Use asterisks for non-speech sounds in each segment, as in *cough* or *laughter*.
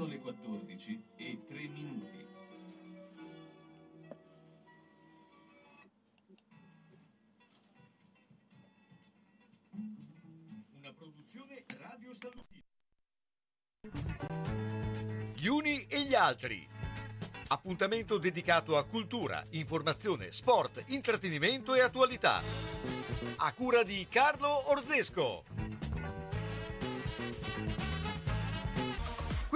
Sono le 14 e 3 minuti. Una produzione Radio Salutino. Gli uni e gli altri. Appuntamento dedicato a cultura, informazione, sport, intrattenimento e attualità. A cura di Carlo Orzesco.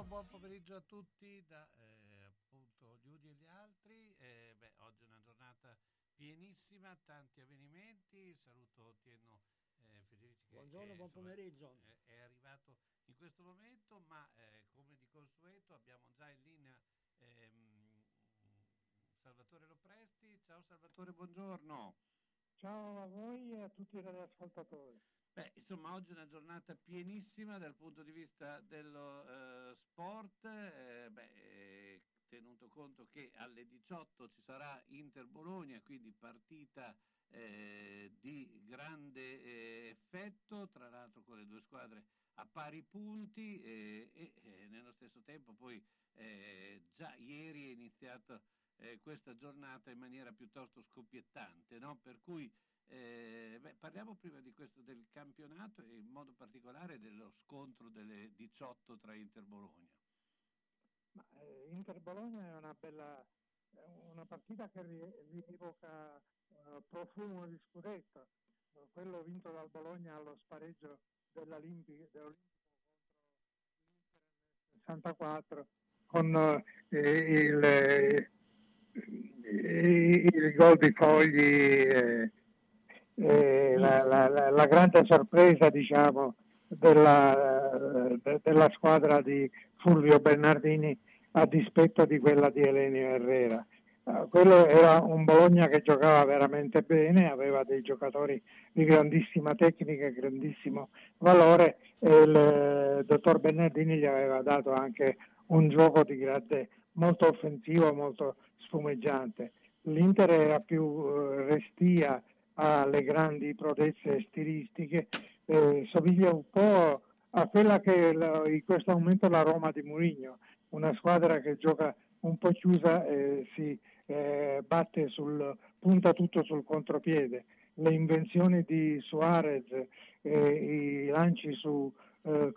Buon pomeriggio, buon pomeriggio a tutti da eh, appunto gli uni e gli altri. Eh, beh, oggi è una giornata pienissima, tanti avvenimenti. Saluto Tieno eh, Federici. Che Buongiorno, è, buon insomma, pomeriggio. È, è arrivato in questo momento, ma eh, come di consueto abbiamo già in linea ehm, Salvatore Lopresti. Ciao Salvatore, buongiorno. Ciao a voi e a tutti i radioascoltatori. Beh, insomma, oggi è una giornata pienissima dal punto di vista dello eh, sport. eh, beh, eh, tenuto conto che alle 18 ci sarà Inter-Bologna, quindi partita eh, di grande eh, effetto, tra l'altro con le due squadre a pari punti eh, e nello stesso tempo poi già ieri è iniziata questa giornata in maniera piuttosto scoppiettante, no? per cui eh, beh, parliamo prima di questo del campionato e in modo particolare dello scontro delle 18 tra Inter Bologna. Ma, eh, Inter-Bologna è una bella è una partita che ri- rievoca eh, profumo di scudetto, eh, quello vinto dal Bologna allo spareggio dell'Olimpico, contro l'Inter nel 64 con eh, il, eh, il, il gol di Fogli eh, eh, la, la- la- grande sorpresa diciamo, della, de- della squadra di Fulvio Bernardini a dispetto di quella di Elenio Herrera. Eh, quello era un Bologna che giocava veramente bene, aveva dei giocatori di grandissima tecnica e grandissimo valore e il eh, dottor Bernardini gli aveva dato anche un gioco di grande, molto offensivo, molto spumeggiante. L'Inter era più eh, restia alle grandi prodezze stilistiche, eh, somiglia un po' a quella che la- in questo momento la Roma di Mourinho, una squadra che gioca un po' chiusa e si eh, batte sul, punta tutto sul contropiede. Le invenzioni di Suarez, eh, i lanci su eh,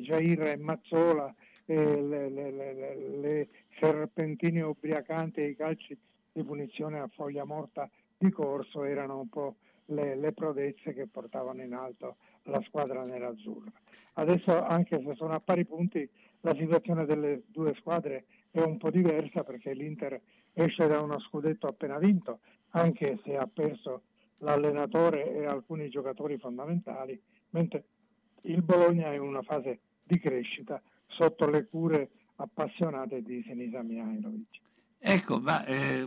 Jair e Mazzola, le- le- le- le serpentine ubriacanti e i calci di punizione a foglia morta di corso erano un po' le, le prodezze che portavano in alto la squadra nerazzurra. Adesso, anche se sono a pari punti, la situazione delle due squadre è un po' diversa perché l'Inter esce da uno scudetto appena vinto, anche se ha perso l'allenatore e alcuni giocatori fondamentali, mentre il Bologna è in una fase di crescita sotto le cure appassionate di Sinisa Mihailovic. Ecco, ma eh,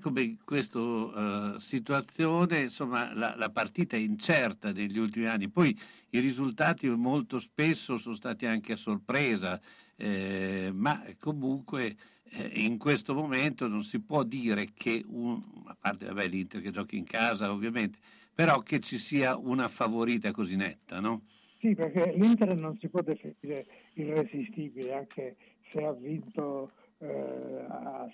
come questa situazione, insomma, la, la partita è incerta negli ultimi anni, poi i risultati molto spesso sono stati anche a sorpresa, eh, ma comunque eh, in questo momento non si può dire che, un, a parte vabbè, l'Inter che gioca in casa ovviamente, però che ci sia una favorita così netta, no? Sì, perché l'Inter non si può definire irresistibile, anche se ha vinto, eh, ha,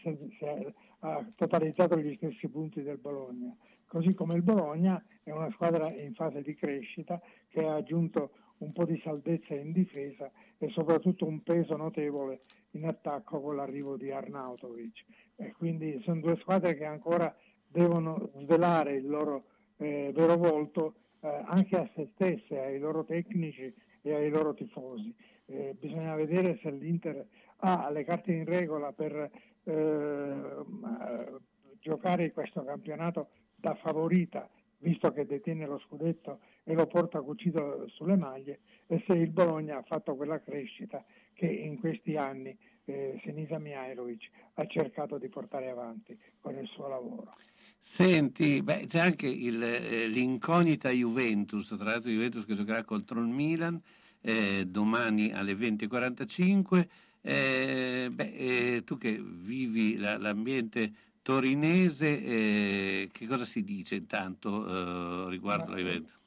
ha totalizzato gli stessi punti del Bologna. Così come il Bologna è una squadra in fase di crescita che ha aggiunto un po' di salvezza in difesa e soprattutto un peso notevole in attacco con l'arrivo di Arnautovic. E quindi sono due squadre che ancora devono svelare il loro eh, vero volto eh, anche a se stesse, ai loro tecnici e ai loro tifosi. Eh, bisogna vedere se l'Inter ha le carte in regola per eh, giocare questo campionato da favorita, visto che detiene lo scudetto e lo porta cucito sulle maglie, e se il Bologna ha fatto quella crescita che in questi anni eh, Senisa Mihailovic ha cercato di portare avanti con il suo lavoro. Senti, beh, c'è anche il, eh, l'incognita Juventus, tra l'altro Juventus che giocherà contro il Milan eh, domani alle 20.45. Eh, beh, eh, tu che vivi la, l'ambiente torinese, eh, che cosa si dice intanto riguardo la Juventus?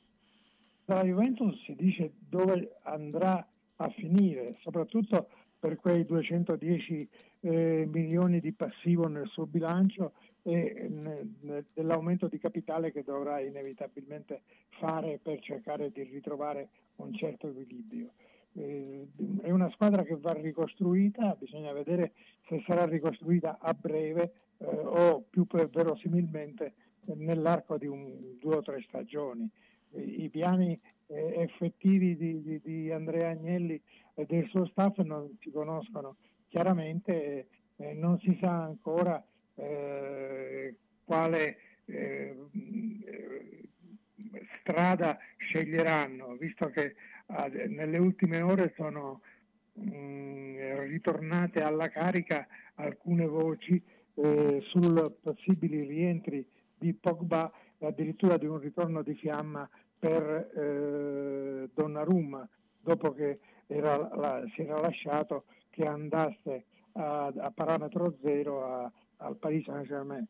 La Juventus si dice dove andrà a finire, soprattutto per quei 210 eh, milioni di passivo nel suo bilancio e dell'aumento di capitale che dovrà inevitabilmente fare per cercare di ritrovare un certo equilibrio. Eh, è una squadra che va ricostruita, bisogna vedere se sarà ricostruita a breve eh, o più verosimilmente nell'arco di un, due o tre stagioni. I piani eh, effettivi di, di, di, Andrea Agnelli e del suo staff non si conoscono chiaramente, eh, non si sa ancora eh, quale eh, strada sceglieranno, visto che nelle ultime ore sono mh, mm, ritornate alla carica alcune voci eh, sul possibili rientri di Pogba e addirittura di un ritorno di fiamma per eh, Donnarumma, dopo che era, la, si era lasciato che andasse a, a parametro zero a, al Paris Saint-Germain.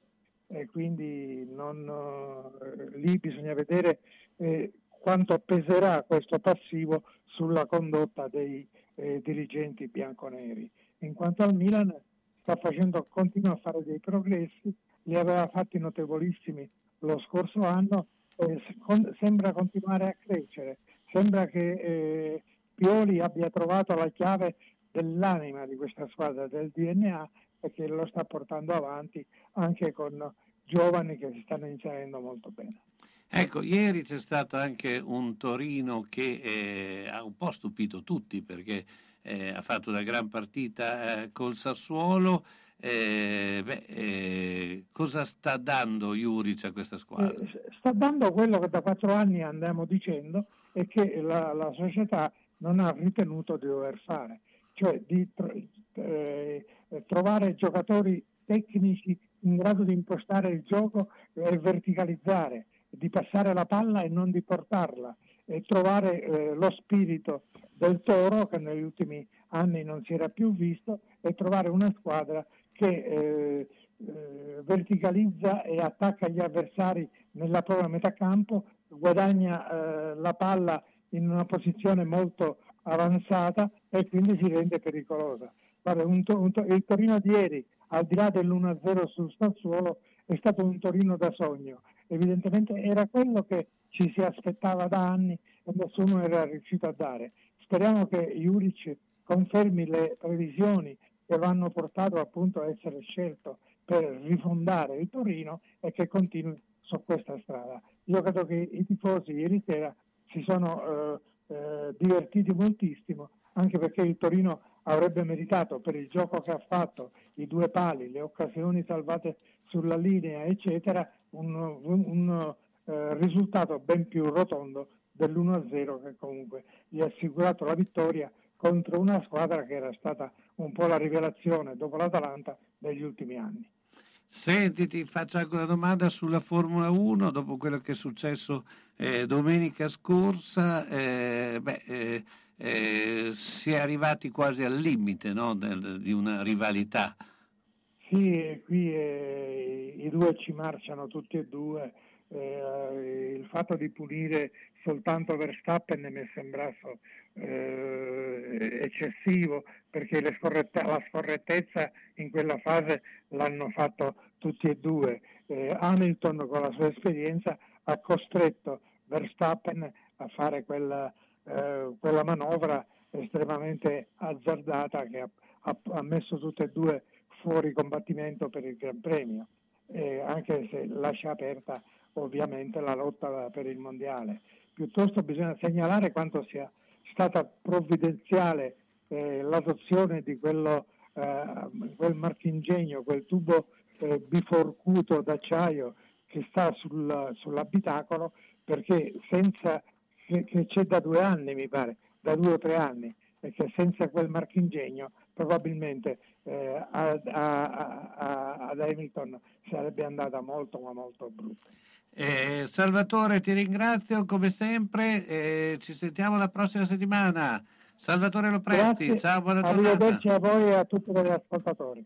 E quindi non, eh, lì bisogna vedere eh, quanto peserà questo passivo sulla condotta dei eh, dirigenti bianconeri. In quanto al Milan sta facendo, continua a fare dei progressi, li aveva fatti notevolissimi lo scorso anno eh, sembra continuare a crescere, sembra che eh, Pioli abbia trovato la chiave dell'anima di questa squadra, del DNA e che lo sta portando avanti anche con giovani che si stanno inserendo molto bene. Ecco, ieri c'è stato anche un Torino che eh, ha un po' stupito tutti perché eh, ha fatto una gran partita eh, col Sassuolo eh, beh, eh, cosa sta dando Juric a questa squadra? Eh, sta dando quello che da quattro anni andiamo dicendo e che la, la società non ha ritenuto di dover fare, cioè di eh, trovare giocatori tecnici in grado di impostare il gioco e verticalizzare, di passare la palla e non di portarla, e trovare eh, lo spirito del Toro che negli ultimi anni non si era più visto e trovare una squadra che eh, eh, verticalizza e attacca gli avversari nella propria metà campo, guadagna eh, la palla in una posizione molto avanzata e quindi si rende pericolosa. Guarda, un to- un to- il Torino di ieri, al di là dell'1-0 sul Sassuolo, è stato un Torino da sogno. Evidentemente era quello che ci si aspettava da anni e nessuno era riuscito a dare. Speriamo che Juric confermi le previsioni che lo hanno portato appunto a essere scelto per rifondare il Torino e che continui su questa strada. Io credo che i tifosi ieri sera si sono eh, eh, divertiti moltissimo, anche perché il Torino avrebbe meritato per il gioco che ha fatto, i due pali, le occasioni salvate sulla linea, eccetera, un, un, eh, risultato ben più rotondo dell'1-0 che comunque gli ha assicurato la vittoria contro una squadra che era stata un po' la rivelazione dopo l'Atalanta degli ultimi anni. Senti, ti faccio anche una domanda sulla Formula 1, dopo quello che è successo eh, domenica scorsa, eh, beh, eh, eh si è arrivati quasi al limite no, del, di una rivalità. Sì, qui eh, i due ci marciano tutti e due, eh, il fatto di punire soltanto Verstappen mi è sembrato eh, eccessivo perché scorrette- la scorrettezza in quella fase l'hanno fatto tutti e due. Eh, Hamilton con la sua esperienza ha costretto Verstappen a fare quella, eh, quella manovra estremamente azzardata che ha, ha, ha, messo tutte e due fuori combattimento per il Gran Premio, anche se lascia aperta ovviamente la lotta per il mondiale. Piuttosto bisogna segnalare quanto sia stata provvidenziale eh, l'adozione di quello, eh, quel marchingegno, quel tubo eh, biforcuto d'acciaio che sta sul, sull'abitacolo perché senza, che, che c'è da due anni mi pare, da due o tre anni, e che senza quel marchingegno probabilmente eh, a, a, a, ad Hamilton sarebbe andata molto ma molto brutta. Eh, Salvatore, ti ringrazio come sempre, eh, ci sentiamo la prossima settimana. Salvatore Lopresti, Grazie. ciao, buona giornata. Arrivederci a voi e a tutti gli ascoltatori.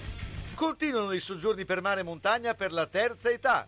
Continuano i soggiorni per mare e montagna per la terza età.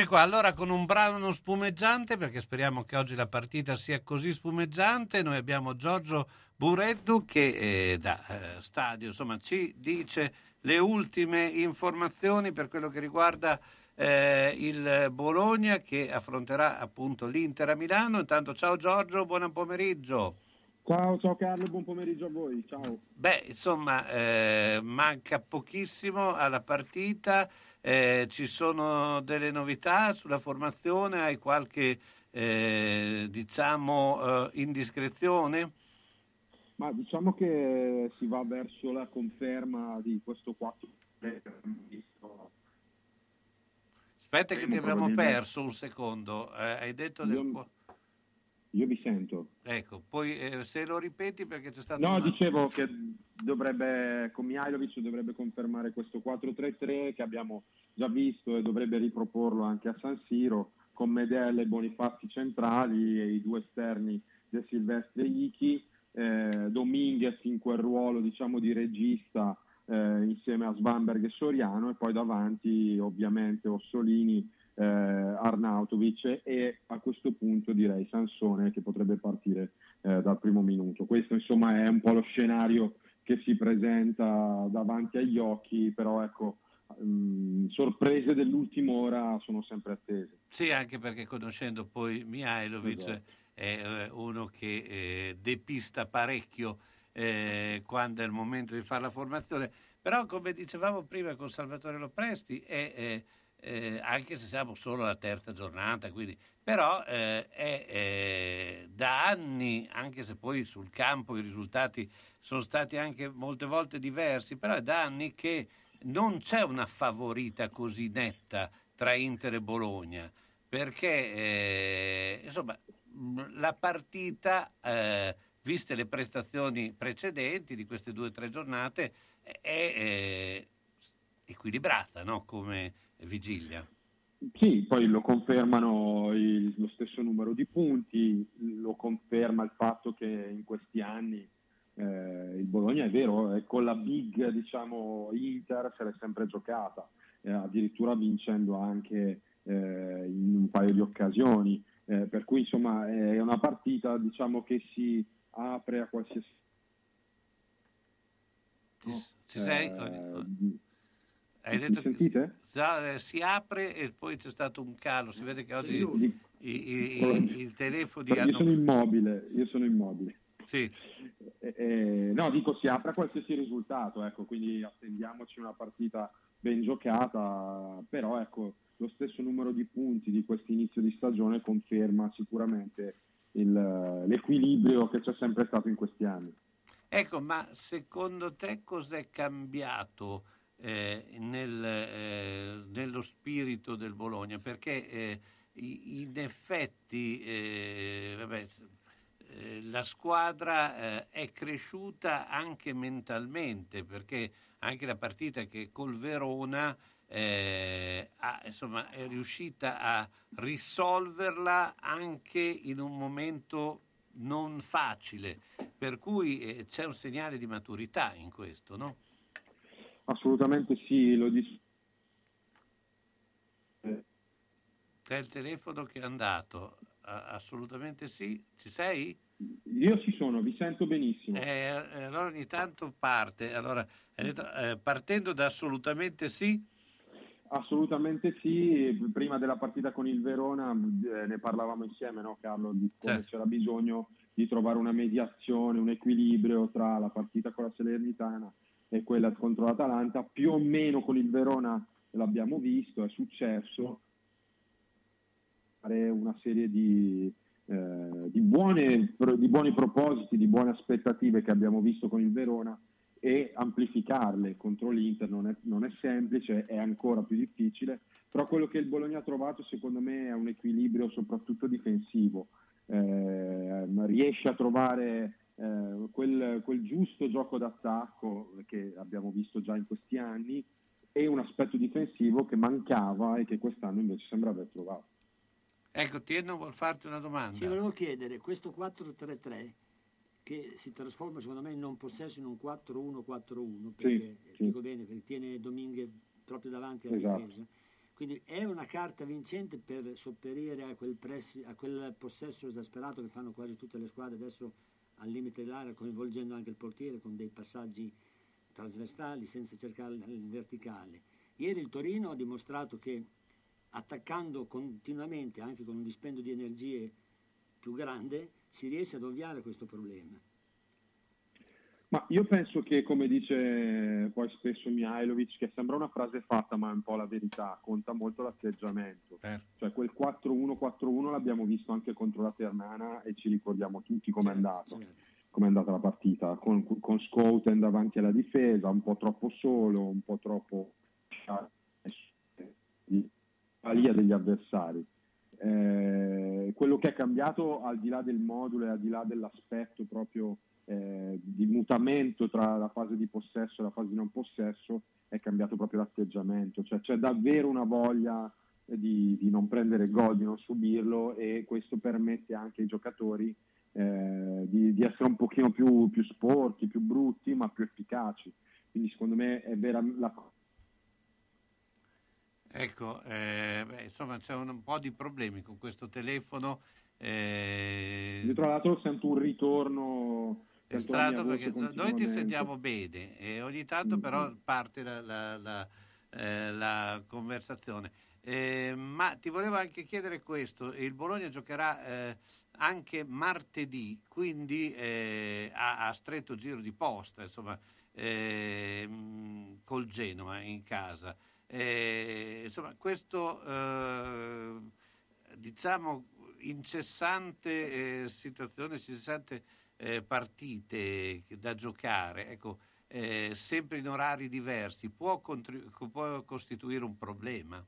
Eccoci qua, allora con un brano spumeggiante, perché speriamo che oggi la partita sia così spumeggiante, noi abbiamo Giorgio Bureddu che eh, da eh, Stadio insomma, ci dice le ultime informazioni per quello che riguarda eh, il Bologna che affronterà appunto l'Inter a Milano. Intanto ciao Giorgio, buon pomeriggio. Ciao, ciao Carlo, buon pomeriggio a voi. Ciao. Beh, insomma, eh, manca pochissimo alla partita, eh, ci sono delle novità sulla formazione, hai qualche eh, diciamo eh, indiscrezione? Ma diciamo che si va verso la conferma di questo 4 Aspetta che ti abbiamo perso un secondo, eh, hai detto del... Io- Io vi sento. Ecco, poi eh, se lo ripeti perché c'è stato... No, una- dicevo che dovrebbe, con Mihailovic dovrebbe confermare questo 4-3-3 che abbiamo già visto e dovrebbe riproporlo anche a San Siro con Medel e Bonifazzi centrali e i due esterni De Silvestri e Ichi, eh, Dominguez in quel ruolo diciamo di regista eh, insieme a Svanberg e Soriano e poi davanti ovviamente Ossolini, eh, Arnautovic e a questo punto direi Sansone che potrebbe partire eh, dal primo minuto. Questo insomma è un po' lo scenario che si presenta davanti agli occhi, però ecco, mm, sorprese dell'ultima ora sono sempre attese. Sì, anche perché conoscendo poi Mihailovic Esatto. è eh, uno che eh, depista parecchio eh, quando è il momento di fare la formazione. Però, come dicevamo prima con Salvatore Lopresti, è, eh, anche se siamo solo alla terza giornata, quindi, però eh, è eh, da anni, anche se poi sul campo i risultati sono stati anche molte volte diversi, però è da anni che non c'è una favorita così netta tra Inter e Bologna, perché eh, insomma la partita, eh, viste le prestazioni precedenti di queste due o tre giornate, è equilibrata no? come vigilia. Sì, poi lo confermano il- lo stesso numero di punti, lo conferma il fatto che in questi anni eh, il Bologna è vero, è con la big diciamo, Inter se l'è sempre giocata, eh, addirittura vincendo anche eh, in un paio di occasioni. Eh, per cui insomma è una partita diciamo, che si apre a qualsiasi Ci, ci sei? Hai mi detto che sentite? già, eh, si apre e poi c'è stato un calo, si vede che oggi Di- i, i- i- i telefoni io sono hanno... immobile, io sono immobile. Sì. Eh, eh, no, dico si apre a qualsiasi risultato, ecco, quindi attendiamoci una partita ben giocata, però ecco, lo stesso numero di punti di questo inizio di stagione conferma sicuramente il- l'equilibrio che c'è sempre stato in questi anni. Ecco, ma secondo te cos'è cambiato eh, nel, eh, nello spirito del Bologna? Perché eh, in effetti eh, vabbè, eh, la squadra eh, è cresciuta anche mentalmente, perché anche la partita che col Verona ha- insomma, è riuscita a risolverla anche in un momento non facile, per cui c'è un segnale di maturità in questo, no? Assolutamente sì, lo dico. C'è il telefono che è andato, assolutamente sì, ci sei? Io ci sono, vi sento benissimo. Eh, eh, allora ogni tanto parte, allora, eh, partendo da assolutamente sì, Assolutamente sì, prima della partita con il Verona eh, ne parlavamo insieme, no Carlo, di come Certo. c'era bisogno di trovare una mediazione, un equilibrio tra la partita con la Salernitana e quella contro l'Atalanta, più o meno con il Verona l'abbiamo visto, è successo, una serie di, eh, di, buone- di buoni propositi, di buone aspettative che abbiamo visto con il Verona e amplificarle. Contro l'Inter non è, non è semplice, è ancora più difficile, però quello che il Bologna ha trovato secondo me è un equilibrio soprattutto difensivo, Eh, riesce a trovare eh, quel, quel giusto gioco d'attacco che abbiamo visto già in questi anni e un aspetto difensivo che mancava e che quest'anno invece sembra aver trovato. ecco, Tieno vuol farti una domanda. Sì, volevo chiedere, questo 4-3-3 che si trasforma secondo me in non possesso in un 4-1-4-1, perché sì. dico bene, perché tiene Dominguez proprio davanti alla Esatto. difesa. Quindi è una carta vincente per sopperire a quel, pressi- a quel possesso esasperato che fanno quasi tutte le squadre adesso al limite dell'area, coinvolgendo anche il portiere con dei passaggi trasversali senza cercare il verticale. Ieri il Torino ha dimostrato che attaccando continuamente, anche con un dispendio di energie più grande, si riesce ad ovviare questo problema. Ma io penso che, come dice poi spesso Mihailovic, che sembra una frase fatta, ma è un po' la verità, conta molto l'atteggiamento. Certo. Cioè quel 4-1-4-1 l'abbiamo visto anche contro la Ternana e ci ricordiamo tutti com'è Certo. com'è andata la partita, con, con Scouten davanti alla difesa, un po' troppo solo, un po' troppo di palia degli avversari. Eh, quello che è cambiato al di là del modulo e al di là dell'aspetto proprio eh, di mutamento tra la fase di possesso e la fase di non possesso è cambiato proprio l'atteggiamento, cioè c'è davvero una voglia di, di non prendere gol, di non subirlo e questo permette anche ai giocatori eh, di, di essere un pochino più, più sporchi, più brutti ma più efficaci. Quindi secondo me è vera la Ecco, eh, beh, insomma c'è un, un po' di problemi con questo telefono. eh, Io tra l'altro sento un ritorno È strano perché no- noi ti sentiamo bene e ogni tanto però parte la, la- la- eh, la conversazione. Eh, ma ti volevo anche chiedere questo, il Bologna giocherà eh, anche martedì, quindi eh, a, a stretto giro di posta, insomma, eh, mh, col Genoa in casa. Eh, insomma, questo eh, diciamo incessante situazione, incessante eh, partite da giocare, ecco, eh, sempre in orari diversi, può, contri- può costituire un problema?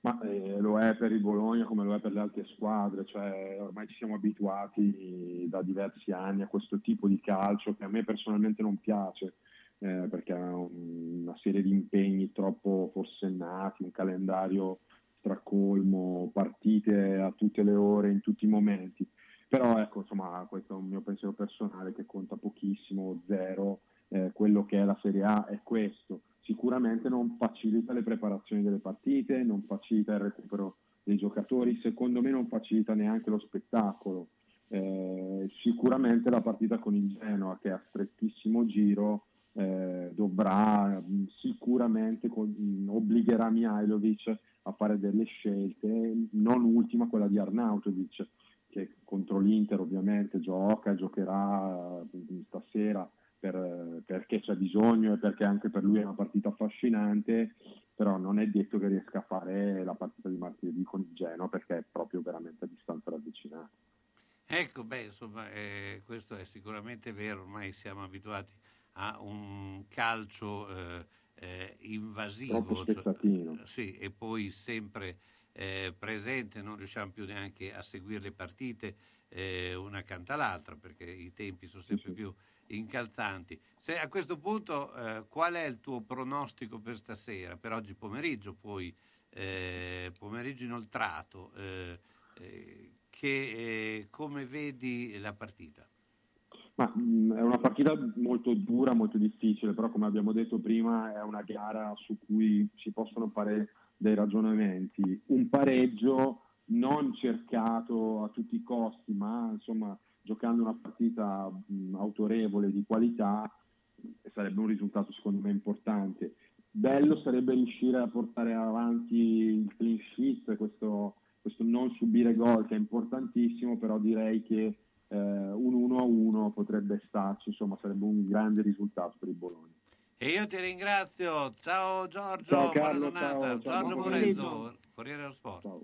Ma eh, lo è per il Bologna come lo è per le altre squadre, cioè ormai ci siamo abituati da diversi anni a questo tipo di calcio che a me personalmente non piace, eh, perché ha un- una serie di impegni troppo forsennati, un calendario stracolmo, partite a tutte le ore, in tutti i momenti. Però ecco, insomma, questo è un mio pensiero personale che conta pochissimo, zero, eh, quello che è la Serie A è questo. Sicuramente non facilita le preparazioni delle partite, non facilita il recupero dei giocatori, secondo me non facilita neanche lo spettacolo. Eh, sicuramente la partita con il Genoa che è a strettissimo giro eh, dovrà mh, sicuramente con- mh, obbligherà Mihailovic a fare delle scelte, non ultima quella di Arnautovic che contro l'Inter ovviamente gioca, giocherà eh, stasera per- perché c'è bisogno e perché anche per lui è una partita affascinante, però non è detto che riesca a fare la partita di martedì con il Genoa perché è proprio veramente a distanza ravvicinata. Ecco, beh, insomma, eh, questo è sicuramente vero, ormai siamo abituati a un calcio eh, eh, invasivo, cioè, sì, e poi sempre eh, presente, non riusciamo più neanche a seguire le partite eh, una accanto all'altra perché i tempi sono sempre più incalzanti. Se a questo punto eh, qual è il tuo pronostico per stasera, per oggi pomeriggio, poi eh, pomeriggio inoltrato, eh, eh, che come vedi la partita? Ma mh, è una partita molto dura, molto difficile, però come abbiamo detto prima è una gara su cui si possono fare dei ragionamenti. Un pareggio non cercato a tutti i costi, ma insomma giocando una partita mh, autorevole di qualità sarebbe un risultato secondo me importante. Bello sarebbe riuscire a portare avanti il clean sheet, questo, questo non subire gol che è importantissimo, però direi che eh, un 1 a 1 potrebbe starci, insomma sarebbe un grande risultato per il Bologna. E io ti ringrazio, ciao Giorgio, Ciao, Carlo, buona giornata. ciao, ciao, Giorgio Morezzo. Corriere dello Sport. Ciao.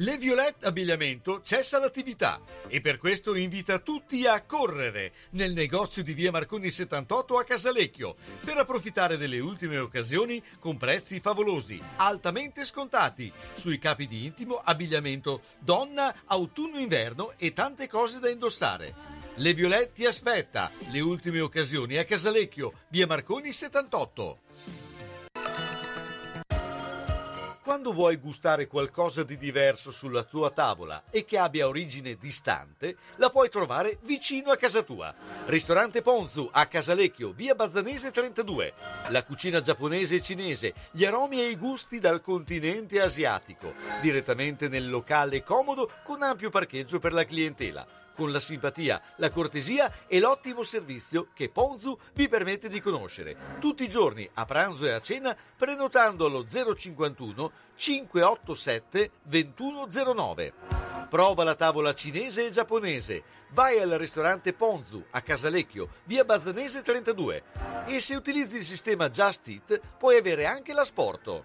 Le Violette Abbigliamento cessa l'attività e per questo invita tutti a correre nel negozio di via Marconi 78 a Casalecchio per approfittare delle ultime occasioni con prezzi favolosi, altamente scontati sui capi di intimo, abbigliamento, donna, autunno-inverno e tante cose da indossare. Le Violette ti aspetta, le ultime occasioni a Casalecchio, via Marconi 78. Quando vuoi gustare qualcosa di diverso sulla tua tavola e che abbia origine distante, la puoi trovare vicino a casa tua. Ristorante Ponzu a Casalecchio, via Bazzanese 32. La cucina giapponese e cinese, gli aromi e i gusti dal continente asiatico. Direttamente nel locale comodo con ampio parcheggio per la clientela con la simpatia, la cortesia e l'ottimo servizio che Ponzu vi permette di conoscere. Tutti i giorni, a pranzo e a cena, prenotando allo 051 587 2109. Prova la tavola cinese e giapponese. Vai al ristorante Ponzu a Casalecchio, via Bazzanese 32. E se utilizzi il sistema Just Eat, puoi avere anche l'asporto.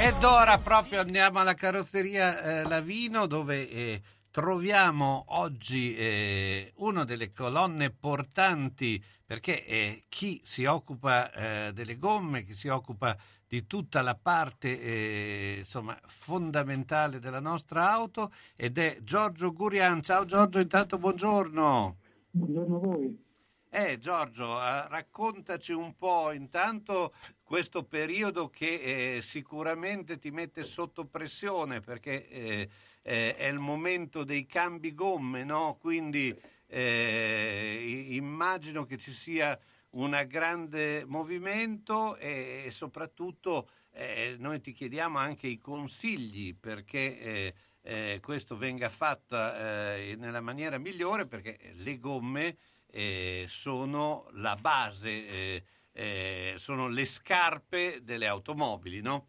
Ed ora proprio andiamo alla carrozzeria eh, Lavino dove eh, troviamo oggi eh, una delle colonne portanti perché eh, chi si occupa eh, delle gomme, chi si occupa di tutta la parte eh, insomma, fondamentale della nostra auto ed è Giorgio Gurian. Ciao Giorgio, intanto buongiorno. Buongiorno a voi. Eh Giorgio, eh, raccontaci un po' intanto questo periodo che eh, sicuramente ti mette sotto pressione perché eh, eh, è il momento dei cambi gomme, no? Quindi eh, immagino che ci sia un grande movimento e, e soprattutto eh, noi ti chiediamo anche i consigli perché questo venga fatto nella maniera migliore perché le gomme eh, sono la base, eh, eh, sono le scarpe delle automobili, no?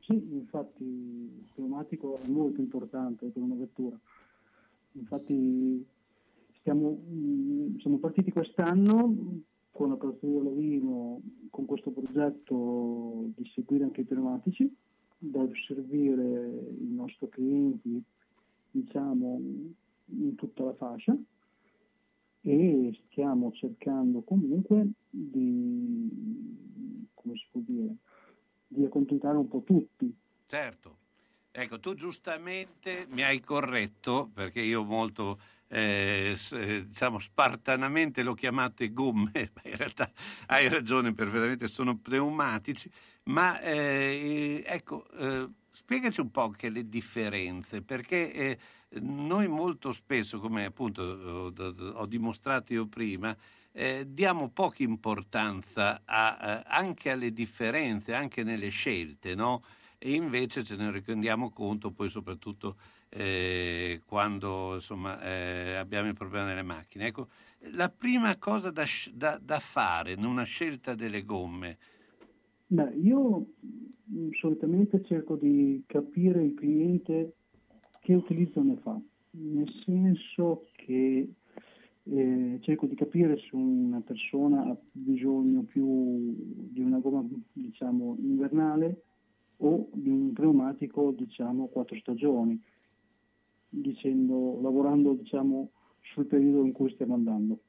Sì, infatti il pneumatico è molto importante per una vettura. Infatti stiamo, mh, siamo partiti quest'anno con la carrozzeria Lavino con questo progetto di seguire anche i pneumatici, da servire i nostri clienti diciamo in tutta la fascia e stiamo cercando comunque di, come si può dire, di accontentare un po' tutti. Certo. Ecco, tu giustamente mi hai corretto perché io molto eh, eh, diciamo spartanamente l'ho chiamate gomme, *laughs* ma in realtà hai ragione perfettamente, sono pneumatici, ma eh, ecco, eh, spiegaci un po' anche le differenze, perché eh, noi molto spesso, come appunto ho, dimostrato io prima, eh, diamo poca importanza a- eh, anche alle differenze, anche nelle scelte, no? E invece ce ne rendiamo conto poi soprattutto eh, quando insomma, eh, abbiamo il problema delle macchine. Ecco, la prima cosa da, da- da fare in una scelta delle gomme, Beh, io mh, solitamente cerco di capire il cliente che utilizzo ne fa? Nel senso che eh, cerco di capire se una persona ha bisogno più di una gomma diciamo invernale o di un pneumatico diciamo quattro stagioni, dicendo, lavorando diciamo sul periodo in cui stiamo andando.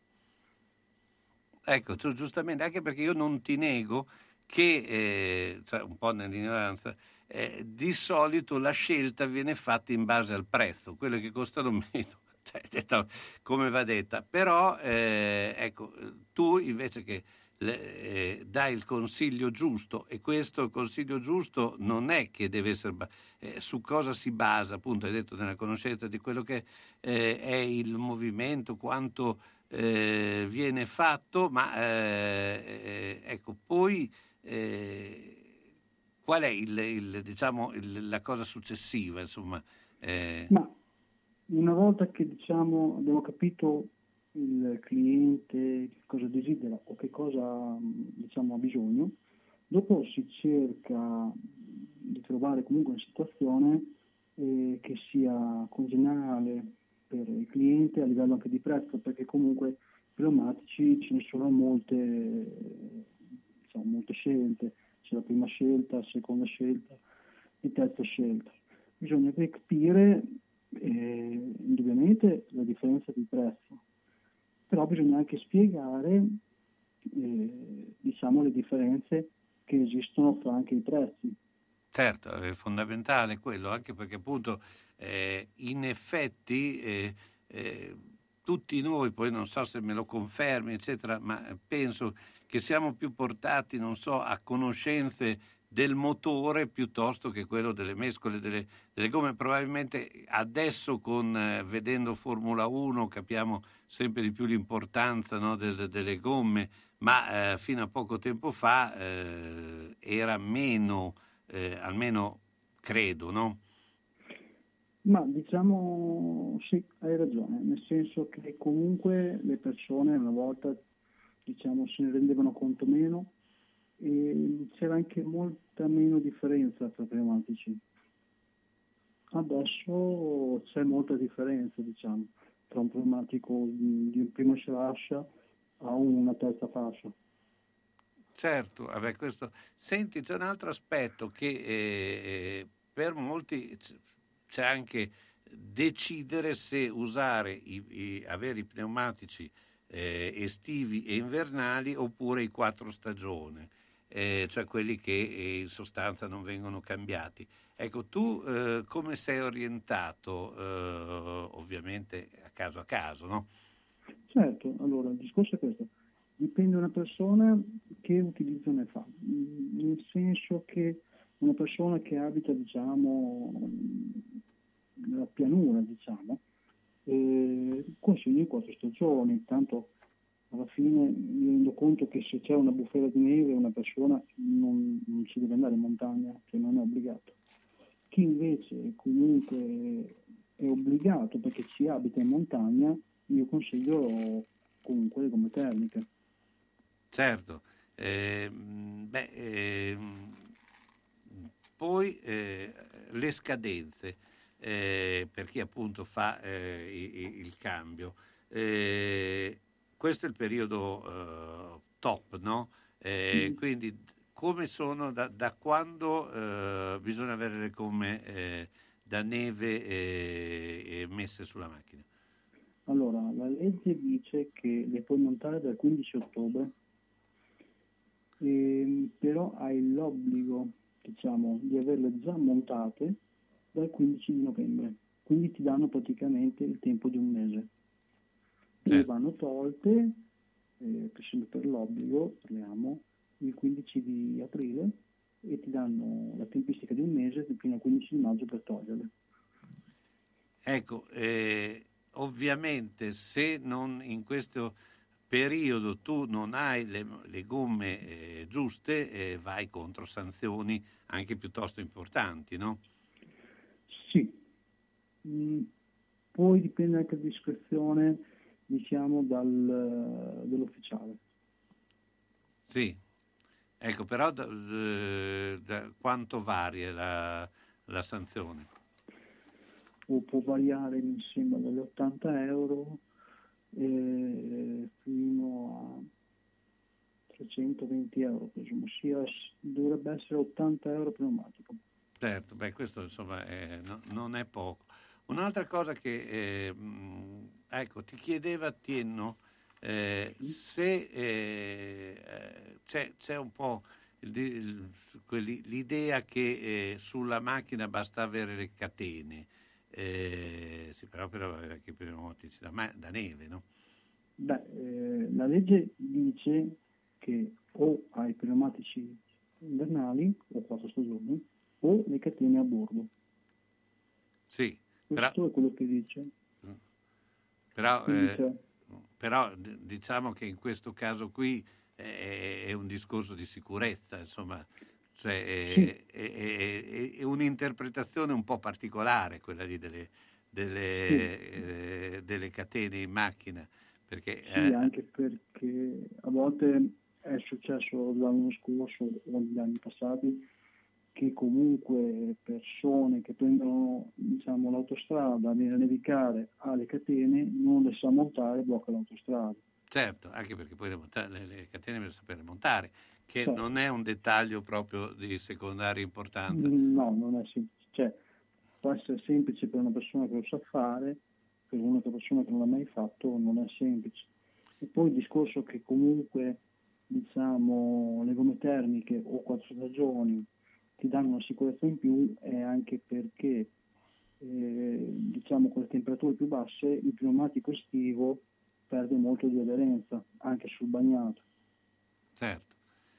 Ecco, giustamente, anche perché io non ti nego che, eh, cioè un po' nell'ignoranza, eh, di solito la scelta viene fatta in base al prezzo, quelle che costano *laughs* meno, cioè, come va detta. Però, eh, ecco, tu invece che eh, dai il consiglio giusto e questo consiglio giusto non è che deve essere eh, su cosa si basa, appunto, hai detto nella conoscenza di quello che eh, è il movimento, quanto eh, viene fatto, ma eh, eh, ecco, poi eh, qual è il, il, diciamo, il, la cosa successiva? Insomma, eh, una volta che diciamo, abbiamo capito il cliente cosa desidera o che cosa diciamo, ha bisogno, dopo si cerca di trovare comunque una situazione eh, che sia congeniale per il cliente a livello anche di prezzo, perché comunque pneumatici ce ne sono molte, diciamo, molte scelte, c'è la prima scelta, la seconda scelta e terza scelta. Bisogna capire eh, indubbiamente la differenza di prezzo, però bisogna anche spiegare eh, diciamo, le differenze che esistono fra anche i prezzi. Certo, è fondamentale quello, anche perché appunto eh, in effetti eh, eh, tutti noi, poi non so se me lo confermi, eccetera, ma penso che siamo più portati, non so, a conoscenze del motore piuttosto che quello delle mescole, delle, delle gomme. Probabilmente adesso con, eh, vedendo Formula 1 capiamo sempre di più l'importanza no, del, delle gomme, ma eh, fino a poco tempo fa eh, era meno, eh, almeno credo, no? Ma diciamo sì, hai ragione, nel senso che comunque le persone una volta diciamo, se ne rendevano conto meno e c'era anche molta meno differenza tra pneumatici. Adesso c'è molta differenza diciamo, tra un pneumatico di, primo fascia a una terza fascia. Certo, vabbè, questo... Senti, c'è un altro aspetto che eh, per molti c'è anche decidere se usare, i, i, avere i pneumatici eh, estivi e invernali oppure i quattro stagioni, eh, cioè quelli che eh, in sostanza non vengono cambiati. Ecco, tu eh, come sei orientato, eh, ovviamente a caso a caso, no? Certo, allora il discorso è questo, dipende da una persona che utilizzo ne fa, nel senso che una persona che abita diciamo nella pianura diciamo eh, in quattro stagioni. Tanto alla fine mi rendo conto che se c'è una bufera di neve una persona non, non ci deve andare in montagna che non è obbligato. Chi invece comunque è obbligato perché ci abita in montagna io consiglio comunque le gomme termiche Certo, eh, beh, eh, poi eh, le scadenze eh, per chi appunto fa eh, il, cambio. Eh, questo è il periodo top, no? Mm. Quindi come sono, da, da quando bisogna avere le gomme da neve messe sulla macchina? Allora, la legge dice che le puoi montare dal 15 ottobre, ehm, però hai l'obbligo diciamo, di averle già montate dal 15 di novembre, quindi ti danno praticamente il tempo di un mese. E Sì. vanno tolte, eh, sempre per l'obbligo, parliamo, il 15 di aprile e ti danno la tempistica di un mese fino al 15 di maggio per toglierle. Ecco, eh, ovviamente se non in questo periodo tu non hai le, le gomme eh, giuste, eh, vai contro sanzioni anche piuttosto importanti, no? Mm, poi dipende anche la discrezione diciamo dal, dell'ufficiale. Sì, ecco, però da, da- quanto varia la, la sanzione? dopo può variare mi sembra dagli 80 euro eh, fino a 320 euro, presumo sia, dovrebbe essere 80 euro pneumatico. Certo, beh, questo insomma è- no- non è poco. Un'altra cosa che, eh, mh, ecco, ti chiedeva Tienno eh, se eh, eh, c'è, c'è un po' il- il- quelli- l'idea che eh, sulla macchina basta avere le catene, eh, sì, però per avere anche i pneumatici da, ma- da neve, no? Beh, eh, la legge dice che o hai pneumatici invernali o quattro stagioni o le catene a bordo. Sì, però, Questo è quello che dice. però, eh, però diciamo che in questo caso qui è, è un discorso di sicurezza, insomma, cioè è, è- è- è un'interpretazione un po' particolare quella lì delle, delle, Sì. eh, delle catene in macchina, perché Sì, eh, anche perché a volte è successo l'anno scorso o negli anni passati che comunque persone che prendono diciamo, l'autostrada a nevicare alle catene non le sa montare e blocca l'autostrada. certo, anche perché poi le, monta- le- le catene bisogna sapere montare, che Certo. non è un dettaglio proprio di secondaria importanza. No, non è semplice. Cioè, può essere semplice per una persona che lo sa fare, per un'altra persona che non l'ha mai fatto non è semplice. E poi il discorso che comunque diciamo, le gomme termiche o quattro stagioni ti danno una sicurezza in più è anche perché eh, diciamo con le temperature più basse il pneumatico estivo perde molto di aderenza anche sul bagnato. Certo,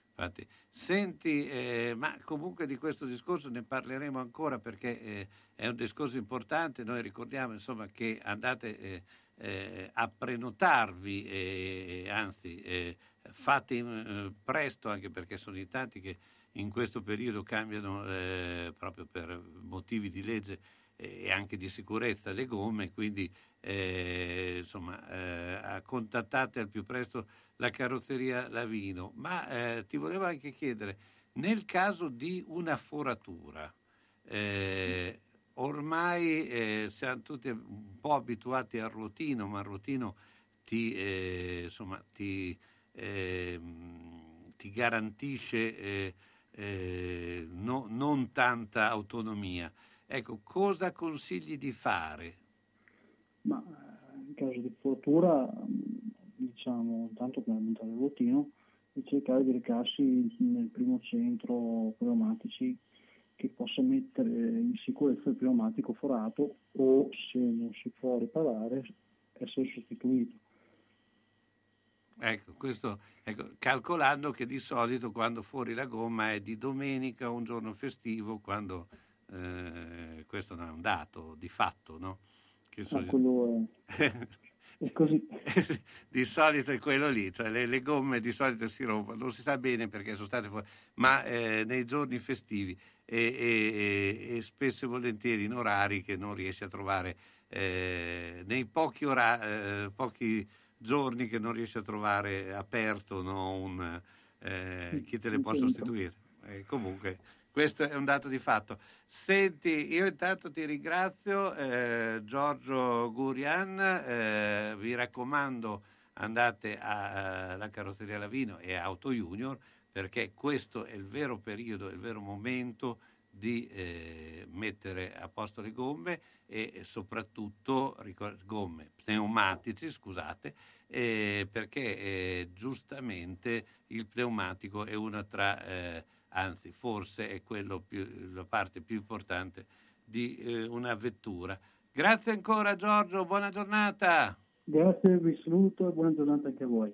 infatti. Senti, eh, ma comunque di questo discorso ne parleremo ancora perché eh, è un discorso importante. Noi ricordiamo insomma che andate eh, eh, a prenotarvi, eh, anzi eh, fate presto anche perché sono in tanti che in questo periodo cambiano eh, proprio per motivi di legge eh, e anche di sicurezza le gomme, quindi eh, insomma eh, contattate al più presto la carrozzeria Lavino. Ma eh, ti volevo anche chiedere, nel caso di una foratura, eh, ormai eh, siamo tutti un po' abituati al ruotino, ma il ruotino ti, eh, insomma, ti, ehm, ti garantisce eh, no- non tanta autonomia. Ecco, cosa consigli di fare? Ma eh, in caso di fortuna, diciamo, tanto per montare il ruotino, di cercare di recarsi nel primo centro pneumatici che possa mettere in sicurezza il pneumatico forato o se non si può riparare essere sostituito. Ecco, questo, ecco, calcolando che di solito quando fuori la gomma è di domenica o un giorno festivo, quando eh, questo non è un dato di fatto, no? Che soli- quello è, *laughs* è così. di solito è quello lì, cioè le, le gomme di solito si rompono, non si sa bene perché sono state fuori, ma eh, nei giorni festivi e, e- e- spesso e volentieri in orari che non riesci a trovare, eh, nei pochi, ora- eh, pochi giorni che non riesci a trovare aperto no, un, eh, chi te le può sostituire. Eh, comunque questo è un dato di fatto. Senti, io intanto ti ringrazio, eh, Giorgio Gurian, eh, vi raccomando andate alla carrozzeria Lavino e a Auto Junior perché questo è il vero periodo, il vero momento di eh, mettere a posto le gomme e soprattutto gomme pneumatici, scusate, eh, perché eh, giustamente il pneumatico è una tra, eh, anzi forse è più, la parte più importante di eh, una vettura. Grazie ancora Giorgio, buona giornata. Grazie, vi saluto e buona giornata anche a voi.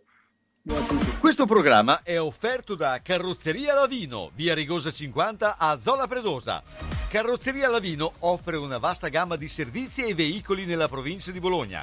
Questo programma è offerto da Carrozzeria Lavino, via Rigosa 50 a Zola Predosa. Carrozzeria Lavino offre una vasta gamma di servizi e veicoli nella provincia di Bologna.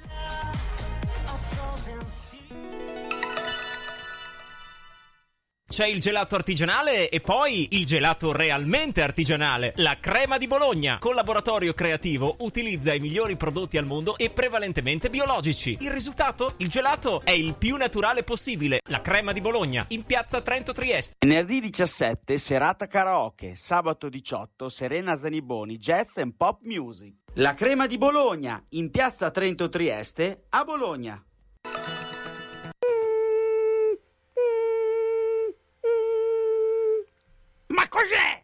C'è il gelato artigianale e poi il gelato realmente artigianale, la crema di Bologna. Collaboratorio creativo utilizza i migliori prodotti al mondo e prevalentemente biologici. Il risultato? Il gelato è il più naturale possibile. La crema di Bologna, in piazza Trento Trieste. Venerdì 17 serata karaoke, sabato 18 Serena Zaniboni Jazz and Pop Music. La crema di Bologna, in piazza Trento Trieste, a Bologna. Ma cos'è?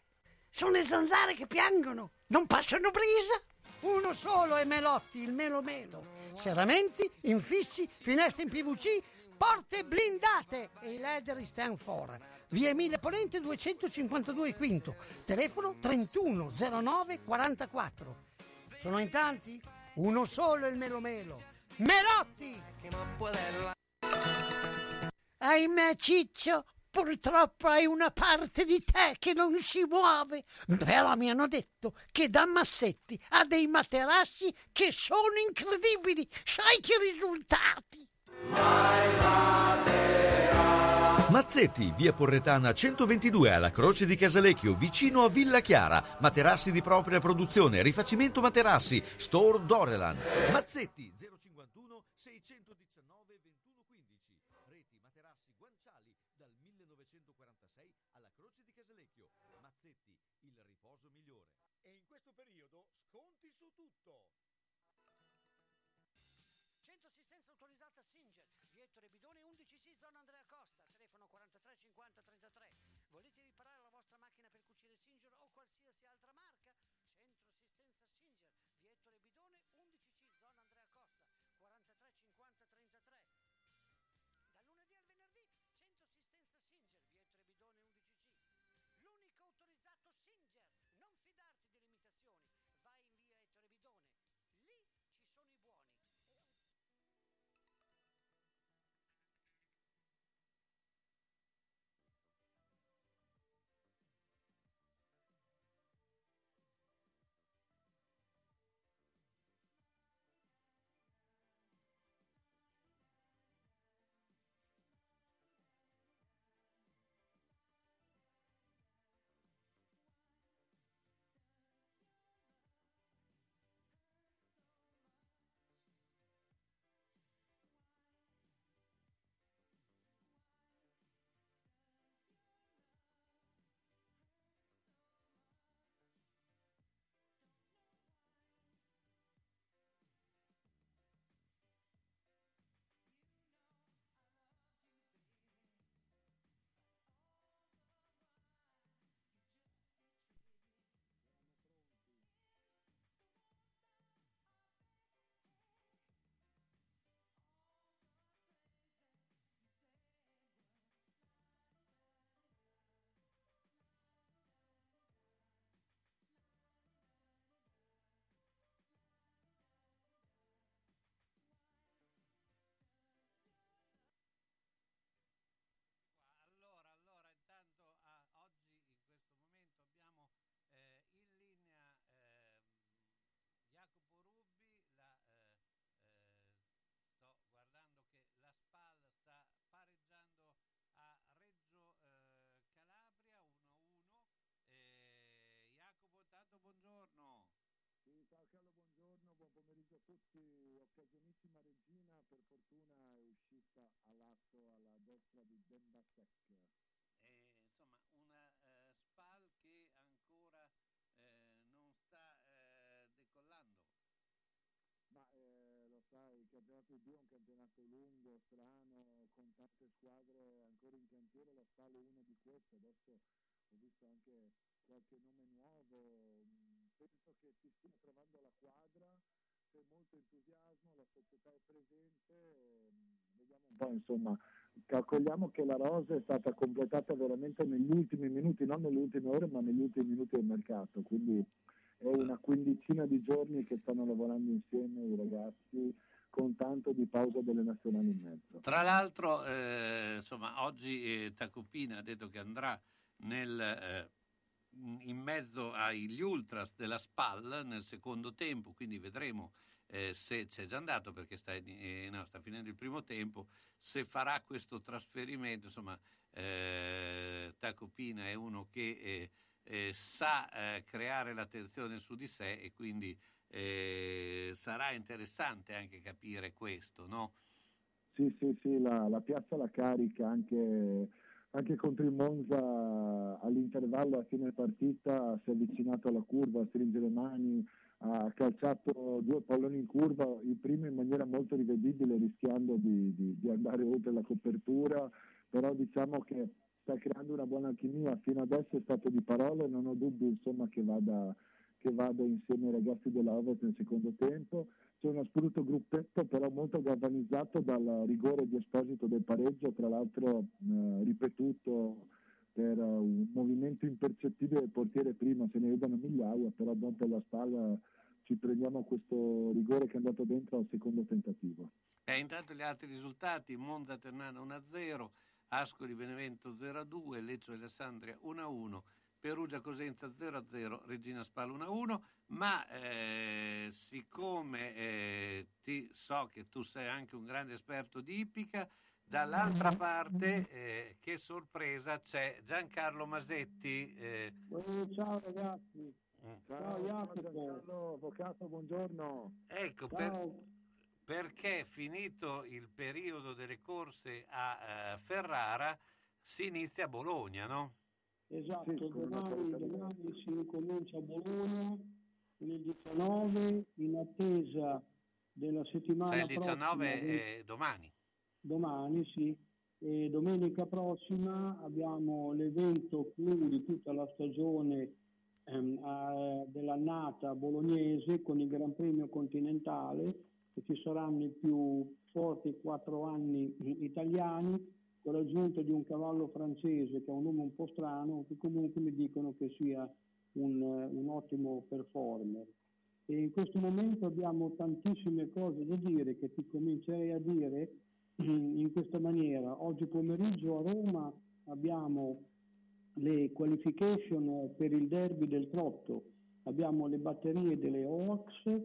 Sono le zanzare che piangono, non passano brisa. Uno solo è Melotti, il Melo Melo. Serramenti, infissi, finestre in PVC, porte blindate e i leder stand for. Via Emile Ponente 252 Quinto, telefono 3109 44. Sono in tanti? Uno solo è il Melo Melo. Melotti! Ahimè Ciccio, purtroppo hai una parte di te che non si muove. Però mi hanno detto che da Massetti ha dei materassi che sono incredibili. Sai che risultati? Mazzetti, via Porretana 122 alla Croce di Casalecchio, vicino a Villa Chiara. Materassi di propria produzione, rifacimento materassi, Store Dorelan. Mazzetti 051 Carlo, buongiorno, buon pomeriggio a tutti. Occasionissima regina, per fortuna è uscita a lato alla destra di Dembasek. Eh, insomma, una eh, SPAL che ancora eh, non sta eh, decollando. Ma eh, lo sai, il campionato di B è un campionato lungo, strano, con tante squadre ancora in cantiere, la Spal è una di queste. Adesso ho visto anche qualche nome nuovo, penso che si stia trovando la quadra, c'è molto entusiasmo, la società è presente, ehm, vediamo un po', insomma, calcoliamo che la rosa è stata completata veramente negli ultimi minuti, non nelle ultime ore, ma negli ultimi minuti del mercato, quindi è una quindicina di giorni che stanno lavorando insieme i ragazzi con tanto di pausa delle nazionali in mezzo. Tra l'altro, eh, insomma, oggi eh, Tacopina ha detto che andrà nel, eh, in mezzo agli ultras della SPAL nel secondo tempo, quindi vedremo eh, se c'è già andato perché sta, eh, no, sta finendo il primo tempo, se farà questo trasferimento. Insomma, eh, Tacopina è uno che eh, eh, sa eh, creare l'attenzione su di sé e quindi sarà interessante anche capire questo, no? Sì, sì, sì, la, la piazza la carica anche, anche contro il Monza all'intervallo a fine partita si è avvicinato alla curva, stringe le mani, ha calciato due palloni in curva, il primo in maniera molto rivedibile rischiando di, di- di andare oltre la copertura, però diciamo che sta creando una buona alchimia, fino adesso è stato di parole, non ho dubbi insomma, che, vada, che vada insieme ai ragazzi della Ovest nel secondo tempo. C'è uno sprutto gruppetto però molto galvanizzato dal rigore di Esposito del pareggio, tra l'altro eh, ripetuto per eh, un movimento impercettibile del portiere prima, se ne vedono migliaia, però dopo la spalla ci prendiamo questo rigore che è andato dentro al secondo tentativo. Eh, intanto gli altri risultati, Monza Ternana 1-0, Ascoli Benevento 0-2, Lecce Alessandria 1-1, Perugia Cosenza 0-0, Regina Spal 1-1, ma eh, siccome eh, ti so che tu sei anche un grande esperto di ippica, dall'altra parte eh, che sorpresa c'è Giancarlo Masetti. eh, Eh, ciao ragazzi. Ciao, Ciao, Jacopo. Giancarlo, avvocato, buongiorno. Ecco, per- perché finito il periodo delle corse a eh, Ferrara si inizia a Bologna, no? Esatto, Sì, domani, domani si incomincia a Bologna con il 19 in attesa della settimana Cioè il 19 prossima, è domani. domani sì, e domenica prossima abbiamo l'evento clou di tutta la stagione ehm, a- dell'annata bolognese con il Gran Premio Continentale e ci saranno i più forti quattro anni italiani con l'aggiunta di un cavallo francese che ha un nome un po' strano, che comunque mi dicono che sia un, eh, un ottimo performer. E in questo momento abbiamo tantissime cose da dire che ti comincerei a dire *clears throat* in questa maniera. Oggi pomeriggio a Roma abbiamo le qualification per il derby del trotto, abbiamo le batterie delle OAX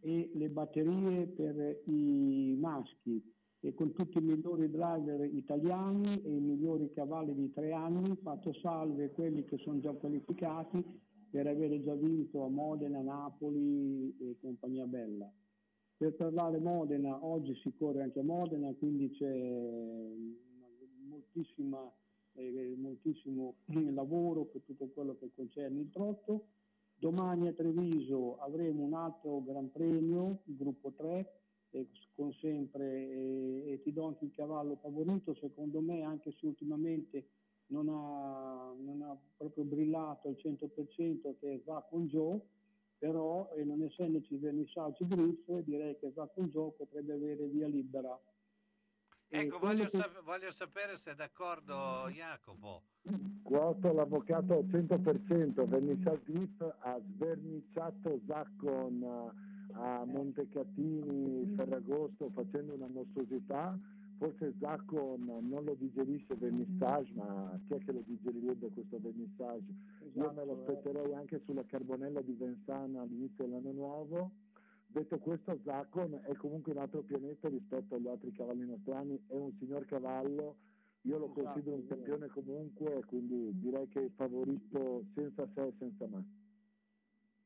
e le batterie per i maschi con tutti i migliori driver italiani e i migliori cavalli di tre anni, fatto salve quelli che sono già qualificati per avere già vinto a Modena, Napoli e compagnia bella. Per parlare Modena, oggi si corre anche a Modena, quindi c'è moltissima, eh, moltissimo *clears throat* lavoro per tutto quello che concerne il trotto. Domani a Treviso avremo un altro Gran Premio, il gruppo 3, eh, con sempre, eh, e ti do anche il cavallo favorito, secondo me anche se ultimamente non ha, non ha proprio brillato al 100% che va con Joe, però eh, non essendoci vernissaggi griff direi che va con Joe potrebbe avere via libera. Ecco, voglio, che- sap- voglio sapere se è d'accordo Jacopo. Quoto l'avvocato al 100%, vernissage grip ha sverniciato Zaccon eh, a Montecatini, Ferragosto facendo una mostruosità, forse Zaccon non lo digerisce vernissage, ma chi è che lo digerirebbe questo vernissage? Io me lo Esatto, eh. aspetterei anche sulla carbonella di Vensana all'inizio dell'anno nuovo. Detto questo, Zaccon è comunque un altro pianeta rispetto agli altri cavalli nostrani, è un signor cavallo, io lo Esatto, considero un campione comunque, quindi direi che è il favorito senza se e senza me.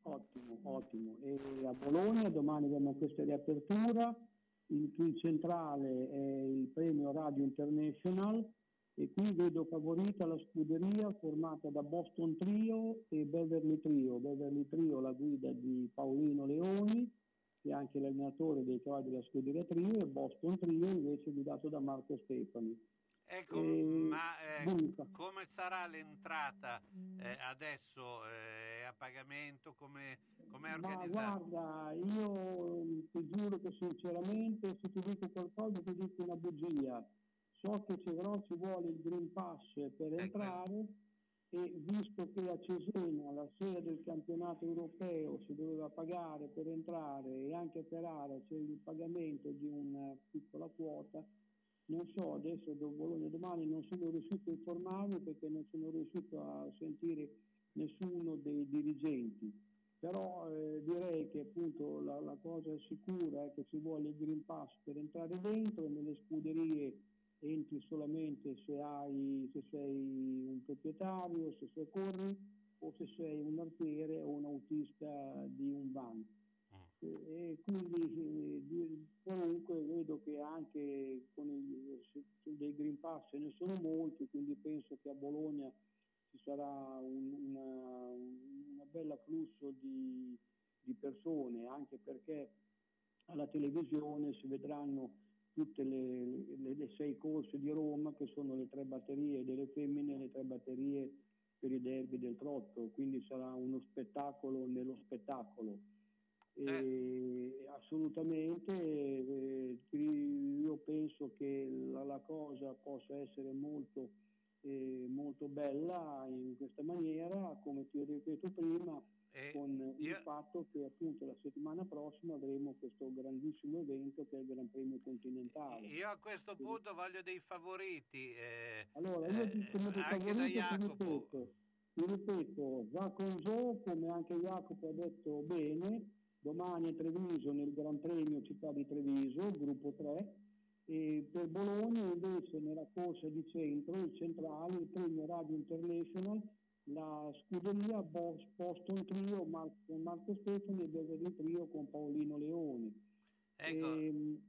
Ottimo, ottimo. E a Bologna domani abbiamo questa riapertura, il cui centrale è il premio Radio International e qui vedo favorita la scuderia formata da Boston Trio e Beverly Trio. Beverly Trio la guida di Paolino Leoni, che è anche l'allenatore dei cavalli della scuderia Trio, e Boston Trio invece guidato da Marco Stefani. Ecco, E ma eh, come sarà l'entrata eh, adesso? eh, a pagamento? Come come è Ma organizzato? guarda, io ti giuro che sinceramente se ti dico qualcosa ti dico una bugia. So che però ci vuole il Green Pass per entrare e visto che a Cesena la sera del campionato europeo si doveva pagare per entrare e anche per area c'è il pagamento di una piccola quota, non so, adesso do Bologna domani non sono riuscito a informarmi perché non sono riuscito a sentire nessuno dei dirigenti però eh, direi che appunto la, la cosa sicura è che ci vuole il Green Pass per entrare dentro e nelle scuderie entri solamente se, hai, se sei un proprietario, se sei corri o se sei un artiere o un autista di un van. E, quindi eh, comunque vedo che anche con il, dei Green Pass ce ne sono molti, quindi penso che a Bologna ci sarà un una, una bella flusso di, di persone, anche perché alla televisione si vedranno tutte le, le- le sei corse di Roma, che sono le tre batterie delle femmine e le tre batterie per i derby del trotto, quindi sarà uno spettacolo nello spettacolo. Assolutamente eh, ti- io penso che la, la cosa possa essere molto, eh, molto bella in questa maniera, come ti ripeto prima, con il fatto che appunto la settimana prossima avremo questo grandissimo evento che è il Gran Premio Continentale. Io a questo punto voglio dei favoriti. eh, Allora, io ti come dei anche da Jacopo. ripeto, ripeto, va con Zo, come anche Jacopo ha detto bene, domani a Treviso nel Gran Premio Città di Treviso, gruppo 3, e per Bologna invece nella corsa di centro, il centrale, il premio Radio International, la scuderia Bos- Boston Trio, Mar- con Marco Stefani e Beverly Trio con Paolino Leoni. Ecco. Ehm,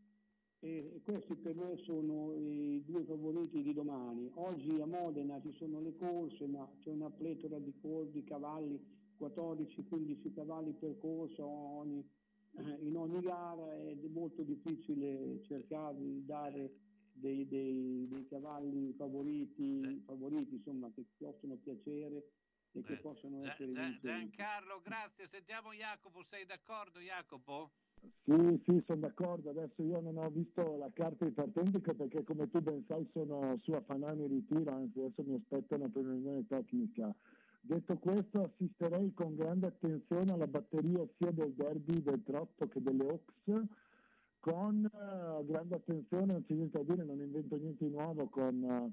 e, e questi per me sono i due favoriti di domani. Oggi a Modena ci sono le corse, ma c'è una pletora di, cor- di cavalli, 14-15 cavalli per corsa ogni- eh, in ogni gara ed è molto difficile cercare di dare dei, dei- dei cavalli favoriti, favoriti insomma, che possono piacere e che possono essere Gia- vincenti. Giancarlo, grazie. Sentiamo Jacopo, sei d'accordo Jacopo? Sì, sì, sono d'accordo. Adesso io non ho visto la carta di partenza perché come tu ben sai sono su a Fanani ritiro, anzi adesso mi aspettano per una riunione tecnica. Detto questo assisterei con grande attenzione alla batteria sia del derby del Trotto che delle Oaks, con eh, grande attenzione, non c'è niente da dire, non invento niente di nuovo con eh,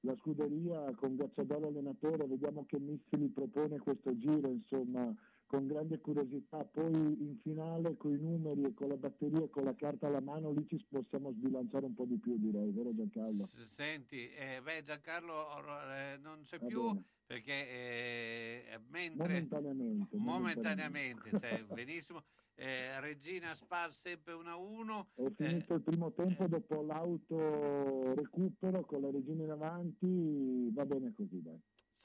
la scuderia, con Gacciadoro allenatore, vediamo che missili propone questo giro, insomma, con grande curiosità. Poi in finale con i numeri e con la batteria e con la carta alla mano lì ci possiamo sbilanciare un po' di più, direi, vero Giancarlo? Senti, eh, beh Giancarlo eh, non c'è Va più bene. perché eh, mentre Momentaneamente. momentaneamente, cioè, *laughs* benissimo. Eh, Regina Spar sempre 1-1. È finito il primo tempo dopo l'auto recupero con la regina in avanti, va bene così dai.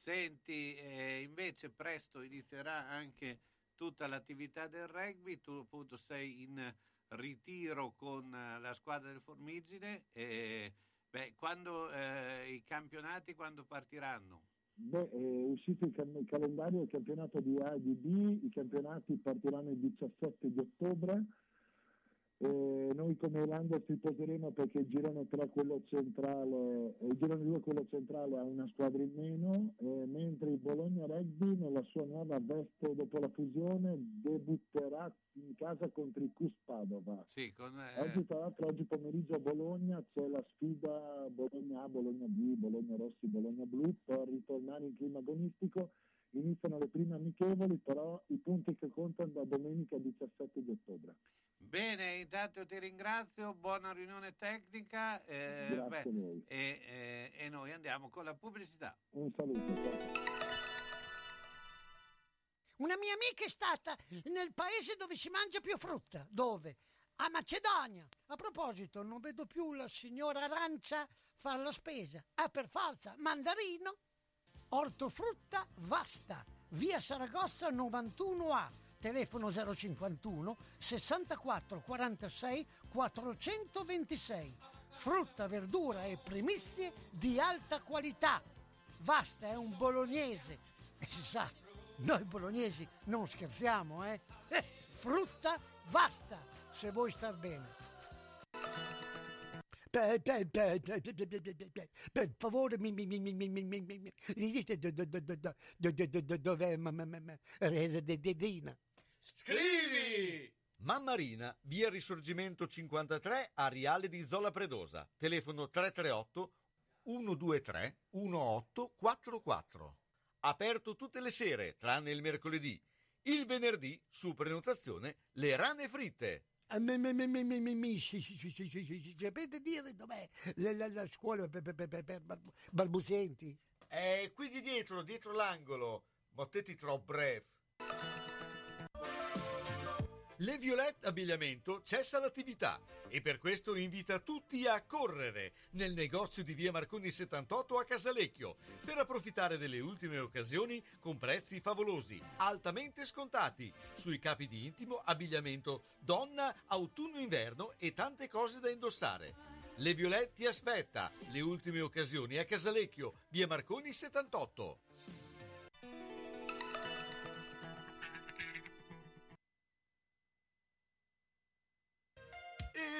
Senti, eh, invece presto inizierà anche tutta l'attività del rugby, tu appunto sei in ritiro con eh, la squadra del Formigine, e, beh, quando eh, i campionati quando partiranno? Beh, è uscito il, cal- il calendario del campionato di A e di B, i campionati partiranno il 17 di ottobre. Eh, noi come Irlanda ci poseremo perché il girone 3, quello centrale, il girone 2, quello centrale, ha una squadra in meno, eh, mentre il Bologna Rugby nella sua nuova veste dopo la fusione debutterà in casa contro il Cus Padova. Sì, con, eh, Oggi, tra l'altro, oggi pomeriggio a Bologna c'è la sfida Bologna A, Bologna B, Bologna Rossi, Bologna Blu per ritornare in clima agonistico. Iniziano le prime amichevoli, però i punti che contano da domenica 17 di ottobre. Bene, intanto ti ringrazio, buona riunione tecnica eh, beh, a voi. e, eh, e noi andiamo con la pubblicità. Un saluto. Una mia amica è stata nel paese dove si mangia più frutta. Dove? A Macedonia. A proposito, non vedo più la signora Arancia fare la spesa. Ah, per forza, mandarino. Ortofrutta Vasta. Via Saragozza 91A. Telefono 051 64 46 426. frutta, verdura e primizie di alta qualità. Vasta è un bolognese e si sa, noi bolognesi non scherziamo, eh? eh frutta basta se vuoi star bene. Per, favore mi, mi, mi, mi, mi, mi, mi, mi, mi dite do- do- do- do- do- do- do- do- do- dov'è ma- Scrivi! Mammarina, via Risorgimento 53 a di Zola Predosa. Telefono 338 123 1844. Aperto tutte le sere, tranne il mercoledì. Il venerdì, su prenotazione, le rane fritte. Sapete dire dov'è la, scuola per, balbuzienti? È qui di dietro, dietro l'angolo. Mottetti troppo bref. Le Violette Abbigliamento cessa l'attività e per questo invita tutti a correre nel negozio di via Marconi 78 a Casalecchio per approfittare delle ultime occasioni con prezzi favolosi, altamente scontati sui capi di intimo, abbigliamento donna, autunno-inverno e tante cose da indossare. Le Violette ti aspetta, le ultime occasioni a Casalecchio, via Marconi 78.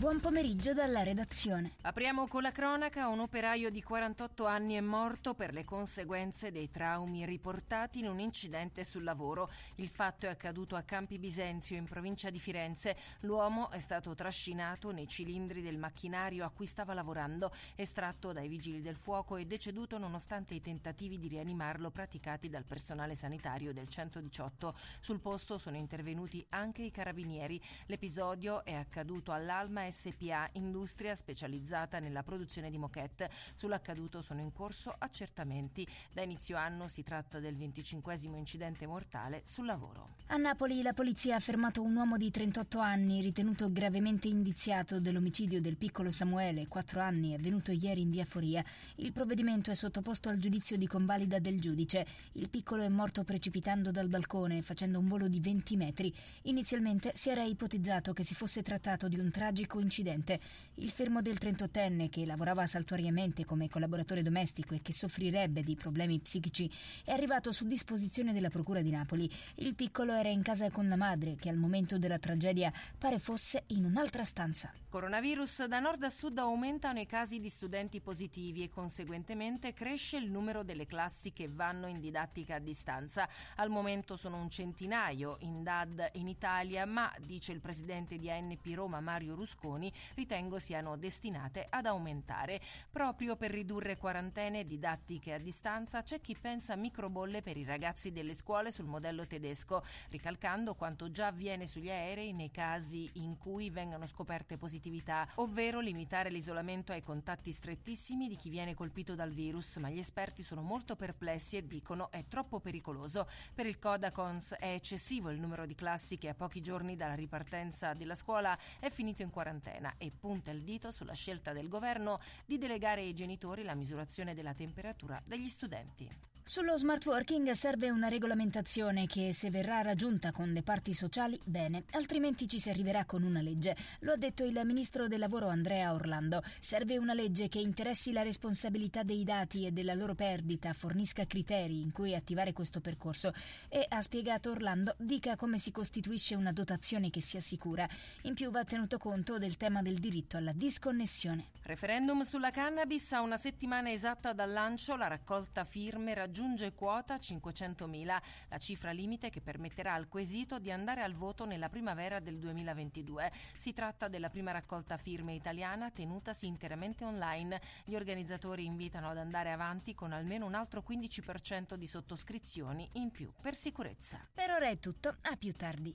Buon pomeriggio dalla redazione. Apriamo con la cronaca. Un operaio di 48 anni è morto per le conseguenze dei traumi riportati in un incidente sul lavoro. Il fatto è accaduto a Campi Bisenzio, in provincia di Firenze. L'uomo è stato trascinato nei cilindri del macchinario a cui stava lavorando, estratto dai vigili del fuoco e deceduto nonostante i tentativi di rianimarlo praticati dal personale sanitario del 118. Sul posto sono intervenuti anche i carabinieri. L'episodio è accaduto all'Alma SPA, industria specializzata nella produzione di moquette. Sull'accaduto sono in corso accertamenti. Da inizio anno si tratta del 25 incidente mortale sul lavoro. A Napoli la polizia ha fermato un uomo di 38 anni ritenuto gravemente indiziato dell'omicidio del piccolo Samuele, 4 anni, avvenuto ieri in via Foria. Il provvedimento è sottoposto al giudizio di convalida del giudice. Il piccolo è morto precipitando dal balcone facendo un volo di 20 metri. Inizialmente si era ipotizzato che si fosse trattato di un tragico incidente. Il fermo del 38enne, che lavorava saltuariamente come collaboratore domestico e che soffrirebbe di problemi psichici, è arrivato su disposizione della Procura di Napoli. Il piccolo era in casa con la madre, che al momento della tragedia pare fosse in un'altra stanza. Coronavirus da nord a sud aumentano i casi di studenti positivi e conseguentemente cresce il numero delle classi che vanno in didattica a distanza. Al momento sono un centinaio in DAD in Italia, ma, dice il presidente di ANP Roma Mario Rusconi, ritengo siano destinate ad aumentare. Proprio per ridurre quarantene didattiche a distanza c'è chi pensa a microbolle per i ragazzi delle scuole sul modello tedesco, ricalcando quanto già avviene sugli aerei nei casi in cui vengano scoperte positività, ovvero limitare l'isolamento ai contatti strettissimi di chi viene colpito dal virus, ma gli esperti sono molto perplessi e dicono è troppo pericoloso. Per il Codacons è eccessivo il numero di classi che a pochi giorni dalla ripartenza della scuola è finito in quarantena e punta il dito sulla scelta del governo di delegare ai genitori la misurazione della temperatura degli studenti. Sullo smart working serve una regolamentazione che, se verrà raggiunta con le parti sociali, bene, altrimenti ci si arriverà con una legge. Lo ha detto il ministro del lavoro Andrea Orlando. Serve una legge che interessi la responsabilità dei dati e della loro perdita, fornisca criteri in cui attivare questo percorso e, ha spiegato Orlando, dica come si costituisce una dotazione che sia sicura. In più va tenuto conto del tema del diritto alla disconnessione. Referendum sulla cannabis a una settimana esatta dal lancio, la raccolta firme raggiunge quota 500.000, la cifra limite che permetterà al quesito di andare al voto nella primavera del 2022. Si tratta della prima raccolta firme italiana tenutasi interamente online. Gli organizzatori invitano ad andare avanti con almeno un altro 15% di sottoscrizioni in più per sicurezza. Per ora è tutto, a più tardi.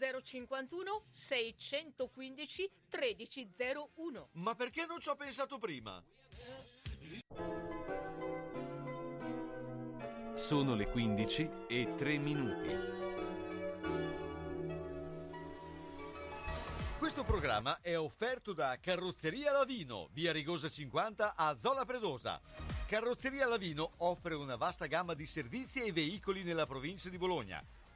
051 615 1301. Ma perché non ci ho pensato prima? Sono le 15 e 3 minuti. Questo programma è offerto da Carrozzeria Lavino, via Rigosa 50 a Zola Predosa. Carrozzeria Lavino offre una vasta gamma di servizi e veicoli nella provincia di Bologna.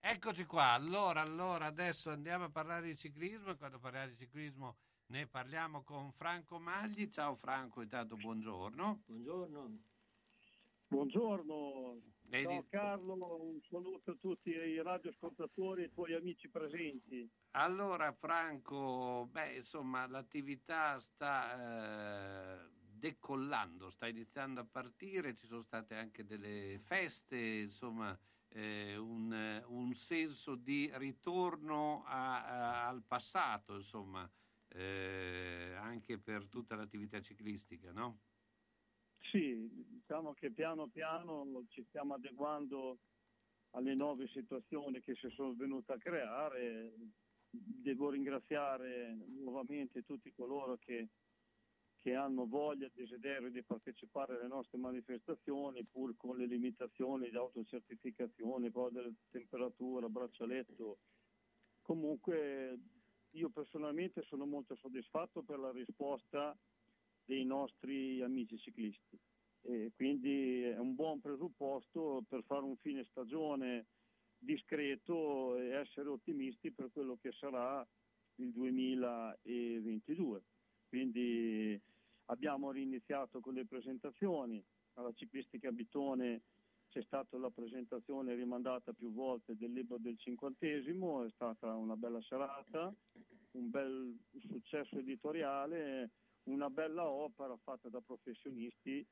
Eccoci qua, allora, allora adesso andiamo a parlare di ciclismo e quando parliamo di ciclismo ne parliamo con Franco Magli. Ciao Franco, intanto buongiorno. Buongiorno. Buongiorno, ciao Carlo, un saluto a tutti i radioascoltatori e i tuoi amici presenti. Allora Franco, beh insomma l'attività sta eh, decollando, sta iniziando a partire, ci sono state anche delle feste, insomma eh, un, un senso di ritorno a- a- al passato, insomma, eh, anche per tutta l'attività ciclistica, no? Sì, diciamo che piano piano ci stiamo adeguando alle nuove situazioni che si sono venute a creare. Devo ringraziare nuovamente tutti coloro che, che hanno voglia e desiderio di partecipare alle nostre manifestazioni, pur con le limitazioni di autocertificazione, poi della temperatura, braccialetto. Comunque io personalmente sono molto soddisfatto per la risposta dei nostri amici ciclisti. E quindi è un buon presupposto per fare un fine stagione discreto e essere ottimisti per quello che sarà il 2022. Quindi abbiamo riniziato con le presentazioni, alla ciclistica Bitone c'è stata la presentazione rimandata più volte del libro del cinquantesimo, è stata una bella serata, un bel successo editoriale, una bella opera fatta da professionisti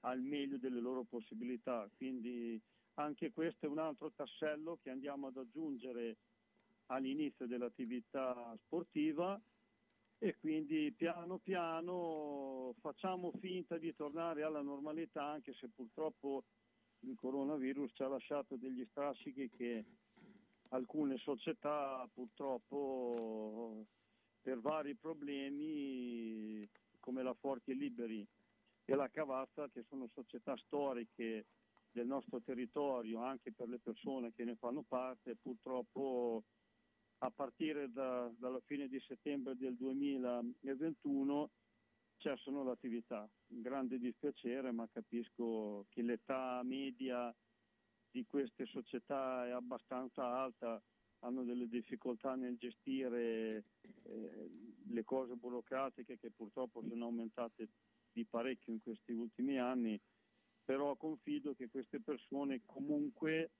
al meglio delle loro possibilità. Quindi anche questo è un altro tassello che andiamo ad aggiungere all'inizio dell'attività sportiva e quindi piano piano facciamo finta di tornare alla normalità anche se purtroppo il coronavirus ci ha lasciato degli strascichi che alcune società purtroppo per vari problemi come la Forti Liberi e la Cavazza che sono società storiche del nostro territorio anche per le persone che ne fanno parte purtroppo a partire da- dalla fine di settembre del 2021 cessano l'attività. Un grande dispiacere, ma capisco che l'età media di queste società è abbastanza alta, hanno delle difficoltà nel gestire eh, le cose burocratiche che purtroppo sono aumentate di parecchio in questi ultimi anni, però confido che queste persone comunque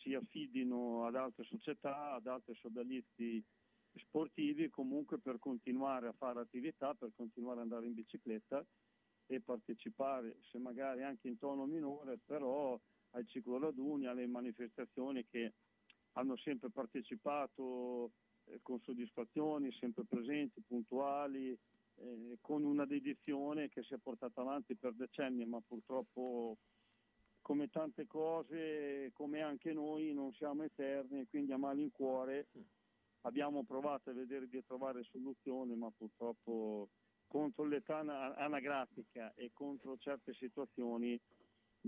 si affidino ad altre società, ad altri sodalizi sportivi comunque per continuare a fare attività, per continuare ad andare in bicicletta e partecipare, se magari anche in tono minore, però ai cicloraduni, alle manifestazioni che hanno sempre partecipato eh, con soddisfazione, sempre presenti, puntuali, eh, con una dedizione che si è portata avanti per decenni, ma purtroppo come tante cose, come anche noi, non siamo eterni e quindi a malincuore abbiamo provato a vedere di trovare soluzioni, ma purtroppo contro l'età ana- anagrafica e contro certe situazioni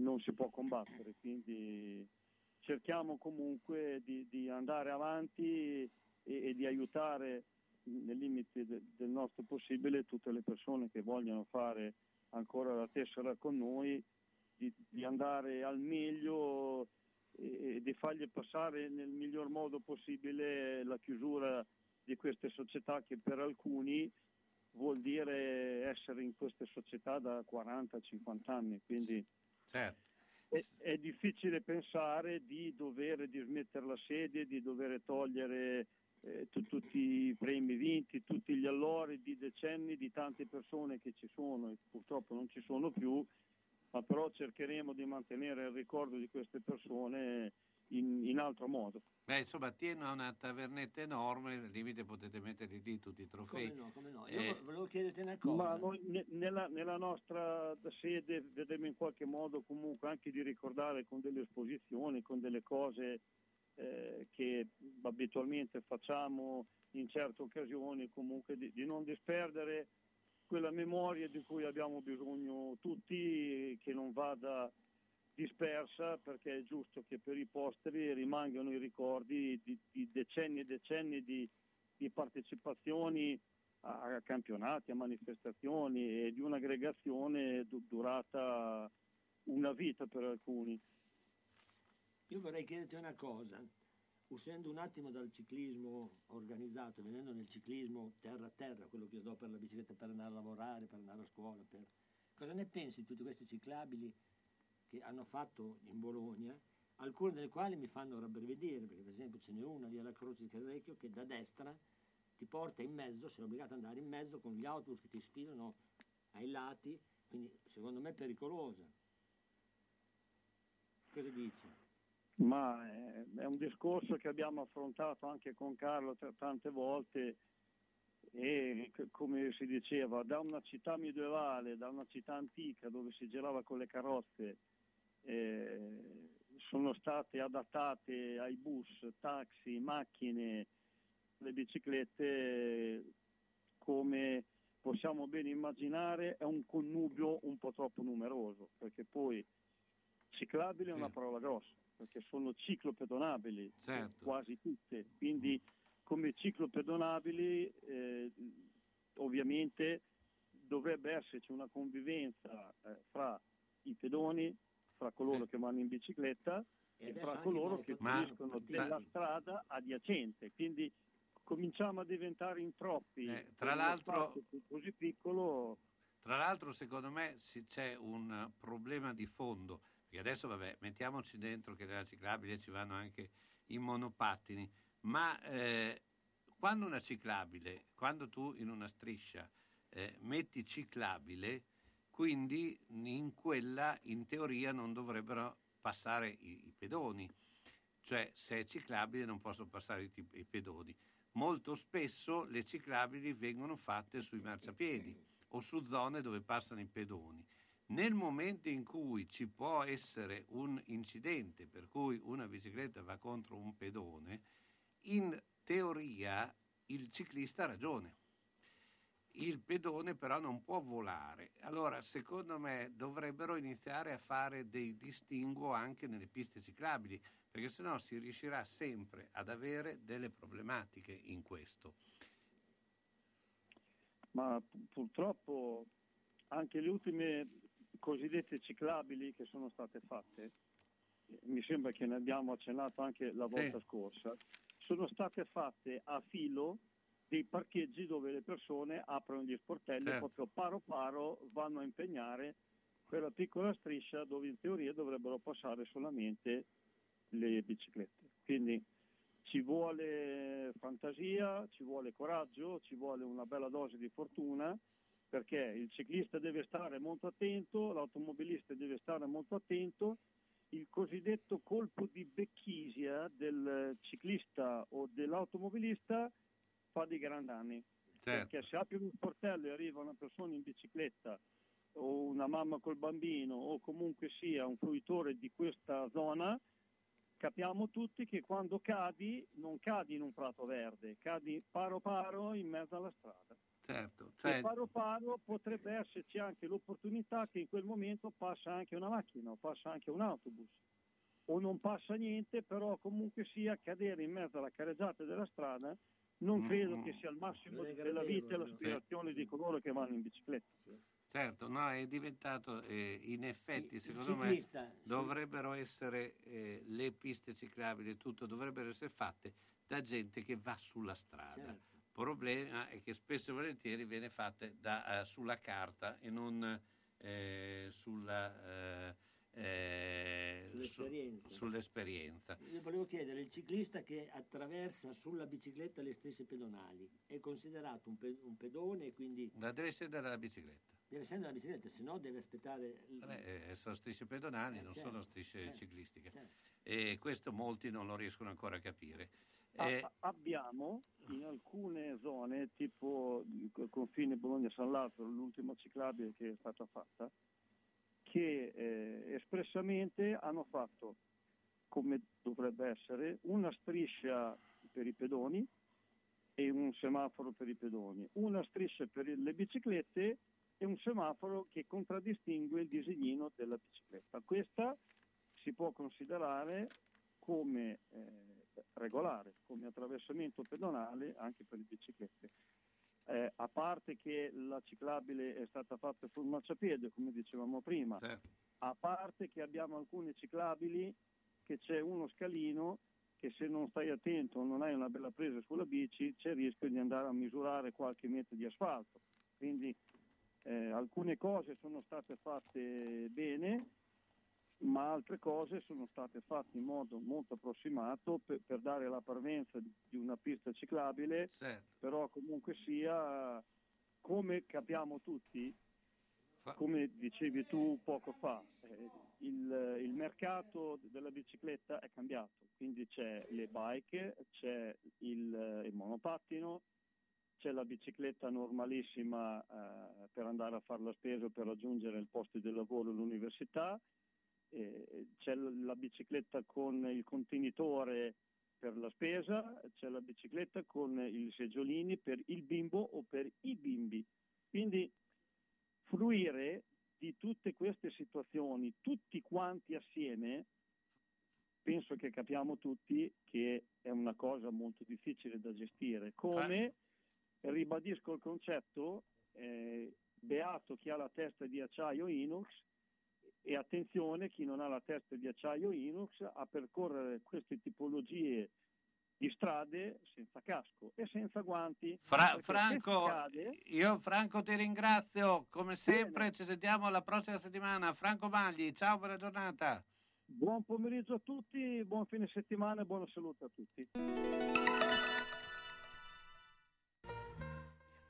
non si può combattere. Quindi cerchiamo comunque di, di andare avanti e, e di aiutare nei limiti de- del nostro possibile tutte le persone che vogliono fare ancora la tessera con noi, di, di andare al meglio e, e di fargli passare nel miglior modo possibile la chiusura di queste società che per alcuni vuol dire essere in queste società da 40-50 anni. Quindi Certo. è, è difficile pensare di dover dismettere la sede, di dover togliere eh, tu- tutti i premi vinti, tutti gli allori di decenni di tante persone che ci sono e purtroppo non ci sono più, ma però cercheremo di mantenere il ricordo di queste persone in, in altro modo. Beh, insomma, Tieno ha una tavernetta enorme, al limite potete mettere lì tutti i trofei. Come no, come no. Io Eh, vo- volevo chiederti una cosa. Ma noi ne- nella, nella nostra sede vedremo in qualche modo comunque anche di ricordare con delle esposizioni, con delle cose eh, che abitualmente facciamo in certe occasioni, comunque di, di non disperdere quella memoria di cui abbiamo bisogno tutti, che non vada dispersa perché è giusto che per i posteri rimangano i ricordi di, di decenni e decenni di, di partecipazioni a campionati, a manifestazioni e di un'aggregazione du- durata una vita per alcuni. Io vorrei chiederti una cosa, uscendo un attimo dal ciclismo organizzato, venendo nel ciclismo terra a terra, quello che do per la bicicletta per andare a lavorare, per andare a scuola, per... cosa ne pensi di tutti questi ciclabili che hanno fatto in Bologna, alcuni dei quali mi fanno rabbrividire, perché per esempio ce n'è una lì alla Croce di Casrecchio che da destra ti porta in mezzo, sei obbligato ad andare in mezzo con gli autobus che ti sfilano ai lati, quindi secondo me è pericolosa. Cosa dici? Ma è, è un discorso che abbiamo affrontato anche con Carlo t- tante volte e c- come si diceva, da una città medievale, da una città antica dove si girava con le carrozze, eh, sono state adattate ai bus, taxi, macchine, le biciclette, come possiamo bene immaginare, è un connubio un po' troppo numeroso, perché poi ciclabile è una parola grossa, perché sono ciclopedonabili, Certo. quasi tutte, quindi come ciclopedonabili eh, ovviamente dovrebbe esserci una convivenza eh, fra i pedoni, fra coloro che vanno in bicicletta E e, fra coloro che motopattini. della strada adiacente. Quindi cominciamo a diventare in troppi. Eh, tra l'altro- così piccolo Tra l'altro, secondo me si- c'è un problema di fondo, perché adesso, vabbè, mettiamoci dentro che nella ciclabile ci vanno anche i monopattini, ma eh, quando una ciclabile, quando tu in una striscia eh, metti ciclabile, quindi in quella in teoria non dovrebbero passare i, i pedoni, cioè se è ciclabile non possono passare i, i pedoni. Molto spesso le ciclabili vengono fatte sui marciapiedi o su zone dove passano i pedoni. Nel momento in cui ci può essere un incidente per cui una bicicletta va contro un pedone, in teoria il ciclista ha ragione. Il pedone però non può volare. Allora, secondo me, dovrebbero iniziare a fare dei distinguo anche nelle piste ciclabili, perché sennò si riuscirà sempre ad avere delle problematiche in questo. ma pu- purtroppo anche le ultime cosiddette ciclabili che sono state fatte, eh, mi sembra che ne abbiamo accennato anche la volta scorsa, sono state fatte a filo dei parcheggi dove le persone aprono gli sportelli Certo. proprio paro paro vanno a impegnare quella piccola striscia dove in teoria dovrebbero passare solamente le biciclette. Quindi ci vuole fantasia, ci vuole coraggio, ci vuole una bella dose di fortuna perché il ciclista deve stare molto attento, l'automobilista deve stare molto attento, il cosiddetto colpo di becchisia del ciclista o dell'automobilista fa dei grandi danni. Certo. Perché se apri uno sportello e arriva una persona in bicicletta o una mamma col bambino o comunque sia un fruitore di questa zona, capiamo tutti che quando cadi non cadi in un prato verde, cadi paro paro in mezzo alla strada. Certo, E cioè, paro paro potrebbe esserci anche l'opportunità che in quel momento passa anche una macchina o passa anche un autobus o non passa niente, però comunque sia cadere in mezzo alla careggiata della strada non Mm, credo mm. che sia il massimo della vita e l'aspirazione di coloro che vanno in bicicletta. certo, no, è diventato, eh, in effetti, secondo me, ciclista, sì. dovrebbero essere eh, le piste ciclabili e tutto, dovrebbero essere fatte da gente che va sulla strada. Certo. Il problema è che spesso e volentieri viene fatta da, eh, sulla carta e non eh, sulla, eh, eh, su- Sull'esperienza. sull'esperienza. Io volevo chiedere, il ciclista che attraversa sulla bicicletta le stesse pedonali è considerato un, pe- un pedone e quindi Ma deve scendere dalla bicicletta. deve scendere la bicicletta, se no deve aspettare... il- Vabbè, eh, sono strisce pedonali, Eh, non certo, sono strisce certo, ciclistiche. certo. E questo molti non lo riescono ancora a capire. Eh, abbiamo in alcune zone, tipo il confine Bologna-San Lazzaro, l'ultima ciclabile che è stata fatta, che eh, espressamente hanno fatto, come dovrebbe essere, una striscia per i pedoni e un semaforo per i pedoni, una striscia per le biciclette e un semaforo che contraddistingue il disegnino della bicicletta. Questa si può considerare come eh, regolare, come attraversamento pedonale anche per le biciclette. Eh, a parte che la ciclabile è stata fatta sul marciapiede, come dicevamo prima, certo. a parte che abbiamo alcune ciclabili che c'è uno scalino che se non stai attento o non hai una bella presa sulla bici c'è il rischio di andare a misurare qualche metro di asfalto. Quindi eh, alcune cose sono state fatte bene, ma altre cose sono state fatte in modo molto approssimato per, per dare la parvenza di, una pista ciclabile, certo. però comunque sia, come capiamo tutti, come dicevi tu poco fa, eh, il, il mercato della bicicletta è cambiato, quindi c'è le bike, c'è il, il monopattino, c'è la bicicletta normalissima eh, per andare a fare la spesa o per raggiungere il posto di lavoro e l'università, eh, c'è la bicicletta con il contenitore per la spesa, c'è la bicicletta con i seggiolini per il bimbo o per i bimbi. Quindi fruire di tutte queste situazioni, tutti quanti assieme, penso che capiamo tutti che è una cosa molto difficile da gestire. Come ribadisco il concetto, eh, beato chi ha la testa di acciaio inox e attenzione chi non ha la testa di acciaio inox a percorrere queste tipologie di strade senza casco e senza guanti. Fra- Franco, cade- io Franco ti ringrazio, come sempre ci sentiamo la prossima settimana. Franco Magli, ciao, buona giornata. Buon pomeriggio a tutti, buon fine settimana e buona salute a tutti.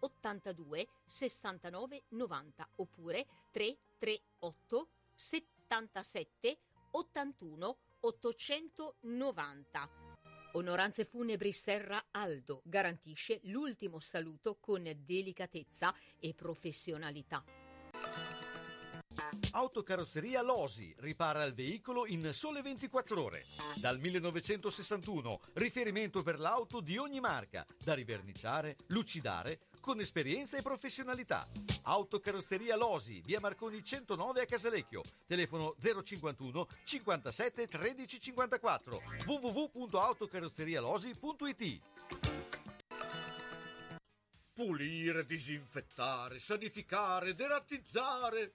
82 69 90 oppure 338 77 81 890. Onoranze Funebri Serra Aldo garantisce l'ultimo saluto con delicatezza e professionalità. Autocarrozzeria Losi ripara il veicolo in sole 24 ore. Dal 1961, riferimento per l'auto di ogni marca, da riverniciare, lucidare, con esperienza e professionalità. Autocarrozzeria Losi, via Marconi 109 a Casalecchio. Telefono 051 57 13 54 www.autocarrozzerialosi.it Pulire, disinfettare, sanificare, derattizzare.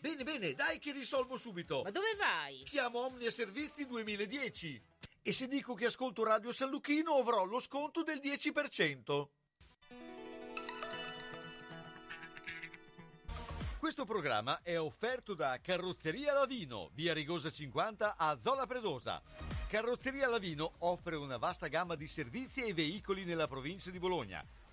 Bene, bene, dai che risolvo subito. Ma dove vai? Chiamo Omnia Servizi 2010. E se dico che ascolto Radio San Lucchino avrò lo sconto del 10%. Questo programma è offerto da Carrozzeria Lavino, via Rigosa 50 a Zola Predosa. Carrozzeria Lavino offre una vasta gamma di servizi e veicoli nella provincia di Bologna.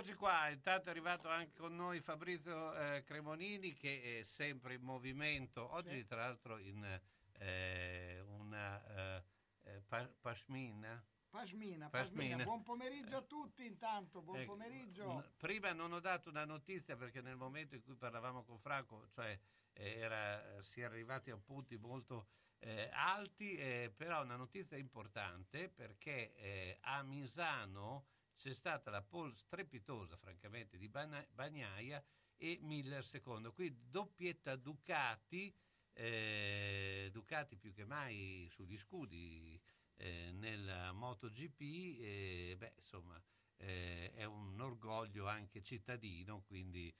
Eccoci qua, intanto è arrivato anche con noi Fabrizio eh, Cremonini che è sempre in movimento, oggi tra l'altro in eh, una eh, eh, pa- pashmina. Pasmina, Pasmina. Pasmina, buon pomeriggio a tutti intanto, buon Ecco, pomeriggio. Prima non ho dato una notizia perché nel momento in cui parlavamo con Franco, cioè eh, era, si è arrivati a punti molto eh, alti, eh, però una notizia importante perché eh, a Misano c'è stata la pole strepitosa, francamente, di Bagnaia e Miller secondo. Qui doppietta Ducati, eh, Ducati più che mai sugli scudi eh, nella MotoGP, beh, insomma, eh, è un orgoglio anche cittadino, quindi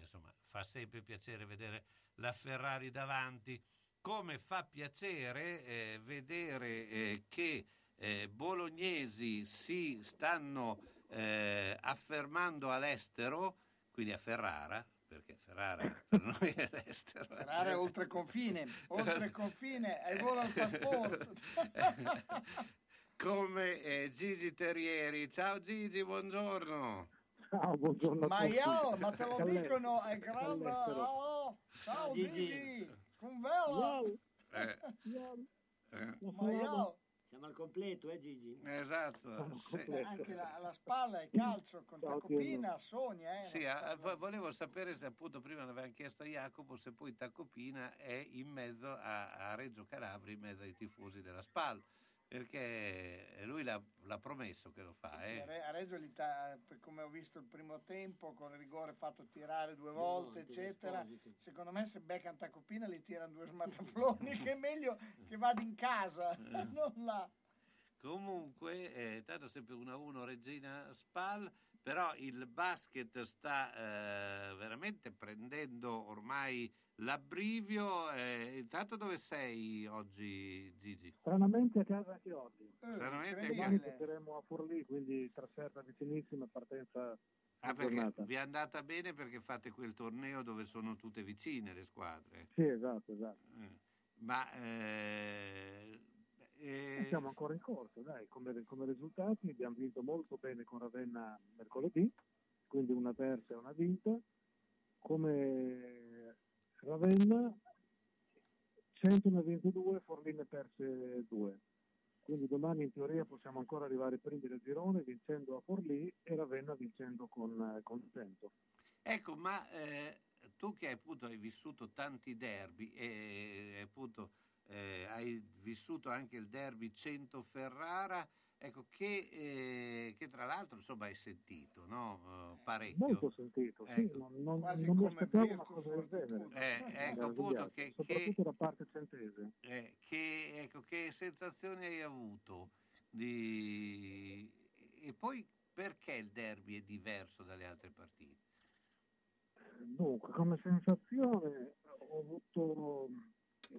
insomma, fa sempre piacere vedere la Ferrari davanti. Come fa piacere eh, vedere eh, che eh, bolognesi si stanno eh, affermando all'estero, quindi a Ferrara, perché Ferrara per *laughs* noi è l'estero. Ferrara è oltre confine, *laughs* oltre confine, hai volo al passaporto. *laughs* Come eh, Gigi Terrieri. Ciao Gigi, buongiorno. Ciao, buongiorno Ma io, ma te lo dicono, è grande. All'estero. Oh, ciao Gigi. Gigi, con vela. Eh, eh, Ma io, Siamo al completo, eh Gigi? esatto. sì. anche la, la spalla è calcio con Tacopina, sogna. Eh, Sì, ah, vo- volevo sapere se appunto prima l'avevamo chiesto a Jacopo se poi Tacopina è in mezzo a, a Reggio Calabria, in mezzo ai tifosi della SPAL, perché lui l'ha, l'ha promesso che lo fa. A Eh. A Reggio come ho visto il primo tempo, con il rigore fatto tirare due volte, volte, eccetera. Secondo me se beccano Tacopina li tirano due smatafloni, *laughs* che è meglio che vada in casa, *laughs* non là. Comunque, eh, tanto sempre 1-1 Regina Spal, però il basket sta eh, veramente prendendo ormai l'abbrivio. eh, intanto dove sei oggi Gigi? Stranamente a casa anche oggi. Stranamente a Domani casa. passeremo a Forlì, quindi Traserta vicinissima, partenza Ah, perché giornata. vi è andata bene perché fate quel torneo dove sono tutte vicine le squadre. Sì, esatto, esatto. Eh, Ma eh, eh, Siamo ancora in corso, dai, come, come risultati abbiamo vinto molto bene con Ravenna mercoledì, quindi una persa e una vinta. Come Ravenna 100 ne ha vinto due, Forlì ne ha perse due. Quindi domani in teoria possiamo ancora arrivare primi del girone vincendo a Forlì e Ravenna vincendo con, eh, con 100. Ecco, ma eh, tu che appunto hai vissuto tanti derby e appunto eh, hai vissuto anche il derby 100 Ferrara, ecco che, eh, che tra l'altro insomma hai sentito, no? Eh, parecchio. Molto sentito, sì, Ecco. non, non, Quasi non come una cosa del genere. Eh, ecco appunto che, soprattutto da parte centese. eh, che, ecco, che sensazioni hai avuto di... e poi perché il derby è diverso dalle altre partite? Dunque, come sensazione ho avuto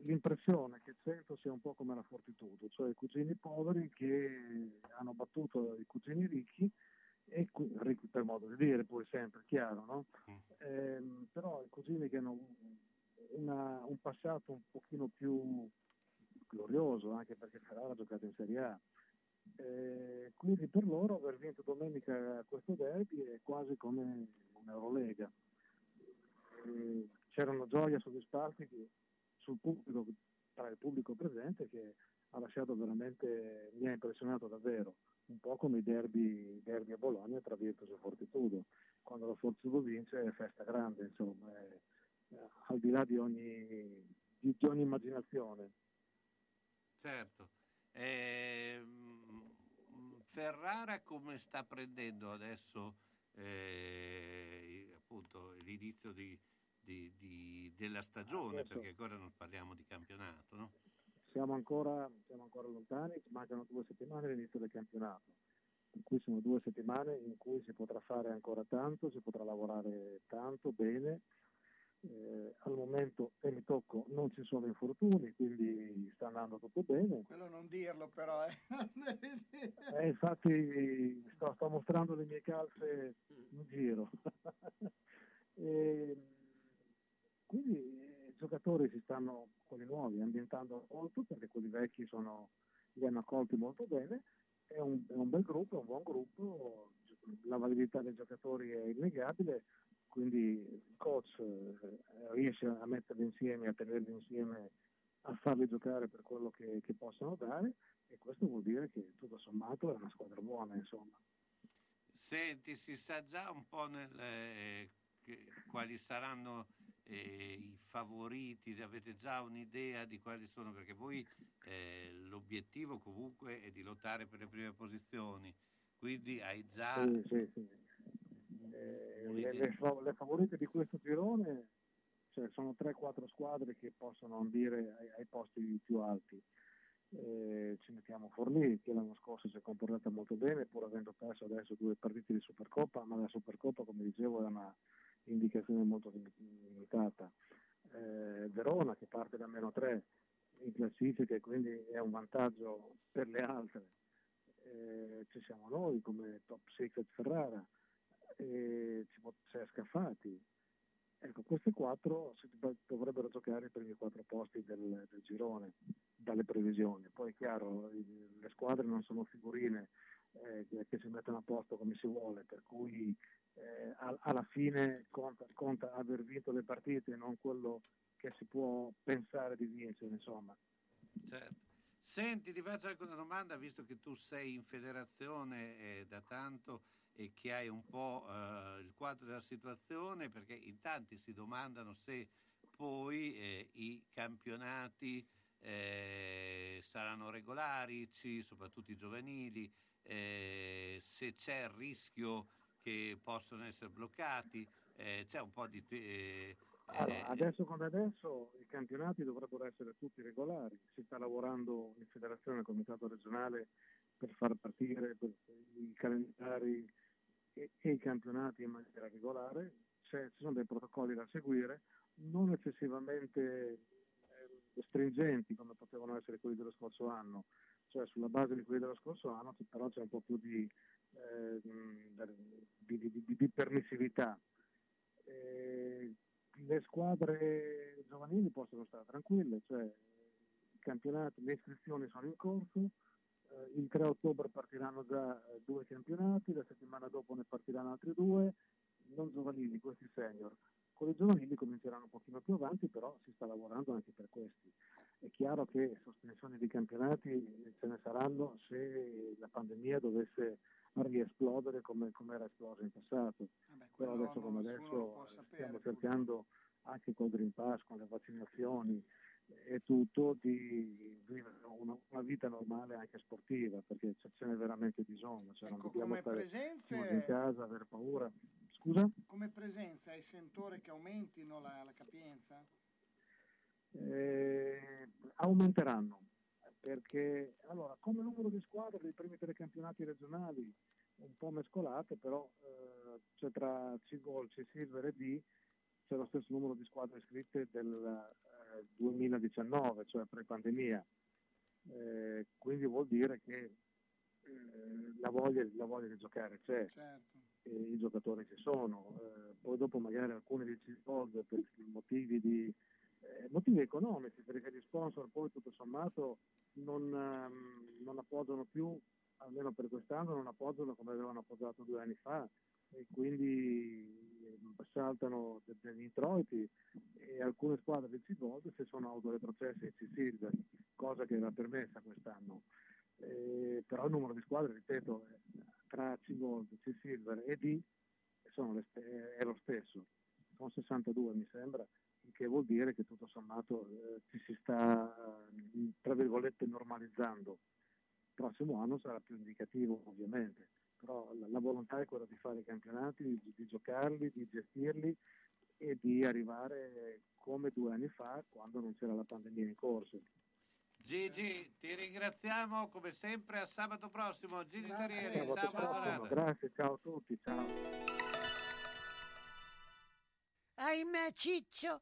l'impressione che il centro sia un po' come la Fortitudo, cioè i cugini poveri che hanno battuto i cugini ricchi e ricchi per modo di dire, poi sempre chiaro, no? Ehm, però i cugini che hanno una- un passato un pochino più glorioso, anche perché Ferrara ha giocato in Serie A. Eh, quindi per loro aver vinto domenica questo derby è quasi come un'Eurolega. Eh, c'era una gioia soddisfarsi che- sul pubblico, tra il pubblico presente che ha lasciato veramente, mi ha impressionato davvero, un po' come i derby, derby a Bologna tra Virtus e Fortitudo. Quando la Fortitudo vince è festa grande, insomma, è- è al di là di ogni, di- di ogni immaginazione. Certo. Ehm, Ferrara come sta prendendo adesso eh, appunto l'inizio di- di- di- della stagione, Adesso- perché ancora non parliamo di campionato, no? Siamo ancora, siamo ancora lontani, ci mancano due settimane all'inizio del campionato, per cui sono due settimane in cui si potrà fare ancora tanto, si potrà lavorare tanto, bene. Eh, al momento, e mi tocco, non ci sono infortuni, quindi sta andando tutto bene. Quello non dirlo però, eh. *laughs* Eh, infatti sto, sto mostrando le mie calze in giro. *laughs* E, quindi eh, i giocatori si stanno, quelli nuovi, ambientando molto perché quelli vecchi sono, li hanno accolti molto bene. È un, è un bel gruppo, è un buon gruppo, la validità dei giocatori è innegabile, quindi il coach eh, riesce a metterli insieme, a tenerli insieme, a farli giocare per quello che, che possono dare e questo vuol dire che tutto sommato è una squadra buona, insomma. Senti, si sa già un po' nel, eh, che- quali saranno eh, i favoriti, avete già un'idea di quali sono, perché voi eh, l'obiettivo comunque è di lottare per le prime posizioni, quindi hai già... Sì, sì, sì. Eh, le, le fa- le favorite di questo girone cioè, sono 3-4 squadre che possono ambire ai, ai posti più alti. Eh, ci mettiamo Forlì che l'anno scorso si è comportata molto bene pur avendo perso adesso due partite di Supercoppa ma la Supercoppa come dicevo è una indicazione molto lim- limitata. Eh, Verona che parte da meno 3 in classifica e quindi è un vantaggio per le altre. Eh, ci siamo noi come top secret Ferrara e può- c'è Scaffati. Ecco, queste quattro dovrebbero giocare i primi quattro posti del, del girone, dalle previsioni. Poi è chiaro, le squadre non sono figurine eh, che si mettono a posto come si vuole, per cui eh, al- alla fine conta, conta aver vinto le partite, non quello che si può pensare di vincere, insomma. Certo. Senti, ti faccio anche una domanda, visto che tu sei in federazione eh, da tanto e che hai un po' eh, il quadro della situazione, perché in tanti si domandano se poi eh, i campionati eh, saranno regolari, soprattutto i giovanili, eh, se c'è il rischio che possono essere bloccati, eh, c'è un po' di... te- eh, Allora, eh, adesso come adesso i campionati dovrebbero essere tutti regolari, si sta lavorando in federazione e comitato regionale per far partire per- i calendari e, e i campionati in maniera regolare, C'è- ci sono dei protocolli da seguire, non eccessivamente eh, stringenti come potevano essere quelli dello scorso anno, cioè sulla base di quelli dello scorso anno però c'è un po' più di, eh, di- di- di permissività. Eh, le squadre giovanili possono stare tranquille, cioè i campionati, le iscrizioni sono in corso, eh, il 3 ottobre partiranno già eh, due campionati, la settimana dopo ne partiranno altri due, non giovanili, questi senior. Con i giovanili cominceranno un pochino più avanti, però si sta lavorando anche per questi. È chiaro che sospensioni di campionati eh, ce ne saranno se la pandemia dovesse riesplodere come, come era esplosa in passato. Però quello adesso come adesso eh, stiamo cercando anche col Green Pass, con le vaccinazioni e tutto, di vivere una, una vita normale anche sportiva, perché ce n'è veramente bisogno. Cioè non Ecco, dobbiamo come chiusi in casa, avere paura. Scusa? Come presenza hai sentore che aumentino la, la capienza? Eh, aumenteranno perché allora come numero di squadre dei primi tre campionati regionali un po' mescolate però eh, c'è tra C-Gold, C-Silver e D c'è lo stesso numero di squadre iscritte del eh, 2019 cioè pre-pandemia Eh, quindi vuol dire che eh, la, voglia, la voglia di giocare c'è, Certo. e i giocatori ci sono, eh, poi dopo magari alcuni dici soldi per motivi, di, eh, motivi economici, perché gli sponsor poi tutto sommato non, ehm, non appoggiano più, almeno per quest'anno, non appoggiano come avevano appoggiato due anni fa e quindi eh, saltano de- degli introiti e alcune squadre di C-Gold si sono autoretrocesse ai C-Silver, cosa che era permessa quest'anno. Eh, però il numero di squadre, ripeto, eh, tra C-Gold, C-Silver e D le ste- è lo stesso, sono 62 mi sembra, il che vuol dire che tutto sommato eh, ci si sta, tra virgolette, normalizzando. Il prossimo anno sarà più indicativo ovviamente, però la, la volontà è quella di fare i campionati, di, di giocarli, di gestirli e di arrivare come due anni fa quando non c'era la pandemia in corso. Gigi, ti ringraziamo come sempre. A sabato prossimo. Gigi Tarieri, Sabato ciao, prossimo. giornata. Grazie, ciao a tutti, ciao. Ahimè, Ciccio,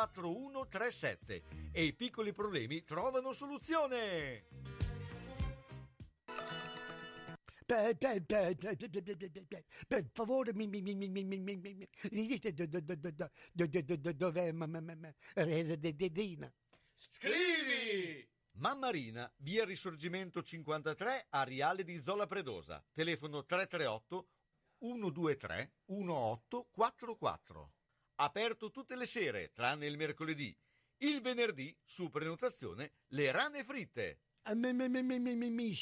4137 e i piccoli problemi trovano soluzione. Per, favore, mi, mi, mi, mi, mi, dite dov'è? Scrivi! Mammarina, via Risorgimento 53, Ariale di Zola Predosa. Telefono 338 123 1844 aperto tutte le sere, tranne il mercoledì. Il venerdì, su prenotazione, le rane fritte. Mi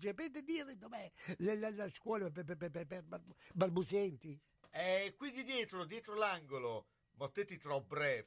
sapete dire dov'è la, scuola per, balbuzienti? È qui di dietro, dietro l'angolo. Mottetti troppo bref.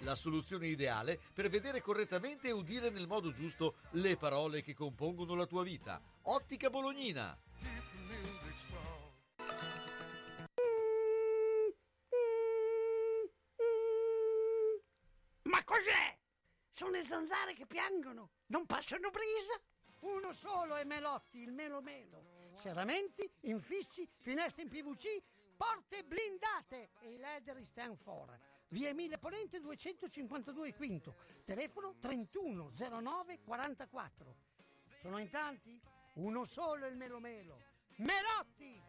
La soluzione ideale per vedere correttamente e udire nel modo giusto le parole che compongono la tua vita. Ottica Bolognina. Ma cos'è? Sono le zanzare che piangono, non passano brisa? Uno solo è Melotti, il Melo Melo. Serramenti, infissi, finestre in PVC, porte blindate e i leder stand for. Via Emile Ponente 252 Quinto, telefono 31 09 44. Sono in tanti? Uno solo il Melo Melo. Melotti!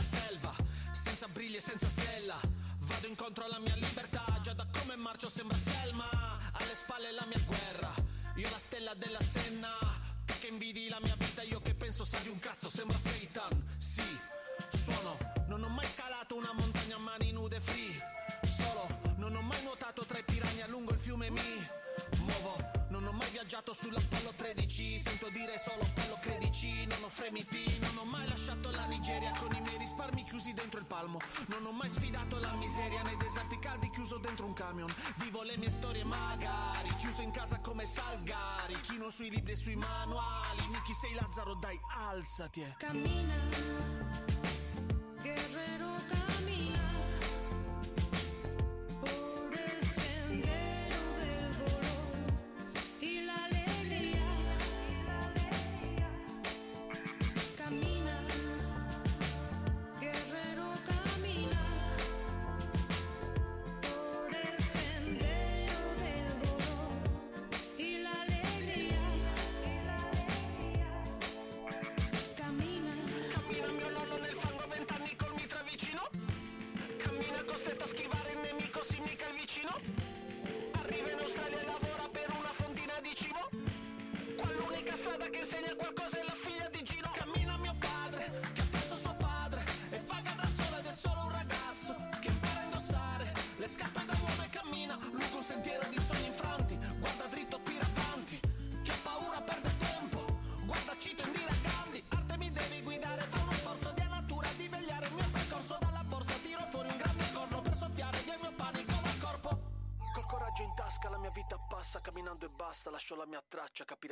Nella selva, senza briglie e senza sella. Vado incontro alla mia libertà, già da come marcio sembra Selma. Alle spalle la mia guerra, io la stella della Senna. Tu che invidi la mia vita, io che penso sia di un cazzo, sembra Satan. Sì, suono, non ho mai scalato una montagna a mani nude free. Solo, non ho mai nuotato tra i piranha lungo il fiume Mi. Viaggiato sull'Apollo 13 Sento dire solo Apollo credici. Non ho fremiti, non ho mai lasciato la Nigeria Con i miei risparmi chiusi dentro il palmo. Non ho mai sfidato la miseria Nei deserti caldi chiuso dentro un camion. Vivo le mie storie magari Chiuso in casa come Salgari. Chino sui libri e sui manuali. Miki sei Lazzaro dai alzati eh. Camina, guerrero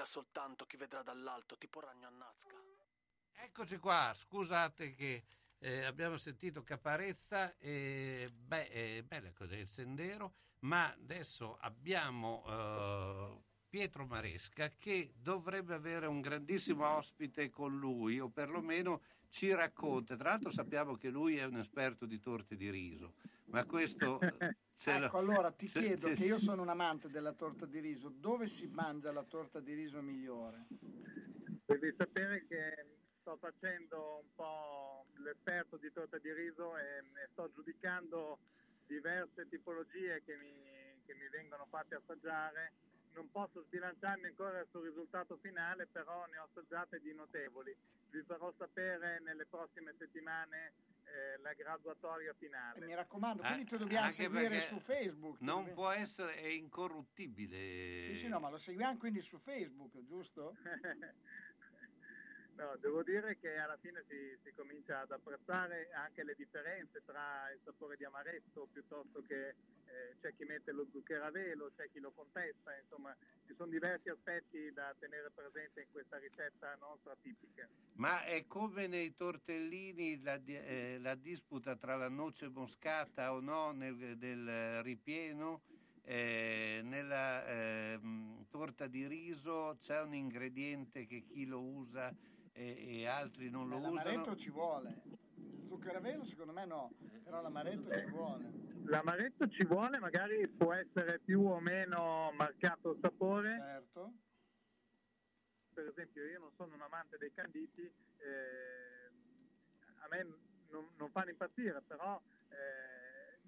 soltanto chi vedrà dall'alto Tipo ragno a Nazca Eccoci qua, scusate che eh, abbiamo sentito Caparezza e beh, è bella cosa del Sendero, ma adesso abbiamo eh, Pietro Maresca che dovrebbe avere un grandissimo ospite con lui o perlomeno ci racconta. Tra l'altro sappiamo che lui è un esperto di torte di riso, ma questo... *laughs* ce lo- Ecco, allora ti ce- chiedo, ce- che io sono un amante della torta di riso, dove si mangia la torta di riso migliore? Devi sapere che sto facendo un po' l'esperto di torta di riso e, e sto giudicando diverse tipologie che mi, che mi vengono fatte assaggiare. Non posso sbilanciarmi ancora sul risultato finale, però ne ho assaggiate di notevoli. Vi farò sapere nelle prossime settimane eh, la graduatoria finale. E mi raccomando, Ah, quindi tu dobbiamo seguire su Facebook. Non Dobbiamo- può essere, è incorruttibile. Sì, sì, no, ma lo seguiamo quindi su Facebook, giusto? *laughs* No, devo dire che alla fine si, si comincia ad apprezzare anche le differenze tra il sapore di amaretto piuttosto che eh, c'è chi mette lo zucchero a velo, c'è chi lo contesta, insomma ci sono diversi aspetti da tenere presente in questa ricetta nostra tipica. Ma è come nei tortellini la, eh, la disputa tra la noce moscata o no nel, del ripieno? Eh, nella ehm, torta di riso c'è un ingrediente che chi lo usa e, e altri non lo L'amaretto usano. ci vuole. Il zucchero a velo secondo me no, però l'amaretto ci vuole. L'amaretto ci vuole, magari può essere più o meno marcato il sapore. Certo. Per esempio io non sono un amante dei canditi, eh, a me non, non fanno impazzire, però eh,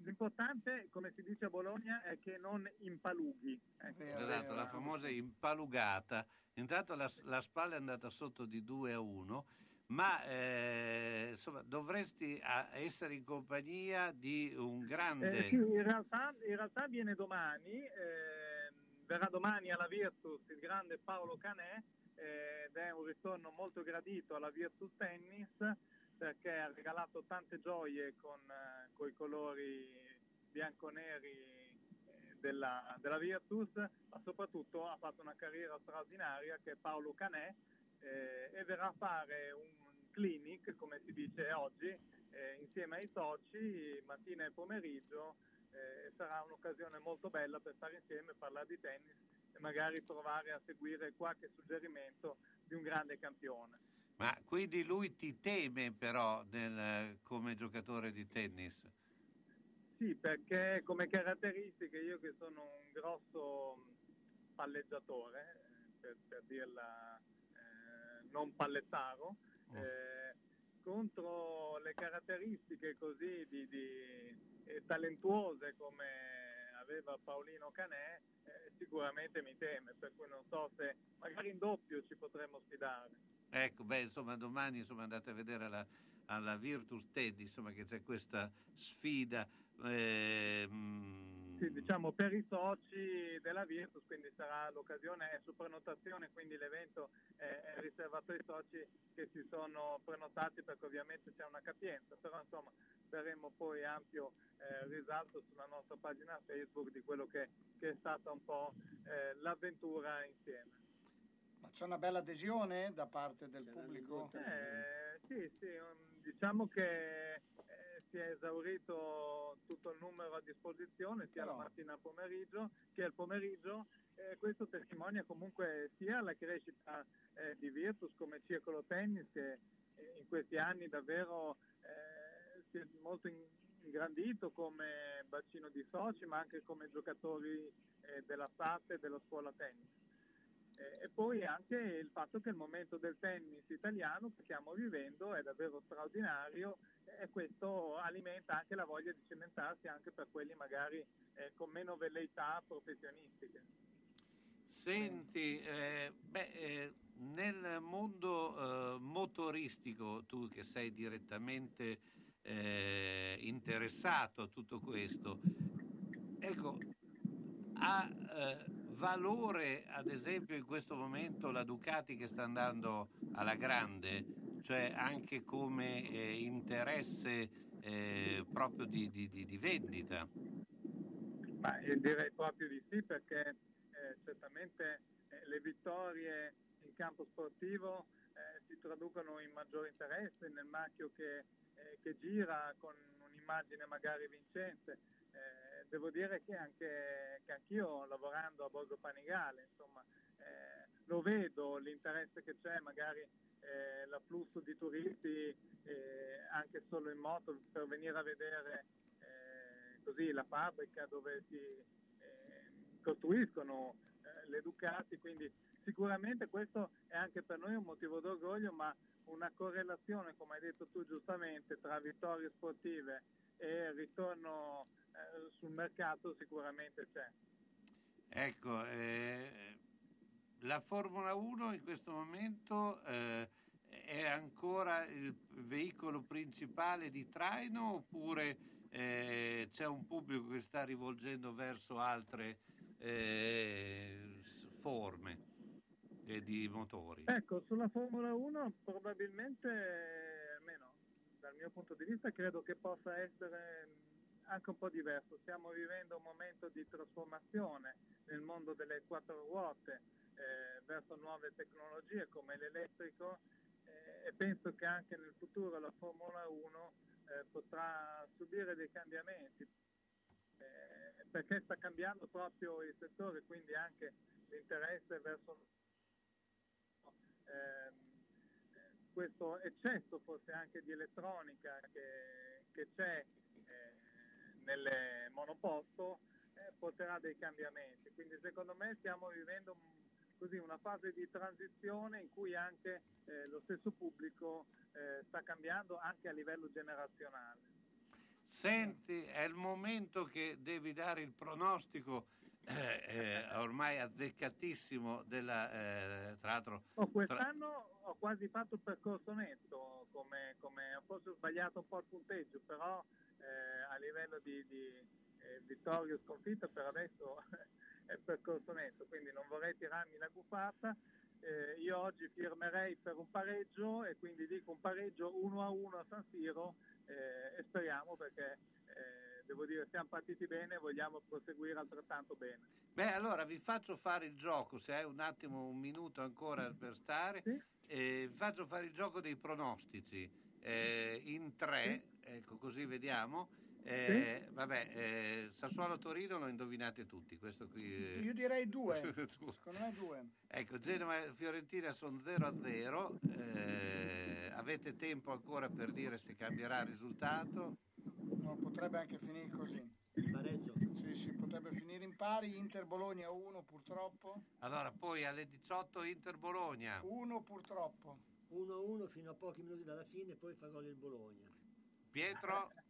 l'importante, come si dice a Bologna, è che non impalughi. ecco. Esatto, la famosa impalugata. Intanto la, la spalla è andata sotto di 2 a 1, ma eh, insomma, dovresti essere in compagnia di un grande... Eh, sì, in, realtà, in realtà viene domani, eh, verrà domani alla Virtus il grande Paolo Canè eh, ed è un ritorno molto gradito alla Virtus Tennis perché ha regalato tante gioie con, i colori bianco-neri eh, della, della Virtus, ma soprattutto ha fatto una carriera straordinaria che è Paolo Canè eh, e verrà a fare un clinic, come si dice oggi, eh, insieme ai soci mattina e pomeriggio eh, sarà un'occasione molto bella per stare insieme, parlare di tennis e magari provare a seguire qualche suggerimento di un grande campione. Ma quindi lui ti teme però nel- come giocatore di tennis? Sì, perché come caratteristiche io che sono un grosso mh, palleggiatore, per, per dirla eh, non pallettaro, eh, contro le caratteristiche così di, di- eh, talentuose come aveva Paolino Canè, eh, sicuramente mi teme, per cui non so se magari in doppio ci potremmo sfidare. Ecco, beh, insomma, domani insomma, andate a vedere alla, alla Virtus Teddy, insomma, che c'è questa sfida. ehm, Sì, diciamo per i soci della Virtus, quindi sarà l'occasione, è su prenotazione, quindi l'evento è, è riservato ai soci che si sono prenotati perché ovviamente c'è una capienza, però insomma daremo poi ampio eh, risalto sulla nostra pagina Facebook di quello che, che è stata un po' eh, l'avventura insieme. C'è una bella adesione da parte del pubblico? Eh, sì, sì, um, diciamo che eh, si è esaurito tutto il numero a disposizione sia la Però- mattina al pomeriggio che al pomeriggio. Eh, questo testimonia comunque sia la crescita eh, di Virtus come circolo tennis che eh, in questi anni davvero eh, si è molto in- ingrandito come bacino di soci ma anche come giocatori della SAT e della scuola tennis. E poi anche il fatto che il momento del tennis italiano che stiamo vivendo è davvero straordinario e questo alimenta anche la voglia di cimentarsi anche per quelli magari eh, con meno velleità professionistiche. Senti, eh, beh, eh, nel mondo eh, motoristico, tu che sei direttamente eh, interessato a tutto questo, ecco, ha eh, valore ad esempio in questo momento la Ducati che sta andando alla grande, cioè anche come eh, interesse eh, proprio di, di- di- di vendita? Ma io direi proprio di sì perché eh, certamente eh, le vittorie in campo sportivo eh, si traducono in maggiore interesse nel marchio che, eh, che gira con un'immagine magari vincente. Devo dire che anche che anch'io lavorando a Borgo Panigale, insomma, eh, lo vedo l'interesse che c'è, magari eh, l'afflusso di turisti eh, anche solo in moto per venire a vedere eh, così la fabbrica dove si eh, costruiscono eh, le Ducati, quindi sicuramente questo è anche per noi un motivo d'orgoglio, ma una correlazione, come hai detto tu giustamente, tra vittorie sportive e ritorno sul mercato sicuramente c'è. Ecco, eh, la Formula 1 in questo momento eh, è ancora il veicolo principale di traino oppure eh, c'è un pubblico che sta rivolgendo verso altre eh, forme di motori? Ecco, sulla Formula 1 probabilmente, almeno dal mio punto di vista, credo che possa essere anche un po' diverso. Stiamo vivendo un momento di trasformazione nel mondo delle quattro ruote eh, verso nuove tecnologie come l'elettrico eh, e penso che anche nel futuro la Formula 1 eh, potrà subire dei cambiamenti eh, perché sta cambiando proprio il settore, quindi anche l'interesse verso ehm, eh, questo eccesso forse anche di elettronica che, che c'è nelle monoposto eh, porterà dei cambiamenti. Quindi secondo me stiamo vivendo così una fase di transizione in cui anche eh, lo stesso pubblico eh, sta cambiando anche a livello generazionale. Senti, è il momento che devi dare il pronostico eh, eh, ormai azzeccatissimo della, eh, tra l'altro... Oh, quest'anno ho quasi fatto il percorso netto, come, come ho forse ho sbagliato un po' il punteggio, però eh, a livello di, di eh, vittoria o sconfitta per adesso *laughs* è percorso netto, quindi non vorrei tirarmi la gufata. Eh, io oggi firmerei per un pareggio e quindi dico un pareggio 1 a 1 a San Siro eh, e speriamo perché eh, devo dire siamo partiti bene e vogliamo proseguire altrettanto bene. Beh, allora vi faccio fare il gioco, se hai un attimo, un minuto ancora per stare, eh, vi faccio fare il gioco dei pronostici eh, in tre, ecco così vediamo. Eh, Vabbè, eh, Sassuolo-Torino lo indovinate tutti, questo qui... eh. Io direi due, *laughs* secondo me due. Ecco, Genova e Fiorentina sono 0 a 0. eh, avete tempo ancora per dire se cambierà il risultato? No, potrebbe anche finire così. Pareggio. Sì, sì, potrebbe finire in pari, Inter Bologna 1 purtroppo. Allora, poi alle 18 Inter Bologna. 1 purtroppo. 1-1 fino a pochi minuti dalla fine, poi fa gol il Bologna. Pietro? *laughs*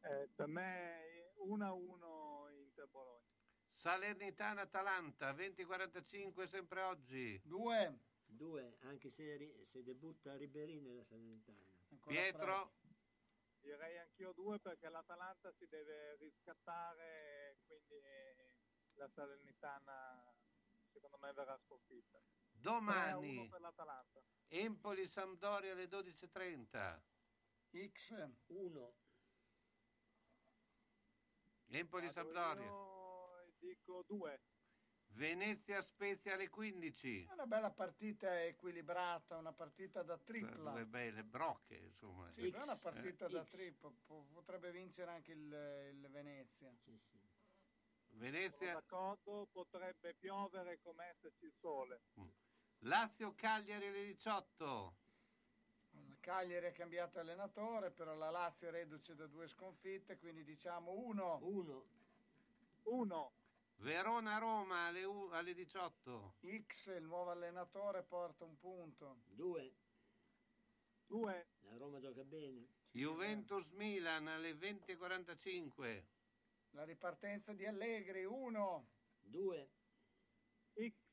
Eh, per me 1-1 Inter-Bologna. Salernitana-Atalanta, 20-45 sempre oggi. 2. 2, anche se, se debutta Ribéry nella Salernitana. Pietro? Direi anch'io 2 perché l'Atalanta si deve riscattare, quindi la Salernitana secondo me verrà sconfitta. 3 a Domani 1 per l'Atalanta. Empoli-Sampdoria alle 12.30. X. 1. Empoli-Sampdoria. Io dico 2. Venezia-Spezia alle 15. È una bella partita equilibrata, una partita da tripla. Due belle brocche, insomma. Sì, è una Eh, partita da X. tripla, po- potrebbe vincere anche il, il Venezia. Venezia, Sono d'accordo, potrebbe piovere come esserci il sole. Lazio-Cagliari alle 18. Il Cagliari ha cambiato allenatore, però la Lazio è reduce da due sconfitte, quindi diciamo 1. 1. 1. Verona-Roma alle, u- alle 18. X, il nuovo allenatore, porta un punto. 2. 2. La Roma gioca bene. Juventus-Milan alle 20.45. La ripartenza di Allegri, 1. 2. X.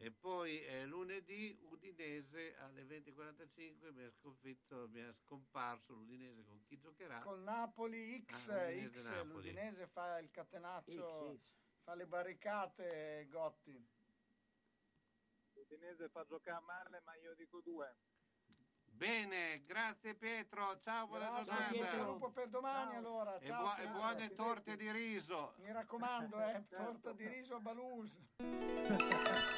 E poi eh, lunedì Udinese alle 20.45 mi ha sconfitto, mi ha scomparso l'Udinese con chi giocherà. Col Napoli X, Ah, Udinese X, Napoli. l'Udinese fa il catenaccio, X, X. fa le barricate, Gotti. L'Udinese fa giocare male, ma io dico 2. Bene, grazie Pietro, ciao, buona Grazie, giornata. lupo per domani allora. E, Ciao, e Pietro. buone torte di riso. Mi raccomando, eh, *laughs* torta di riso a Balus. *laughs*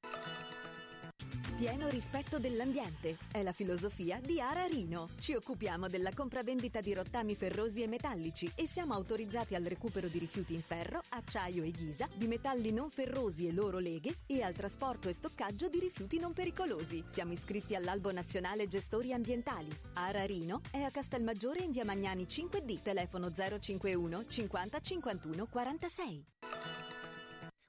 Pieno rispetto dell'ambiente è la filosofia di Ara Rino. Ci occupiamo della compravendita di rottami ferrosi e metallici e siamo autorizzati al recupero di rifiuti in ferro, acciaio e ghisa, di metalli non ferrosi e loro leghe e al trasporto e stoccaggio di rifiuti non pericolosi. Siamo iscritti all'Albo Nazionale Gestori Ambientali. Ara Rino è a Castelmaggiore in via Magnani 5D, telefono 051 50 51 46.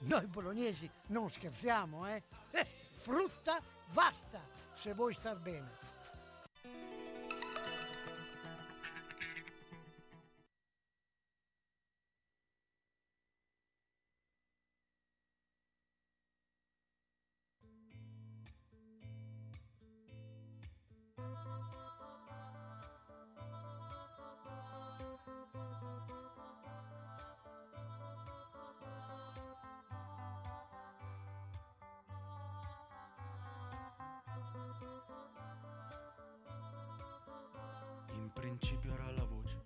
noi bolognesi non scherziamo, eh? Eh, frutta basta, se vuoi star bene. In principio era la voce,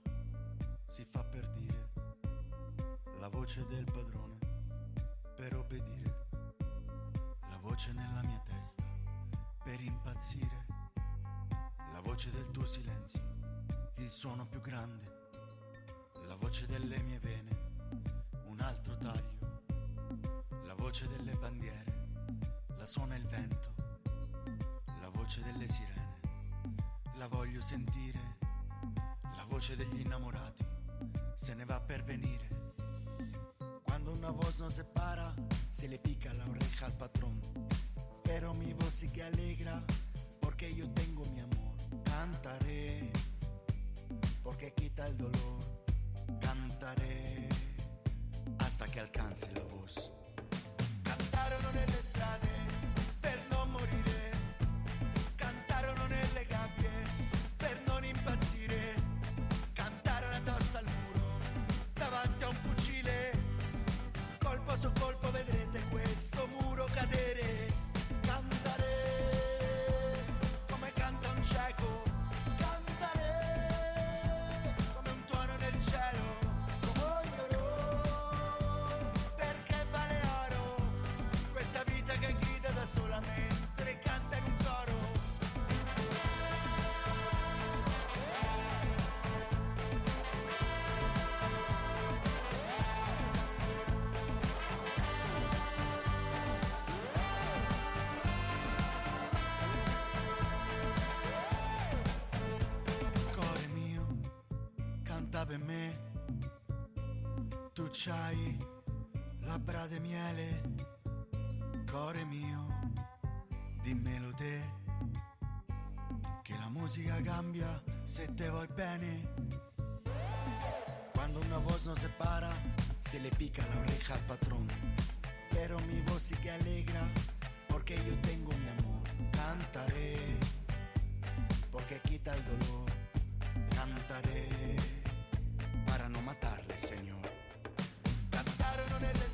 si fa per dire, la voce del padrone, per obbedire, la voce nella mia testa, per impazzire, la voce del tuo silenzio, il suono più grande, la voce delle mie vene, un altro taglio, la voce delle bandiere, la suona il vento, la voce delle sirene, la voglio sentire, voce degli innamorati, se ne va per venire. Cuando una voz nos separa, se le pica la oreja al patrón. Pero mi voz sí que alegra, porque yo tengo mi amor. Cantaré, porque quita el dolor. Cantaré, hasta che alcanzi la voz. Cantarono nelle strade sta per me. Tu c'hai labbra di miele, core mio, dimmelo te. Che la musica cambia se te vuoi bene. Cuando una voz nos separa, se le pica la oreja al patrón. Pero mi voz sí que alegra, porque yo tengo mi amor. Cantaré, porque quita el dolor. Cantaré, and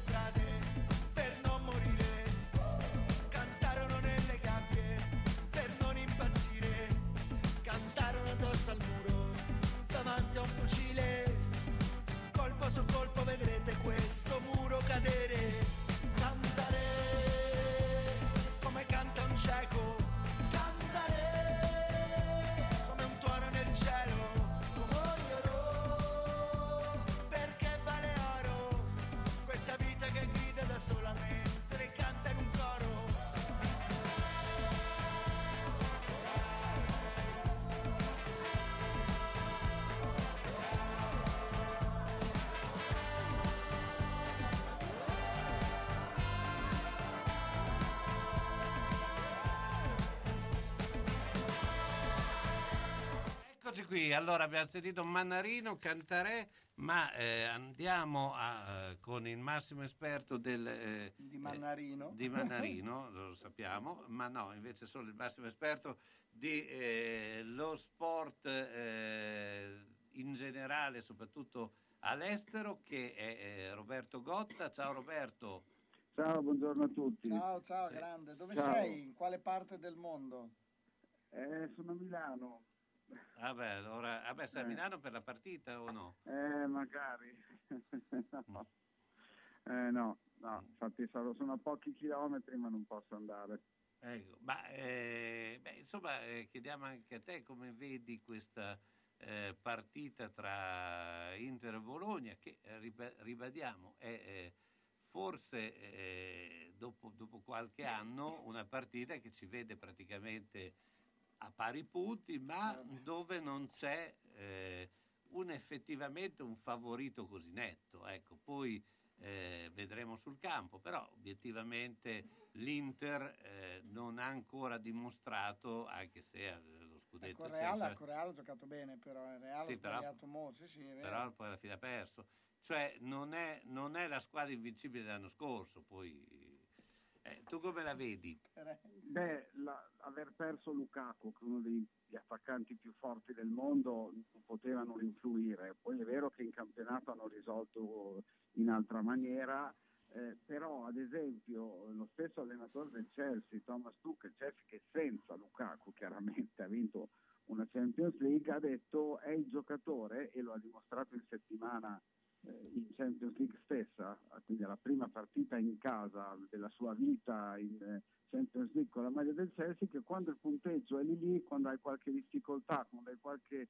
qui, allora abbiamo sentito Mannarino, Cantarè, ma eh, andiamo a, eh, con il massimo esperto del, eh, Di Mannarino. eh, di Mannarino, *laughs* lo sappiamo, ma no, invece solo il massimo esperto di eh, lo sport eh, in generale, soprattutto all'estero, che è eh, Roberto Gotta. Ciao Roberto. Ciao, buongiorno a tutti. Ciao, ciao, Sì. grande. Dove Ciao. sei? In quale parte del mondo? Eh, sono a Milano. Vabbè, allora, vabbè, sei a Eh. Milano per la partita o no? Eh, magari. *laughs* no. Eh, no, no, infatti sarò- sono a pochi chilometri ma non posso andare. Ecco, ma eh, beh, insomma, eh, chiediamo anche a te come vedi questa eh, partita tra Inter e Bologna, che eh, riba- ribadiamo è forse dopo, dopo qualche anno una partita che ci vede praticamente a pari punti, ma dove non c'è eh, un effettivamente un favorito così netto. Ecco, poi eh, vedremo sul campo, però obiettivamente l'Inter eh, non ha ancora dimostrato, anche se eh, lo scudetto Ecco, il Real, c'entra- ecco, Real ha giocato bene, però il Real Sì, ha sbagliato molto. Sì, sì, però poi alla fine ha perso. Cioè non è, non è la squadra invincibile dell'anno scorso, poi eh, tu come la vedi? Beh, la- aver perso Lukaku, che è uno degli attaccanti più forti del mondo, non poteva non influire. Poi è vero che in campionato hanno risolto in altra maniera, eh, però ad esempio lo stesso allenatore del Chelsea, Thomas Tuchel, Chelsea che senza Lukaku chiaramente ha vinto una Champions League, ha detto è il giocatore, e lo ha dimostrato in settimana in Champions League stessa, quindi la prima partita in casa della sua vita in eh, Champions League con la maglia del Chelsea, che quando il punteggio è lì lì, quando hai qualche difficoltà, quando hai, qualche,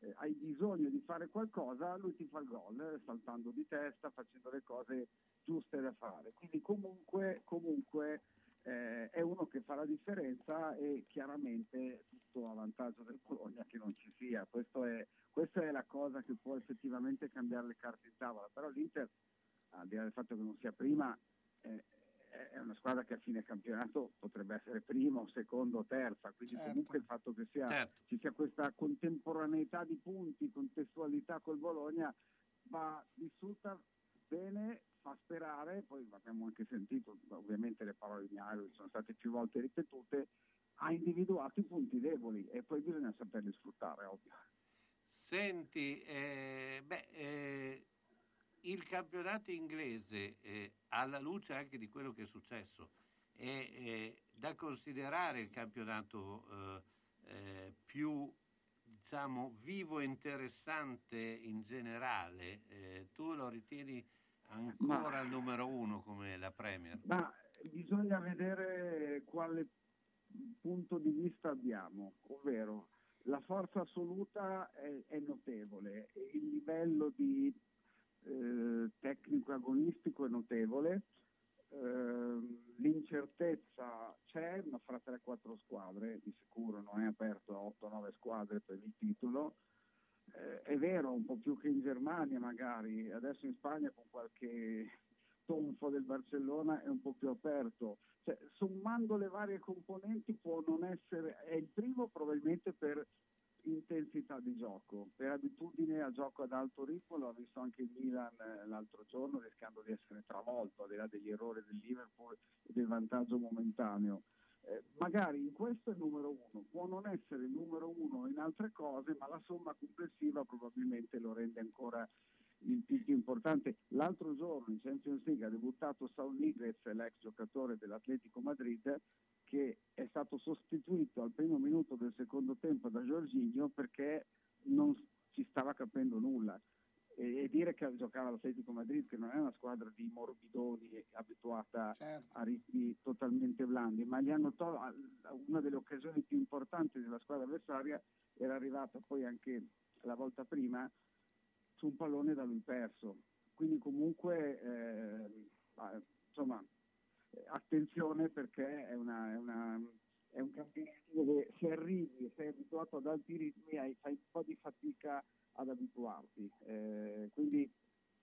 eh, hai bisogno di fare qualcosa, lui ti fa il gol, eh, saltando di testa, facendo le cose giuste da fare. Quindi comunque, comunque eh, è uno che fa la differenza e chiaramente tutto a vantaggio del Bologna che non ci sia. Questo è, questa è la cosa che può effettivamente cambiare le carte in tavola. Però l'Inter, al di là del fatto che non sia prima, eh, è una squadra che a fine campionato potrebbe essere prima o seconda o terza, quindi Certo. comunque il fatto che sia, Certo. ci sia questa contemporaneità di punti, contestualità col Bologna va vissuta bene, fa sperare, poi abbiamo anche sentito ovviamente le parole di Miago sono state più volte ripetute, ha individuato i punti deboli e poi bisogna saperli sfruttare, ovvio. Senti, eh, beh, eh, il campionato inglese, eh, alla luce anche di quello che è successo, è eh, da considerare il campionato eh, eh, più diciamo, vivo e interessante in generale. Tu lo ritieni ancora Ma- il numero uno come la Premier? Ma bisogna vedere quale punto di vista abbiamo, ovvero la forza assoluta è, è notevole, il livello di eh, tecnico agonistico è notevole, ehm, l'incertezza c'è, ma fra 3-4 squadre di sicuro non è aperto a 8-9 squadre per il titolo. Eh, è vero, un po' più che in Germania magari, adesso in Spagna con qualche tonfo del Barcellona è un po' più aperto. Cioè, sommando le varie componenti può non essere, è il primo probabilmente per intensità di gioco, per abitudine a gioco ad alto ritmo, l'ho visto anche il Milan eh, l'altro giorno rischiando di essere travolto, al di là degli errori del Liverpool e del vantaggio momentaneo. Eh, magari in questo è numero uno, può non essere numero uno in altre cose, ma la somma complessiva probabilmente lo rende ancora il più più importante. L'altro giorno in Champions League ha debuttato Saul Niguez, l'ex giocatore dell'Atletico Madrid, che è stato sostituito al primo minuto del secondo tempo da Giorginio perché non ci stava capendo nulla. E, dire che giocava all'Atletico Madrid, che non è una squadra di morbidoni abituata a ritmi totalmente blandi, ma gli hanno tolto una delle occasioni più importanti della squadra avversaria, era arrivata poi anche la volta prima su un pallone da lui perso. Quindi comunque eh, ah, insomma attenzione perché è, una, è, una, è un campionato dove se arrivi sei abituato ad alti ritmi hai, fai un po' di fatica ad abituarti. Eh, quindi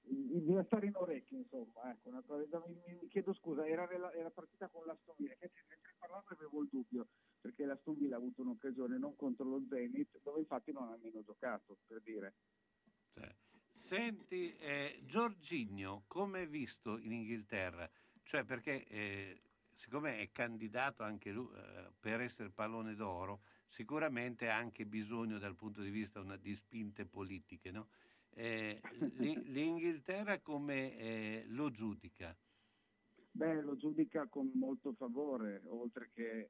bisogna stare in orecchio, insomma. Ecco, mi, mi chiedo scusa, era, rela- era partita con l'Aston Villa, che mentre parlavo avevo il dubbio, perché l'Aston Villa ha avuto un'occasione non contro lo Zenit, dove infatti non ha nemmeno giocato, per dire. Cioè, Senti, eh, Giorginio, come è visto in Inghilterra? Cioè, perché eh, siccome è candidato anche lui eh, per essere pallone d'oro, sicuramente ha anche bisogno dal punto di vista una, di spinte politiche, no? Eh, l'I- *laughs* L'Inghilterra come eh, lo giudica? Beh, lo giudica con molto favore, oltre che eh,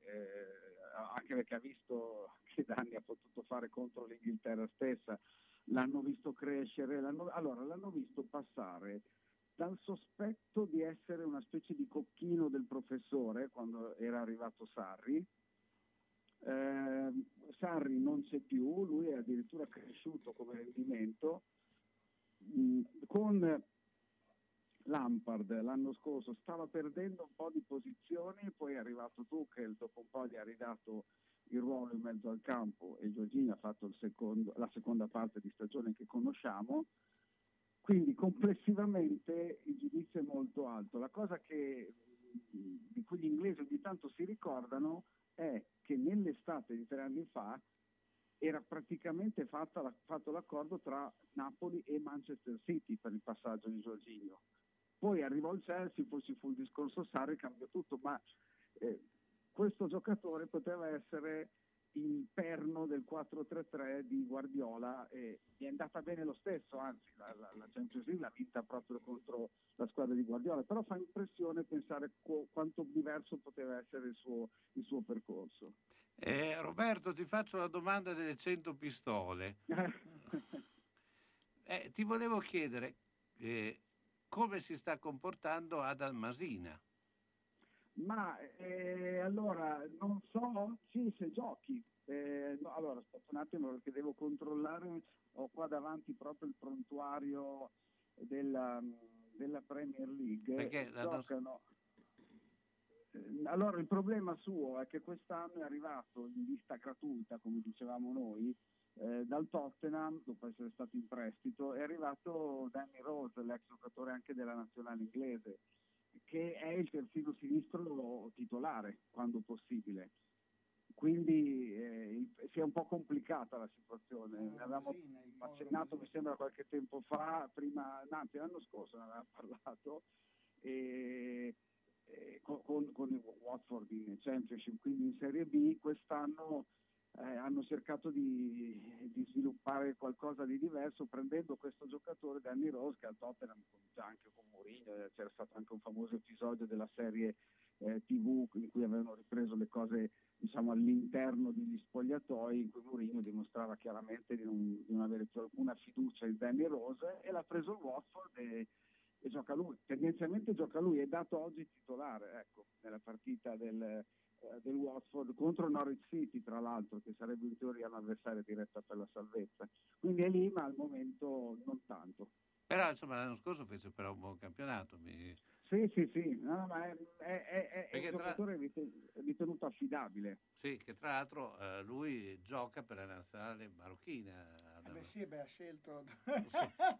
anche perché ha visto che danni ha potuto fare contro l'Inghilterra stessa, l'hanno visto crescere, l'hanno, allora l'hanno visto passare dal sospetto di essere una specie di cocchino del professore quando era arrivato Sarri. Eh, Sarri non c'è più, lui è addirittura cresciuto come rendimento. Mm, con Lampard l'anno scorso stava perdendo un po' di posizioni, poi è arrivato Tuchel, dopo un po' gli ha ridato il ruolo in mezzo al campo e Giorgini ha fatto secondo- la seconda parte di stagione che conosciamo. Quindi complessivamente il giudizio è molto alto. La cosa che, di cui gli inglesi ogni tanto si ricordano è che nell'estate di tre anni fa era praticamente la- fatto l'accordo tra Napoli e Manchester City per il passaggio di Giorginio. Poi arrivò il Chelsea, poi ci fu il discorso Sarri, cambiò tutto, ma eh, questo giocatore poteva essere il perno del 4-3-3 di Guardiola e gli è andata bene lo stesso, anzi la, la, la Champions League l'ha vinta proprio contro la squadra di Guardiola, però fa impressione pensare qu- quanto diverso poteva essere il suo, il suo percorso. Eh, Roberto, ti faccio la domanda delle 100 pistole. *laughs* Eh, ti volevo chiedere eh, come si sta comportando Adam Masina. Ma eh, allora non so, sì, se giochi. Eh, no, allora aspetta un attimo perché devo controllare, ho qua davanti proprio il prontuario della, della Premier League. Perché Giocano. Eh, Allora il problema suo è che quest'anno è arrivato in vista gratuita, come dicevamo noi, eh, dal Tottenham, dopo essere stato in prestito, è arrivato Danny Rose, l'ex giocatore anche della nazionale inglese, che è il terzino sinistro titolare quando possibile. Quindi eh, si è un po' complicata la situazione. Ne avevamo accennato, mi sembra, qualche tempo fa, prima, anzi l'anno scorso ne avevamo parlato, e, e con, con- con il Watford in Championship, quindi in Serie B, quest'anno eh, hanno cercato di, di sviluppare qualcosa di diverso prendendo questo giocatore Danny Rose che al Tottenham già anche con Mourinho eh, c'era stato anche un famoso episodio della serie eh, tv in cui avevano ripreso le cose diciamo all'interno degli spogliatoi in cui Mourinho dimostrava chiaramente di non, di non avere più alcuna fiducia in Danny Rose e l'ha preso il Watford e, e gioca lui, tendenzialmente gioca lui, è dato oggi titolare ecco, nella partita del, eh, del Watford contro Norwich City tra l'altro che sarebbe in teoria l'avversario diretta per la salvezza quindi è lì ma al momento non tanto Però insomma l'anno scorso fece però un buon campionato. mi- Sì, sì, sì, no, ma è, è- è- è un tra- giocatore riten- ritenuto affidabile. Sì, che tra l'altro eh, lui gioca per la nazionale marocchina. Eh beh, sì, beh, ha scelto. *laughs*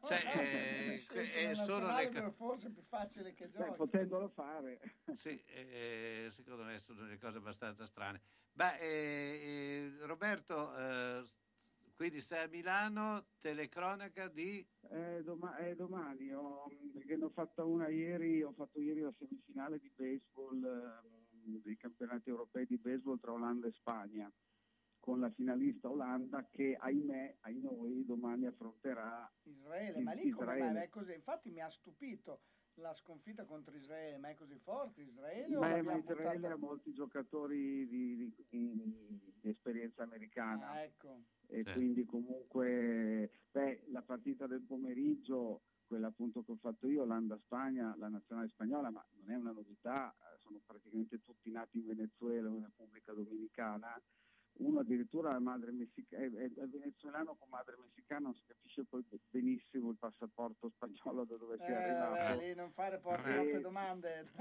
Cioè, Ha eh, scelto eh, nazionale le forse è più facile che Beh, giochi. potendolo fare. Sì, eh, secondo me sono delle cose abbastanza strane. Beh, eh, Roberto, eh, quindi sei a Milano, telecronaca di... Eh, doma- eh, domani, ho, perché ne ho fatta una ieri, ho fatto ieri la semifinale di baseball, ehm, dei campionati europei di baseball tra Olanda e Spagna, con la finalista Olanda che, ahimè, ai noi, domani affronterà Israele, ma lì come mai? Israele. È così. Infatti mi ha stupito la sconfitta contro Israele, ma è così forte Israele o Beh, ma Israele buttata? ha molti giocatori di, di- di- di esperienza americana. Ah, ecco. e Sì. quindi comunque beh, la partita del pomeriggio, quella appunto che ho fatto io, Olanda-Spagna, la nazionale spagnola, ma non è una novità, sono praticamente tutti nati in Venezuela o in Repubblica Dominicana. Uno addirittura è, madre messica- è, è- è venezuelano con madre messicana, non si capisce poi benissimo il passaporto spagnolo da dove Eh, arrivato. beh, lì non fare porte Eh, troppe domande.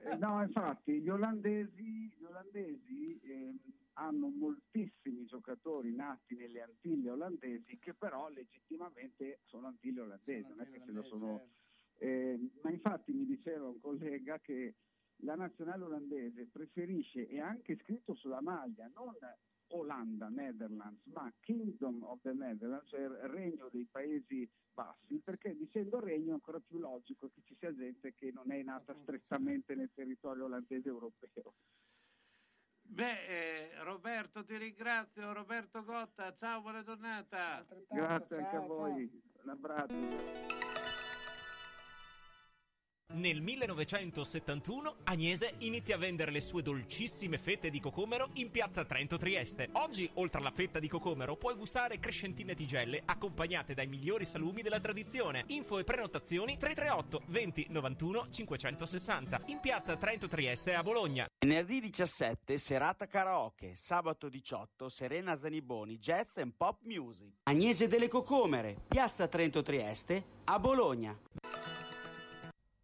eh, no, infatti gli olandesi, gli olandesi ehm, hanno moltissimi giocatori nati nelle Antille olandesi che però legittimamente sono Antille olandesi, non è che se lo sono... eh, ma infatti mi diceva un collega che la nazionale olandese preferisce, è anche scritto sulla maglia, non Olanda, Netherlands, ma Kingdom of the Netherlands, cioè il regno dei Paesi Bassi, perché dicendo regno è ancora più logico che ci sia gente che non è nata strettamente nel territorio olandese europeo. Beh, eh, Roberto, ti ringrazio. Roberto Gotta, ciao, buona giornata. Grazie anche a voi, un abbraccio. Nel 1971 Agnese inizia a vendere le sue dolcissime fette di cocomero in piazza Trento Trieste. Oggi, oltre alla fetta di cocomero, puoi gustare crescentine tigelle accompagnate dai migliori salumi della tradizione. Info e prenotazioni 338 20 91 560 in piazza Trento Trieste a Bologna. Venerdì 17 serata karaoke, sabato 18 Serena Zaniboni Jazz and Pop Music. Agnese delle Cocomere, piazza Trento Trieste a Bologna.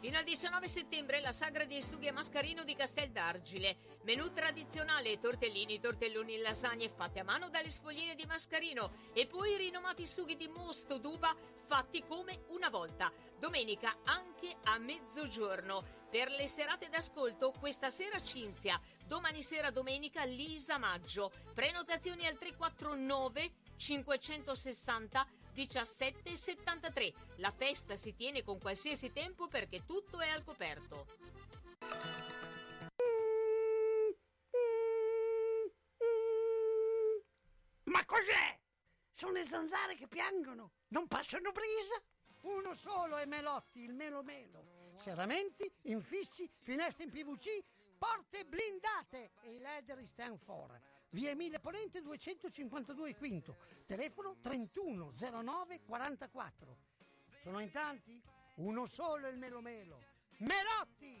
Fino al 19 settembre la sagra sughi a mascarino di Castel d'Argile. Menù tradizionale, tortellini, tortelloni lasagne fatte a mano dalle sfogline di mascarino e poi rinomati sughi di mosto d'uva fatti come una volta. Domenica anche a mezzogiorno. Per le serate d'ascolto questa sera Cinzia, domani sera domenica Lisa Maggio. Prenotazioni al 349 560 1773. La festa si tiene con qualsiasi tempo perché tutto è al coperto. Ma cos'è? Sono le zanzare che piangono, non passano brisa? Uno solo è Melotti, il Melo Melo. Serramenti, infissi, finestre in PVC, porte blindate e i leder stand for. Via Emile Ponente 252 Quinto, telefono 3109 44. Sono in tanti? Uno solo il Melo Melo. Melotti!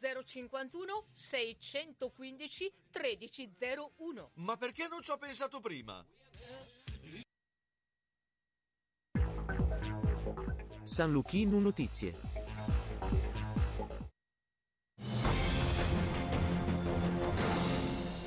051 615 1301. Ma perché non ci ho pensato prima? San Luchino Notizie.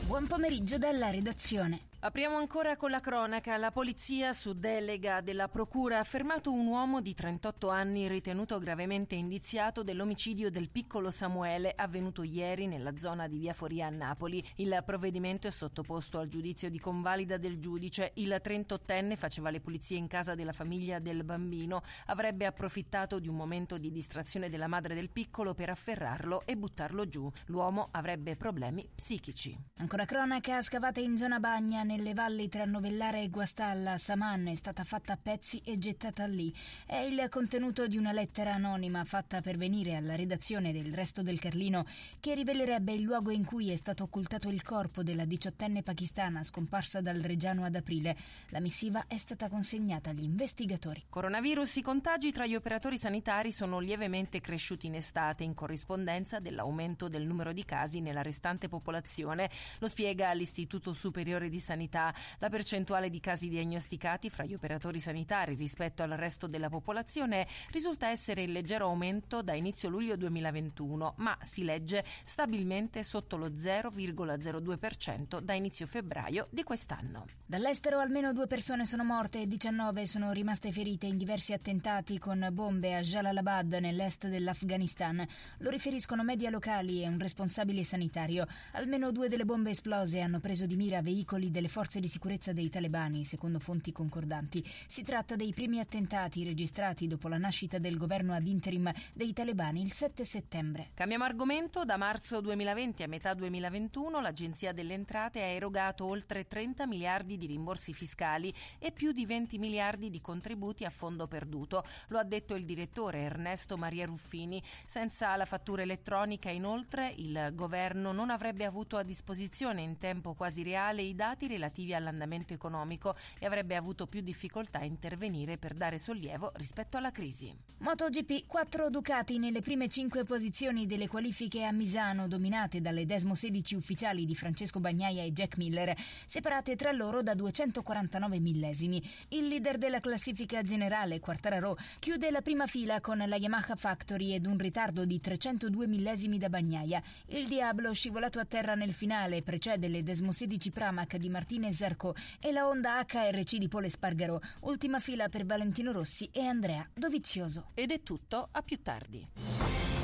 Buon pomeriggio dalla redazione. Apriamo ancora con la cronaca. La polizia, su delega della Procura, ha fermato un uomo di 38 anni ritenuto gravemente indiziato dell'omicidio del piccolo Samuele avvenuto ieri nella zona di Via Foria a Napoli. Il provvedimento è sottoposto al giudizio di convalida del giudice. Il 38enne faceva le pulizie in casa della famiglia del bambino. Avrebbe approfittato di un momento di distrazione della madre del piccolo per afferrarlo e buttarlo giù. L'uomo avrebbe problemi psichici. Ancora cronaca, scavata in zona bagna nelle valli tra Novellare e Guastalla, Saman è stata fatta a pezzi e gettata lì. È il contenuto di una lettera anonima fatta pervenire alla redazione del Resto del Carlino che rivelerebbe il luogo in cui è stato occultato il corpo della diciottenne pakistana scomparsa dal Reggiano ad aprile. La missiva è stata consegnata agli investigatori. Coronavirus, i contagi tra gli operatori sanitari sono lievemente cresciuti in estate in corrispondenza dell'aumento del numero di casi nella restante popolazione. Lo spiega l'Istituto Superiore di Sanità. La percentuale di casi diagnosticati fra gli operatori sanitari rispetto al resto della popolazione risulta essere in leggero aumento da inizio luglio 2021, ma si legge stabilmente sotto lo 0,02% da inizio febbraio di quest'anno. Dall'estero almeno due persone sono morte e 19 sono rimaste ferite in diversi attentati con bombe a Jalalabad nell'est dell'Afghanistan. Lo riferiscono media locali e un responsabile sanitario. Almeno due delle bombe esplose hanno preso di mira veicoli delle forze di sicurezza dei talebani, secondo fonti concordanti. Si tratta dei primi attentati registrati dopo la nascita del governo ad interim dei talebani il 7 settembre. Cambiamo argomento. Da marzo 2020 a metà 2021 l'Agenzia delle Entrate ha erogato oltre 30 miliardi di rimborsi fiscali e più di 20 miliardi di contributi a fondo perduto. Lo ha detto il direttore Ernesto Maria Ruffini. Senza la fattura elettronica, inoltre, il governo non avrebbe avuto a disposizione in tempo quasi reale i dati relativi all'andamento economico e avrebbe avuto più difficoltà a intervenire per dare sollievo rispetto alla crisi. MotoGP, quattro Ducati nelle prime cinque posizioni delle qualifiche a Misano, dominate dalle Desmo 16 ufficiali di Francesco Bagnaia e Jack Miller, separate tra loro da 249 millesimi. Il leader della classifica generale, Quartararo, chiude la prima fila con la Yamaha Factory ed un ritardo di 302 millesimi da Bagnaia. Il Diablo, scivolato a terra nel finale, precede le Desmo 16 Pramac di Martinez Zarco e la Honda HRC di Pole Spargaro. Ultima fila per Valentino Rossi e Andrea Dovizioso. Ed è tutto, a più tardi.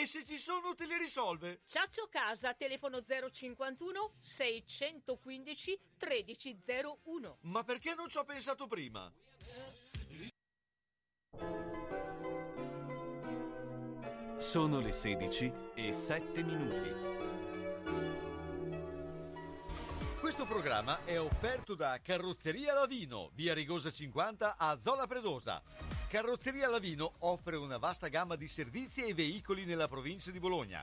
e se ci sono te li risolve. Ciaccio Casa, telefono 051 615 1301. Ma perché non ci ho pensato prima? Sono le 16 e 7 minuti. Questo programma è offerto da Carrozzeria Lavino, via Rigosa 50 a Zola Predosa. Carrozzeria Lavino offre una vasta gamma di servizi e veicoli nella provincia di Bologna.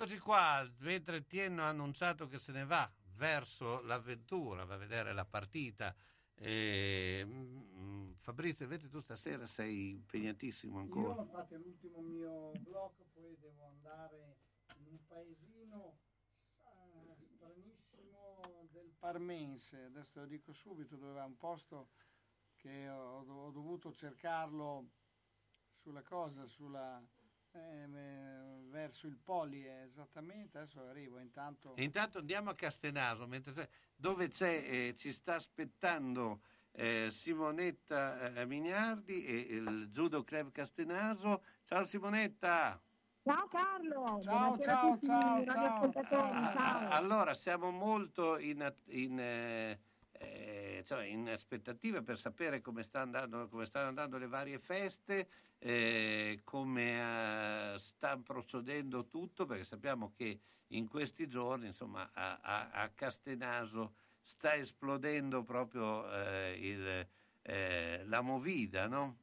Eccoci qua, mentre Tienno ha annunciato che se ne va verso l'avventura, va a vedere la partita. E, mm, Fabrizio, invece tu stasera sei impegnatissimo ancora. Io fate l'ultimo mio blocco, poi devo andare in un paesino eh, stranissimo del Parmense, adesso lo dico subito, dove è un posto che ho, ho dovuto cercarlo sulla cosa, sulla, eh, verso il Poli eh, esattamente, adesso arrivo intanto... Intanto andiamo a Castenaso, mentre c'è- dove c'è, eh, ci sta aspettando eh, Simonetta eh, Mignardi e il Judo Club Castenaso. Ciao Simonetta! Ciao Carlo, Ciao, ciao, ciao, Ah, ciao. Allora, siamo molto in, in, cioè, in aspettativa per sapere come, sta andando, come stanno andando le varie feste, eh, come eh, sta procedendo tutto, perché sappiamo che in questi giorni, insomma, a, a- a Castenaso sta esplodendo proprio eh, il, eh, la movida, no?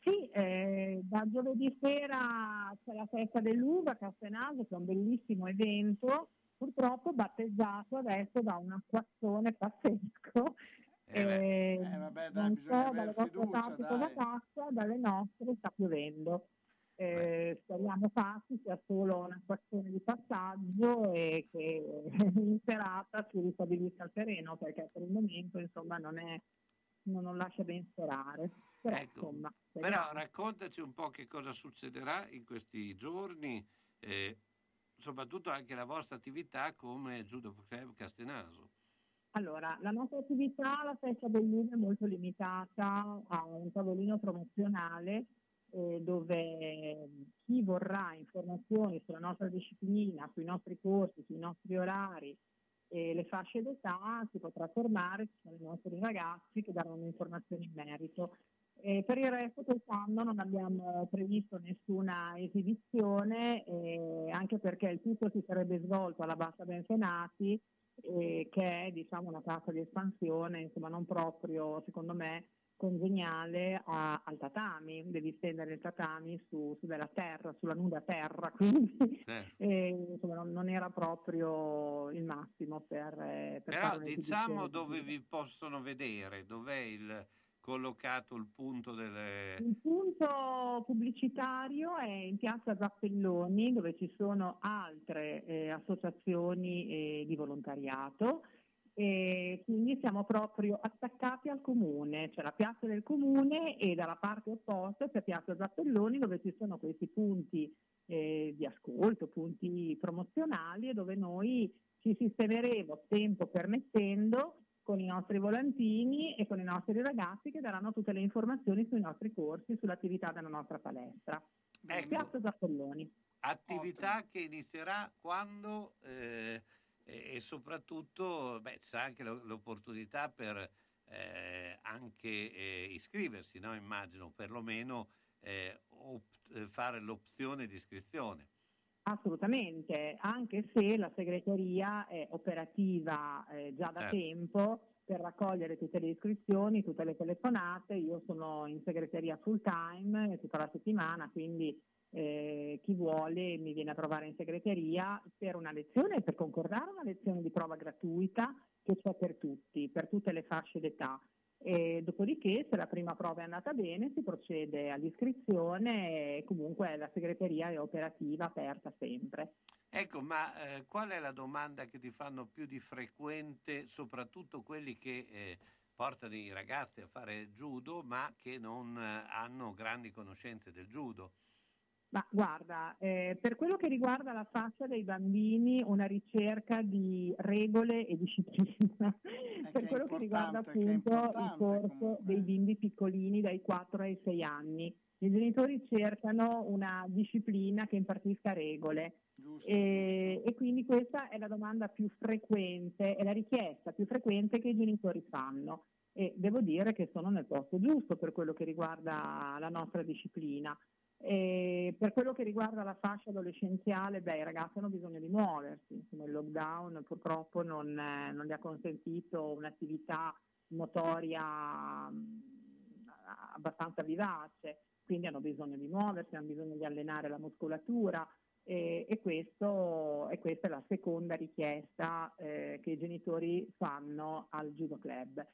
Sì, eh, da giovedì sera c'è la festa dell'uva a Castenaso, che è un bellissimo evento, purtroppo battezzato adesso da un acquazzone pazzesco. Eh beh, Eh, vabbè, dai, non bisogna so aver dalle vostre fiducia, dai. dalle nostre sta piovendo. Eh, speriamo fatti sia solo una questione di passaggio e che *laughs* in serata si ristabilisca il terreno perché per il momento insomma non, è, non, non lascia ben sperare. Però, Ecco, insomma, Però raccontaci un po' che cosa succederà in questi giorni, eh, soprattutto anche la vostra attività come Judo Club Castenaso. Allora, la nostra attività, la festa dell'uva è molto limitata a un tavolino promozionale eh, dove chi vorrà informazioni sulla nostra disciplina, sui nostri corsi, sui nostri orari e le fasce d'età si potrà fermare, ci sono i nostri ragazzi che daranno informazioni in merito. E per il resto quest'anno non abbiamo previsto nessuna esibizione, eh, anche perché il tutto si sarebbe svolto alla Bassa Benfenati, eh, che è diciamo, una casa di espansione, insomma non proprio, secondo me, congeniale a- al tatami, devi stendere il tatami su, su della terra, sulla nuda terra, *laughs* quindi eh, insomma, non, non era proprio il massimo per, eh, per Però diciamo dove vi possono vedere, dov'è il, collocato il punto delle... Il punto pubblicitario è in piazza Zappelloni dove ci sono altre eh, associazioni eh, di volontariato. E quindi siamo proprio attaccati al comune, c'è la piazza del comune e dalla parte opposta c'è piazza Zappelloni dove ci sono questi punti eh, di ascolto, punti promozionali e dove noi ci sistemeremo tempo permettendo con i nostri volantini e con i nostri ragazzi che daranno tutte le informazioni sui nostri corsi, sull'attività della nostra palestra. Ecco. Piazza Zappelloni. Attività che inizierà quando eh, e, e soprattutto beh, c'è anche lo- l'opportunità per eh, anche eh, iscriversi, no? immagino, perlomeno eh, opt- eh, fare l'opzione di iscrizione. Assolutamente, anche se la segreteria è operativa eh, già da Certo. tempo per raccogliere tutte le iscrizioni, tutte le telefonate. Io sono in segreteria full time eh, tutta la settimana, quindi eh, chi vuole mi viene a trovare in segreteria per una lezione, per concordare una lezione di prova gratuita che c'è per tutti, per tutte le fasce d'età. E dopodiché, se la prima prova è andata bene, si procede all'iscrizione e comunque la segreteria è operativa, aperta sempre. Ecco, ma eh, qual è la domanda che ti fanno più di frequente, soprattutto quelli che eh, portano i ragazzi a fare judo, ma che non eh, hanno grandi conoscenze del judo? Ma guarda, eh, per quello che riguarda la fascia dei bambini, una ricerca di regole e disciplina. *laughs* per quello che riguarda appunto il corso dei bimbi piccolini dai 4 ai 6 anni. I genitori cercano una disciplina che impartisca regole. E, e quindi questa è la domanda più frequente, è la richiesta più frequente che i genitori fanno e devo dire che sono nel posto giusto per quello che riguarda la nostra disciplina. E per quello che riguarda la fascia adolescenziale, beh, i ragazzi hanno bisogno di muoversi, il lockdown purtroppo non, eh, non gli ha consentito un'attività motoria mh, abbastanza vivace, quindi hanno bisogno di muoversi, hanno bisogno di allenare la muscolatura e, e questo, e questa è la seconda richiesta eh, che i genitori fanno al Judo Club.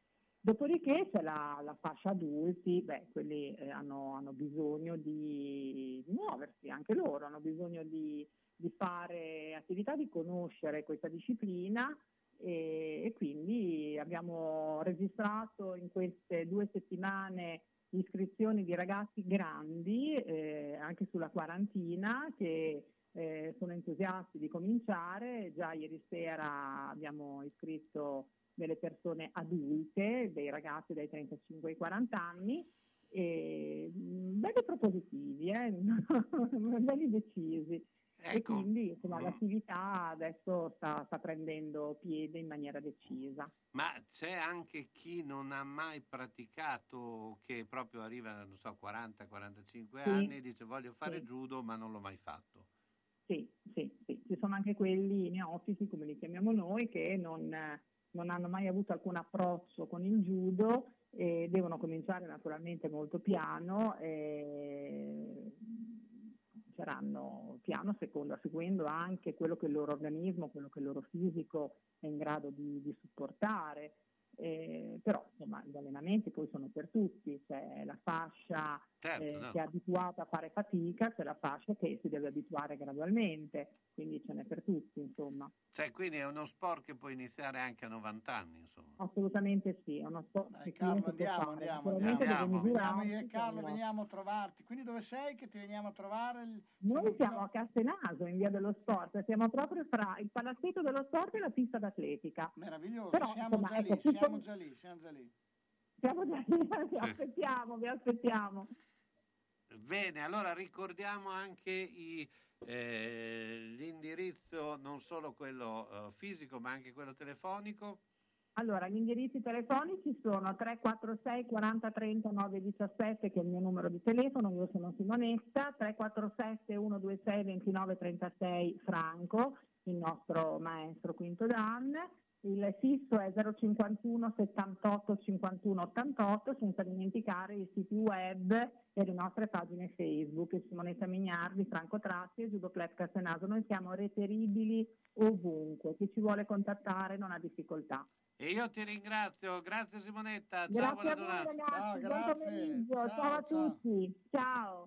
Dopodiché c'è la, la fascia adulti, beh, quelli eh, hanno, hanno bisogno di, muoversi, anche loro hanno bisogno di, di fare attività, di conoscere questa disciplina e, e quindi abbiamo registrato in queste due settimane iscrizioni di ragazzi grandi, eh, anche sulla quarantina, che eh, sono entusiasti di cominciare. Già ieri sera abbiamo iscritto delle persone adulte, dei ragazzi dai 35 ai 40 anni, e, mh, belli propositivi, eh? *laughs* belli decisi. E Ecco. quindi insomma, Mm. l'attività adesso sta, sta prendendo piede in maniera decisa. Ma c'è anche chi non ha mai praticato, che proprio arriva, non so, 40-45 Sì. anni e dice voglio fare Sì. judo ma non l'ho mai fatto. Sì, sì, sì, ci sono anche quelli neofiti, come li chiamiamo noi, che non, non hanno mai avuto alcun approccio con il judo e devono cominciare naturalmente molto piano. E cominceranno piano secondo, seguendo anche quello che il loro organismo, quello che il loro fisico è in grado di, di supportare. Eh, però insomma gli allenamenti poi sono per tutti, c'è la fascia Certo, eh, no. che è abituata a fare fatica, c'è la fascia che si deve abituare gradualmente, quindi ce n'è per tutti insomma. Cioè, quindi è uno sport che può iniziare anche a 90 anni, insomma. Assolutamente sì, è uno sport che Carlo, andiamo, andiamo, andiamo. Veniamo misurarsi, io e Carlo, siamo- veniamo a trovarti. Quindi dove sei che ti veniamo a trovare? Il- Noi siamo a Castenaso, in via dello sport, siamo proprio fra il palazzetto dello sport e la pista d'atletica. Meraviglioso, Però, siamo insomma, già ecco, lì, tutto- siamo già lì, siamo già lì. Siamo già lì, *laughs* vi aspettiamo, vi aspettiamo. Bene, allora ricordiamo anche i, eh, l'indirizzo, non solo quello eh, fisico, ma anche quello telefonico. Allora, gli indirizzi telefonici sono 346 40 30 917 che è il mio numero di telefono, io sono Simonetta, 347 126 29 36 Franco, il nostro maestro Quinto Dan, il fisso è 051 78 51 88, senza dimenticare i siti web e le nostre pagine Facebook, Simonetta Mignardi, Franco Tratti e Judo Club Castenaso. Noi siamo reperibili ovunque, chi ci vuole contattare non ha difficoltà. E io ti ringrazio, grazie Simonetta, ciao, Grazie a buona voi ragazzi, buon pomeriggio, ciao, a tutti, ciao.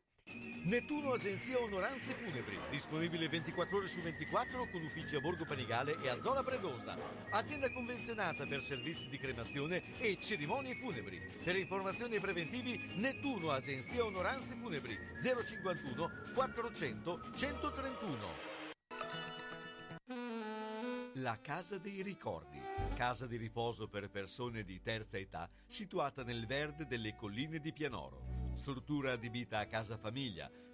Nettuno Agenzia Onoranze Funebri, disponibile 24 ore su 24 con uffici a Borgo Panigale e a Zola Predosa. Azienda convenzionata per servizi di cremazione e cerimonie funebri. Per informazioni preventivi Nettuno Agenzia Onoranze Funebri 051 400 131. La Casa dei Ricordi, casa di riposo per persone di terza età, situata nel verde delle colline di Pianoro. Struttura adibita a casa famiglia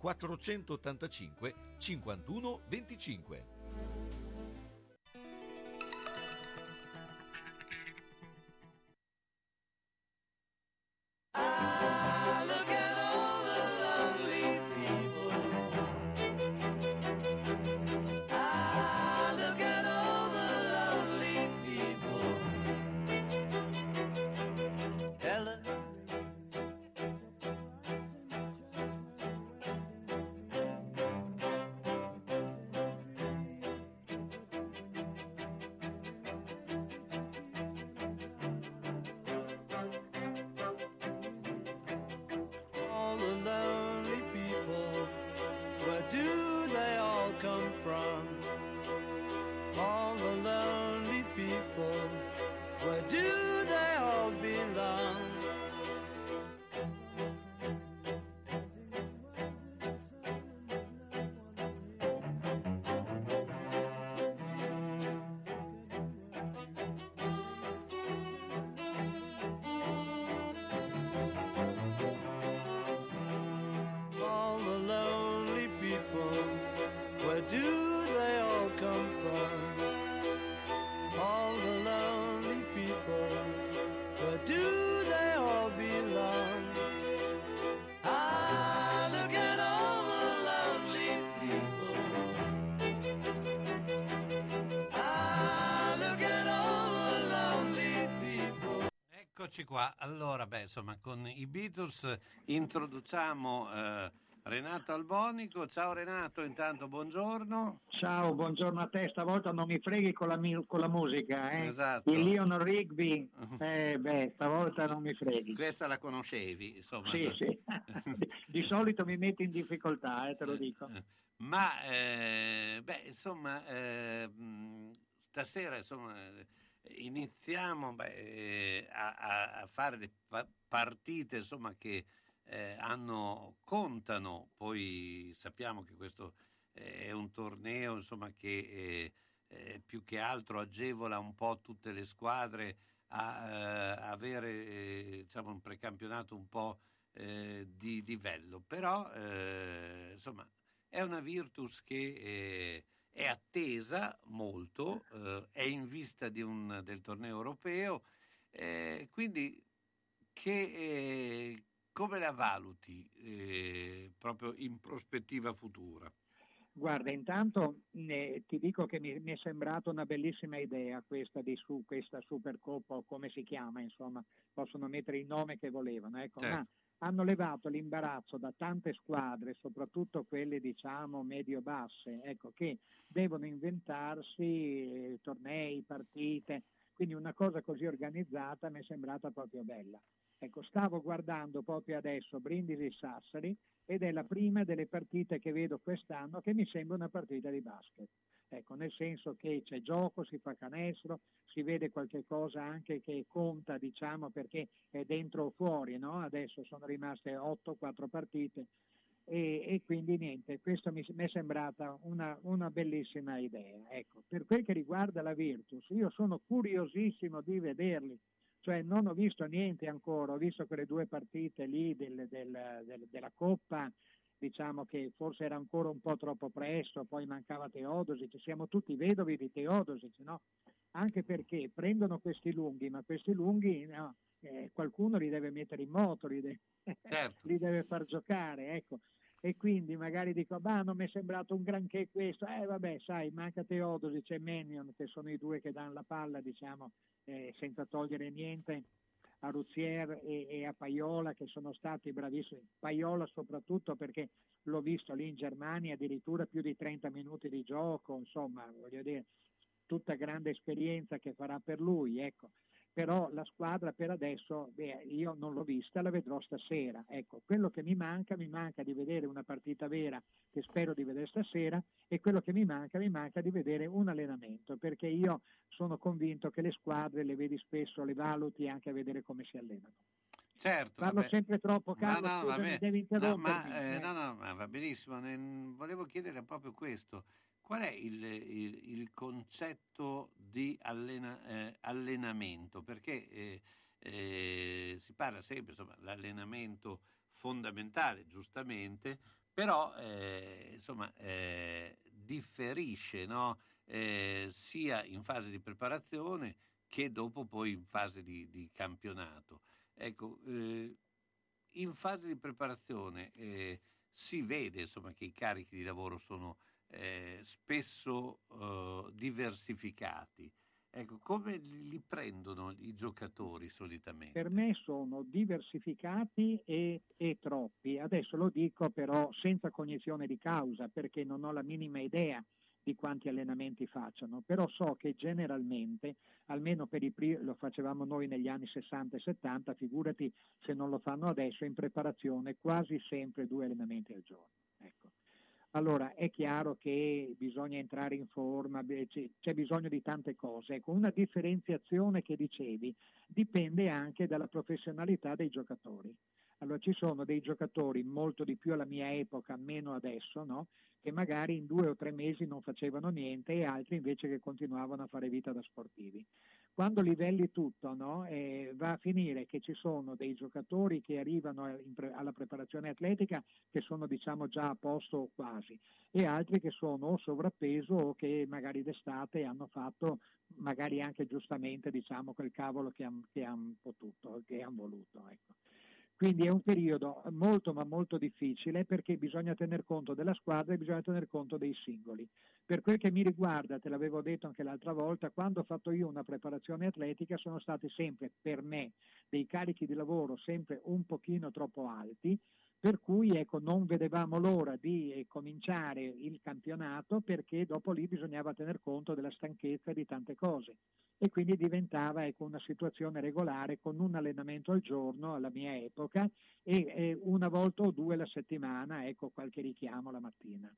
485 51 25. Qua, allora beh insomma con i Beatles introduciamo eh, Renato Albonico, ciao Renato intanto buongiorno. Ciao, buongiorno a te, stavolta non mi freghi con la, con la musica, eh? Esatto. Il Leon Rigby, *laughs* eh, beh, stavolta non mi freghi. Questa la conoscevi, insomma. Sì, sì. *laughs* Di solito mi metti in difficoltà, eh, te lo dico. Ma eh, beh, insomma, eh, stasera insomma, iniziamo beh, eh, a, a- a fare partite insomma, che eh, hanno, contano, poi sappiamo che questo eh, è un torneo insomma, che eh, eh, più che altro agevola un po' tutte le squadre a eh, avere diciamo, un precampionato un po' eh, di livello, però insomma è una Virtus che è attesa molto, eh, è in vista di un- del torneo europeo, eh, quindi che, eh, come la valuti eh, proprio in prospettiva futura? Guarda, intanto eh, ti dico che mi, mi è sembrata una bellissima idea questa di su, questa Supercoppa o come si chiama, insomma, possono mettere il nome che volevano, ecco, Certo. ma hanno levato l'imbarazzo da tante squadre, soprattutto quelle diciamo medio-basse, ecco, che devono inventarsi eh, tornei, partite, quindi una cosa così organizzata mi è sembrata proprio bella. Ecco, stavo guardando proprio adesso Brindisi-Sassari ed è la prima delle partite che vedo quest'anno che mi sembra una partita di basket. Ecco, nel senso che c'è gioco, si fa canestro, si vede qualche cosa anche che conta, diciamo, perché è dentro o fuori, no? Adesso sono rimaste 8-4 partite e, e quindi niente, questo mi, mi è sembrata una, una bellissima idea. Ecco, per quel che riguarda la Virtus, io sono curiosissimo di vederli, cioè non ho visto niente ancora, ho visto quelle due partite lì del- del- del- della Coppa diciamo che forse era ancora un po' troppo presto, poi mancava Teodosic, siamo tutti vedovi di Teodosic, no? Anche perché prendono questi lunghi, ma questi lunghi no, eh, qualcuno li deve mettere in moto, li deve, Certo. *laughs* li deve far giocare, ecco. E quindi magari dico, ma non mi è sembrato un granché questo, eh vabbè, sai, manca Teodosic e Menion, che sono i due che danno la palla, diciamo, eh, senza togliere niente a Ruzier e, e a Paiola che sono stati bravissimi. Paiola soprattutto perché l'ho visto lì in Germania addirittura più di 30 minuti di gioco, insomma, voglio dire, tutta grande esperienza che farà per lui, ecco. Però la squadra per adesso, beh, io non l'ho vista, la vedrò stasera. Ecco, quello che mi manca, mi manca di vedere una partita vera che spero di vedere stasera e quello che mi manca, mi manca di vedere un allenamento, perché io sono convinto che le squadre le vedi spesso, le valuti anche a vedere come si allenano. Certo, Parlo vabbè. sempre troppo, Carlo, no, no, vabbè. devi No, interrompermi. ma, eh, eh. no, no, ma va benissimo. volevo chiedere proprio questo. Qual è il, il- il concetto di allena- eh, allenamento? Perché eh, eh, si parla sempre, insomma, l'allenamento fondamentale, giustamente, però eh, insomma, eh, differisce no? Eh, sia in fase di preparazione che dopo poi in fase di, di campionato. Ecco, in fase di preparazione si vede insomma, che i carichi di lavoro sono eh, spesso eh, diversificati. Ecco, come li prendono i giocatori solitamente? Per me sono diversificati e, e troppi. Adesso lo dico però senza cognizione di causa perché non ho la minima idea di quanti allenamenti facciano, però so che generalmente, almeno per i primi, lo facevamo noi negli anni 60 e 70, figurati se non lo fanno adesso, in preparazione quasi sempre due allenamenti al giorno. Ecco. Allora è chiaro che bisogna entrare in forma, c'è bisogno di tante cose. Ecco, una differenziazione che dicevi dipende anche dalla professionalità dei giocatori. Allora ci sono dei giocatori molto di più alla mia epoca, meno adesso, no? che magari in due o tre mesi non facevano niente e altri invece che continuavano a fare vita da sportivi. Quando livelli tutto, no? eh, va a finire che ci sono dei giocatori che arrivano pre- alla preparazione atletica che sono diciamo già a posto quasi e altri che sono o sovrappeso o che magari d'estate hanno fatto magari anche giustamente diciamo quel cavolo che hanno han potuto, che hanno voluto. Ecco. Quindi è un periodo molto ma molto difficile perché bisogna tener conto della squadra e bisogna tener conto dei singoli. Per quel che mi riguarda, te l'avevo detto anche l'altra volta, quando ho fatto io una preparazione atletica sono stati sempre per me dei carichi di lavoro sempre un pochino troppo alti, per cui ecco, non vedevamo l'ora di eh, cominciare il campionato perché dopo lì bisognava tener conto della stanchezza e di tante cose e quindi diventava ecco, una situazione regolare con un allenamento al giorno alla mia epoca e, e una volta o due la settimana, ecco qualche richiamo la mattina.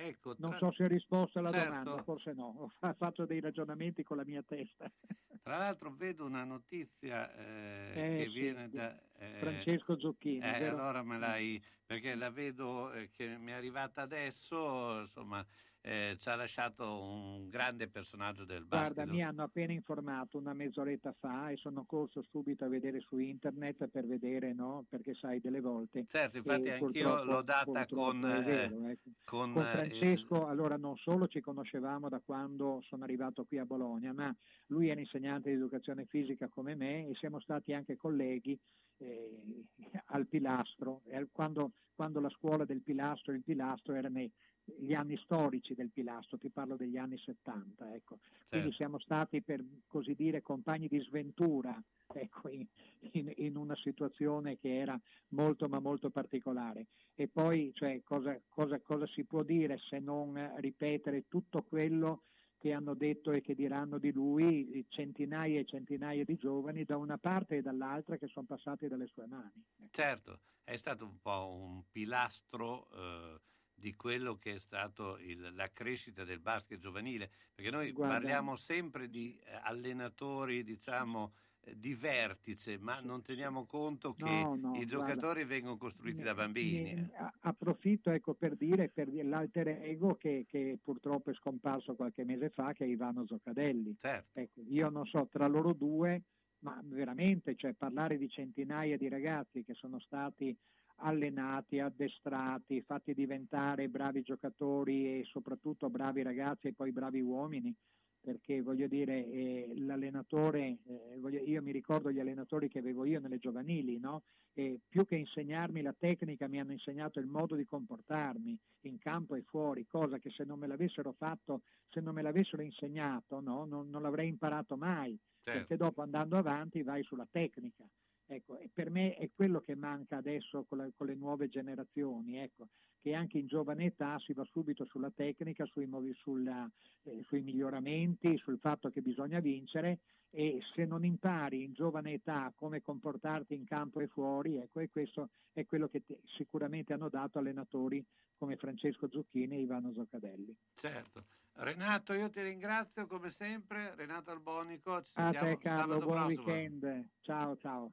Ecco, Non tra- so se ho risposto alla Certo. domanda, forse no, ho fa- fatto dei ragionamenti con la mia testa. *laughs* Tra l'altro vedo una notizia eh, Eh, che sì, viene da... eh, Francesco Zocchini, eh, allora me l'hai... perché la vedo eh, che mi è arrivata adesso, insomma, eh, ci ha lasciato un grande personaggio del basket. Guarda, mi hanno appena informato una mezz'oretta fa e sono corso subito a vedere su internet per vedere, no? Perché sai, delle volte. Certo, infatti eh, anch'io l'ho data con, eh, vero, ecco. con, Con eh, Francesco, allora non solo ci conoscevamo da quando sono arrivato qui a Bologna, ma lui era insegnante di educazione fisica come me e siamo stati anche colleghi eh, al Pilastro, e al- quando, quando la scuola del Pilastro, il Pilastro era nei, gli anni storici del Pilastro, ti parlo degli anni 70, ecco. Quindi Certo. siamo stati per così dire compagni di sventura ecco, in, in- in una situazione che era molto ma molto particolare. E poi cioè, cosa, cosa- cosa si può dire se non ripetere tutto quello che hanno detto e che diranno di lui centinaia e centinaia di giovani da una parte e dall'altra che sono passati dalle sue mani. Certo, è stato un po' un pilastro eh, di quello che è stato il- la crescita del basket giovanile, perché noi Guarda- parliamo sempre di eh, allenatori, diciamo, eh, di vertice, ma non teniamo conto che No, no, i guarda, giocatori vengono costruiti da bambini. Eh. approfitto ecco, per dire per l'alter ego che, che purtroppo è scomparso qualche mese fa, che è Ivano Zoccadelli. Certo. Ecco, io non so, tra loro due, ma veramente, cioè, parlare di centinaia di ragazzi che sono stati allenati, addestrati, fatti diventare bravi giocatori e soprattutto bravi ragazzi e poi bravi uomini perché voglio dire eh, l'allenatore, eh, voglio, io mi ricordo gli allenatori che avevo io nelle giovanili, no? e più che insegnarmi la tecnica mi hanno insegnato il modo di comportarmi in campo e fuori, cosa che se non me l'avessero fatto, se non me l'avessero insegnato, no? non, non l'avrei imparato mai, Certo. perché dopo andando avanti vai sulla tecnica. Ecco, e per me è quello che manca adesso con, la- con le nuove generazioni, ecco, che anche in giovane età si va subito sulla tecnica, sui, sulla- eh, sui miglioramenti, sul fatto che bisogna vincere e se non impari in giovane età come comportarti in campo e fuori, ecco, e questo è quello che te- sicuramente hanno dato allenatori come Francesco Zucchini e Ivano Zoccadelli. Certo. Renato, io ti ringrazio come sempre. Renato Albonico, ci A sentiamo te Carlo, buon prossimo. weekend, ciao ciao.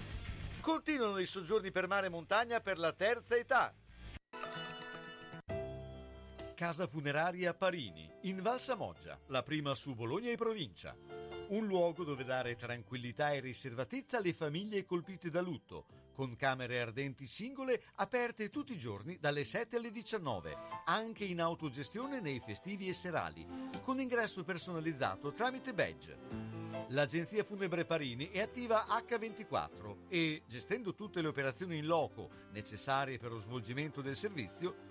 Continuano i soggiorni per mare e montagna per la terza età. Casa funeraria Parini, in Val Samoggia, la prima su Bologna e provincia. Un luogo dove dare tranquillità e riservatezza alle famiglie colpite da lutto, con camere ardenti singole aperte tutti i giorni dalle 7 alle 19, anche in autogestione nei festivi e serali, con ingresso personalizzato tramite badge. L'agenzia funebre Parini è attiva H24 e, gestendo tutte le operazioni in loco necessarie per lo svolgimento del servizio,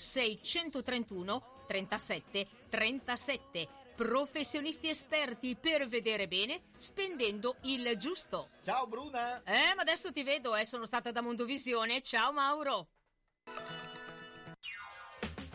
631 37 37. Professionisti esperti per vedere bene spendendo il giusto. Ciao Bruna! Eh, ma adesso ti vedo, eh, sono stata da Mondovisione. Ciao Mauro!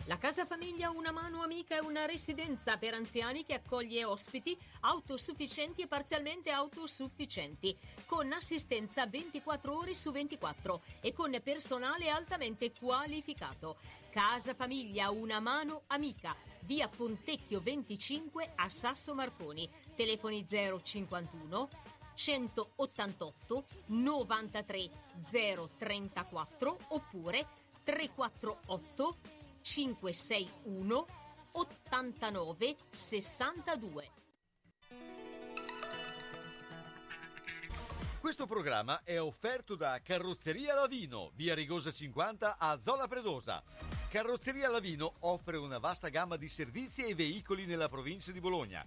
La Casa Famiglia Una Mano Amica è una residenza per anziani che accoglie ospiti autosufficienti e parzialmente autosufficienti, con assistenza 24 ore su 24 e con personale altamente qualificato. Casa Famiglia Una Mano Amica, via Pontecchio 25 a Sasso Marconi, telefoni 051 188 93 034 oppure 348 561 89 62. Questo programma è offerto da Carrozzeria Lavino, via Rigosa 50 a Zola Predosa. Carrozzeria Lavino offre una vasta gamma di servizi e veicoli nella provincia di Bologna.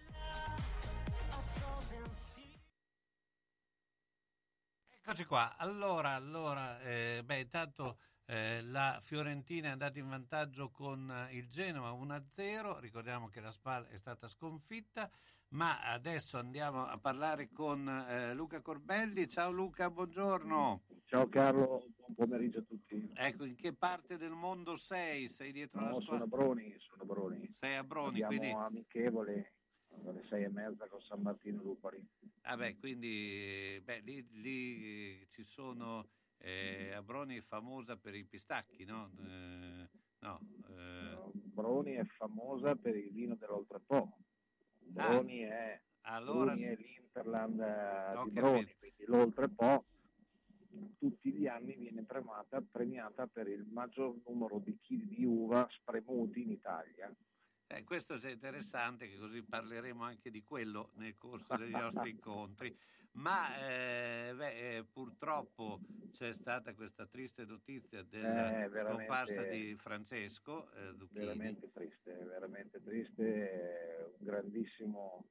Eccoci qua. Allora, allora, eh, beh, intanto Eh, la Fiorentina è andata in vantaggio con eh, il Genova 1-0, ricordiamo che la SPAL è stata sconfitta, ma adesso andiamo a parlare con eh, Luca Corbelli. Ciao Luca, buongiorno. Ciao Carlo, buon pomeriggio a tutti. Ecco, in che parte del mondo sei? Sei dietro No, la sono squadra? a Broni, sono a Broni. Sei a Broni, Abbiamo quindi... amichevole alle sei e mezza con San Martino Lupari. Vabbè, quindi beh, lì, lì ci sono eh, Abroni è famosa per i pistacchi, no? Eh, no, eh, Broni è famosa per il vino dell'Oltrepo. Broni è, Ah, allora Bruni è l'Interland eh, Ho di capito. Broni, quindi l'Oltrepo tutti gli anni viene premiata, premiata per il maggior numero di chili di uva spremuti in Italia. Eh, questo è interessante, che così parleremo anche di quello nel corso degli nostri *laughs* incontri. Ma eh, beh, eh, purtroppo c'è stata questa triste notizia della Eh, scomparsa di Francesco eh, Zucchini. veramente triste, veramente triste, è un grandissimo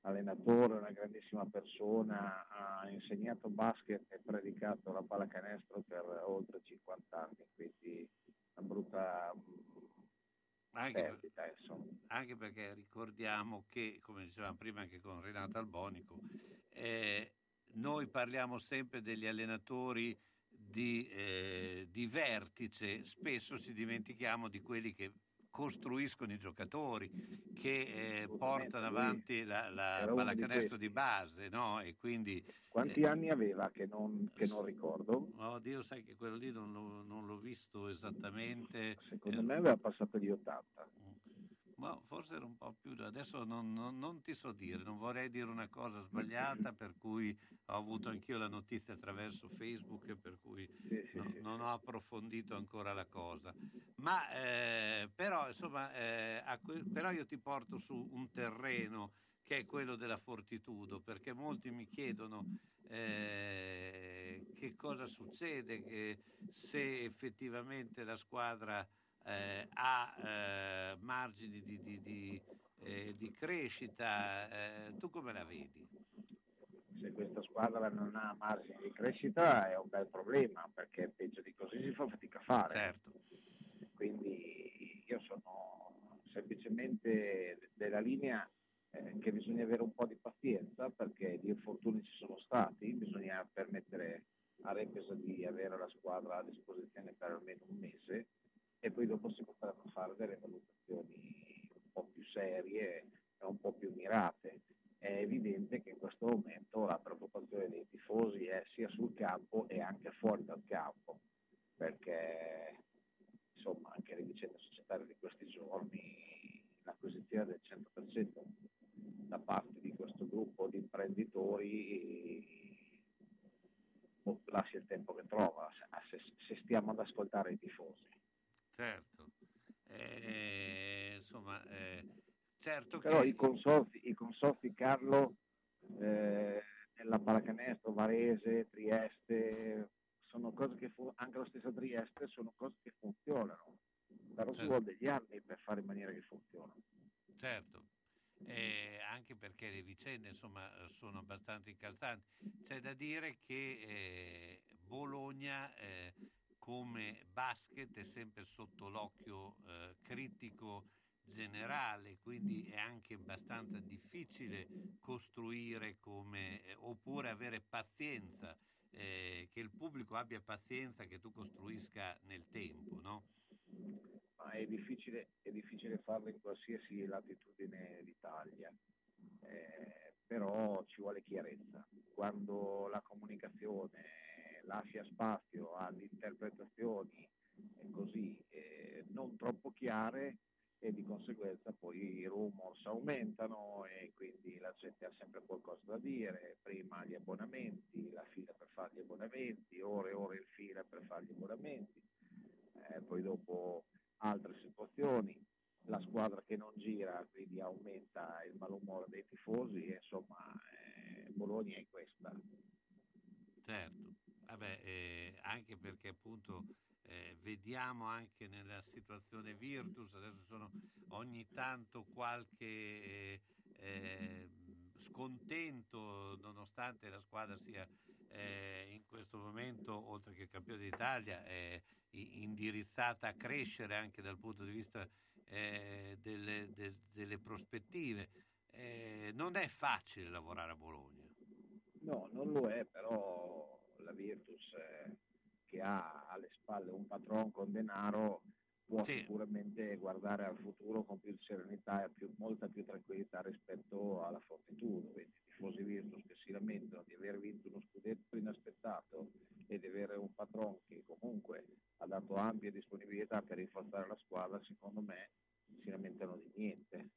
allenatore, una grandissima persona, ha insegnato basket e predicato la pallacanestro per oltre 50 anni, quindi una brutta Anche, perdita, insomma. anche perché ricordiamo che, come dicevamo prima anche con Renato Albonico, eh, noi parliamo sempre degli allenatori di, eh, di vertice, spesso ci dimentichiamo di quelli che costruiscono i giocatori, che eh, portano avanti la, la pallacanestro di base, no? E quindi... Quanti eh, anni aveva che non, che non ricordo? Oh, Dio, sai che quello lì non, l'ho- non l'ho visto esattamente. Secondo eh, me aveva passato gli 80. Ma forse era un po' più, adesso non, non- non ti so dire, non vorrei dire una cosa sbagliata, per cui ho avuto anch'io la notizia attraverso Facebook, per cui no- non ho approfondito ancora la cosa. Ma eh, però, insomma, eh, que- però io ti porto su un terreno che è quello della fortitudo, perché molti mi chiedono eh, che cosa succede, se effettivamente la squadra eh, ha eh, margini di, di- di, eh, di crescita, eh, tu come la vedi? Se questa squadra non ha margini di crescita è un bel problema, perché peggio di così si fa fatica a fare. Certo. Quindi io sono semplicemente della linea che bisogna avere un po' di pazienza perché gli infortuni ci sono stati, bisogna permettere a Repesa di avere la squadra a disposizione per almeno un mese e poi dopo si potranno fare delle valutazioni un po' più serie e un po' più mirate. È evidente che in questo momento la preoccupazione dei tifosi è sia sul campo e anche fuori dal campo, perché insomma anche le vicende societarie di questi giorni, l'acquisizione del 100% da parte di questo gruppo di imprenditori boh, lascia il tempo che trova, se, se stiamo ad ascoltare i tifosi. Certo. Eh, insomma, eh, certo Però che... i consorzi, i consorzi Carlo eh, nella pallacanestro, Varese, Trieste, sono cose che fu- anche la stessa Trieste sono cose che funzionano, però ci Certo. vuole degli anni per fare in maniera che funzionano. Certo, Eh, anche perché le vicende insomma sono abbastanza incalzanti. C'è da dire che eh, Bologna eh, come basket è sempre sotto l'occhio eh, critico generale, quindi è anche abbastanza difficile costruire come, eh, oppure avere pazienza, eh, che il pubblico abbia pazienza che tu costruisca nel tempo, no? Ma è difficile, è difficile farlo in qualsiasi latitudine d'Italia, eh, però ci vuole chiarezza. Quando la comunicazione lascia spazio ad interpretazioni così eh, non troppo chiare e di conseguenza poi i rumors aumentano e quindi la gente ha sempre qualcosa da dire, prima gli abbonamenti, la fila per fare gli abbonamenti, ore e ore in fila per fare gli abbonamenti, eh, poi dopo altre situazioni, la squadra che non gira quindi aumenta il malumore dei tifosi, insomma eh, Bologna è questa. Certo, Vabbè, eh, anche perché appunto eh, vediamo anche nella situazione Virtus, adesso sono ogni tanto qualche eh, eh, scontento nonostante la squadra sia eh, in questo momento, oltre che campione d'Italia, è, indirizzata a crescere anche dal punto di vista eh, delle, de- delle prospettive. Eh, non è facile lavorare a Bologna. No, non lo è, però la Virtus eh, che ha alle spalle un patron con denaro può sicuramente guardare al futuro con più serenità e più- molta più tranquillità rispetto alla Fortitudo. Quindi i tifosi Virtus che si lamentano di aver vinto uno scudetto inaspettato e di avere un patron che comunque ha dato ampia disponibilità per rinforzare la squadra, secondo me si lamentano di niente.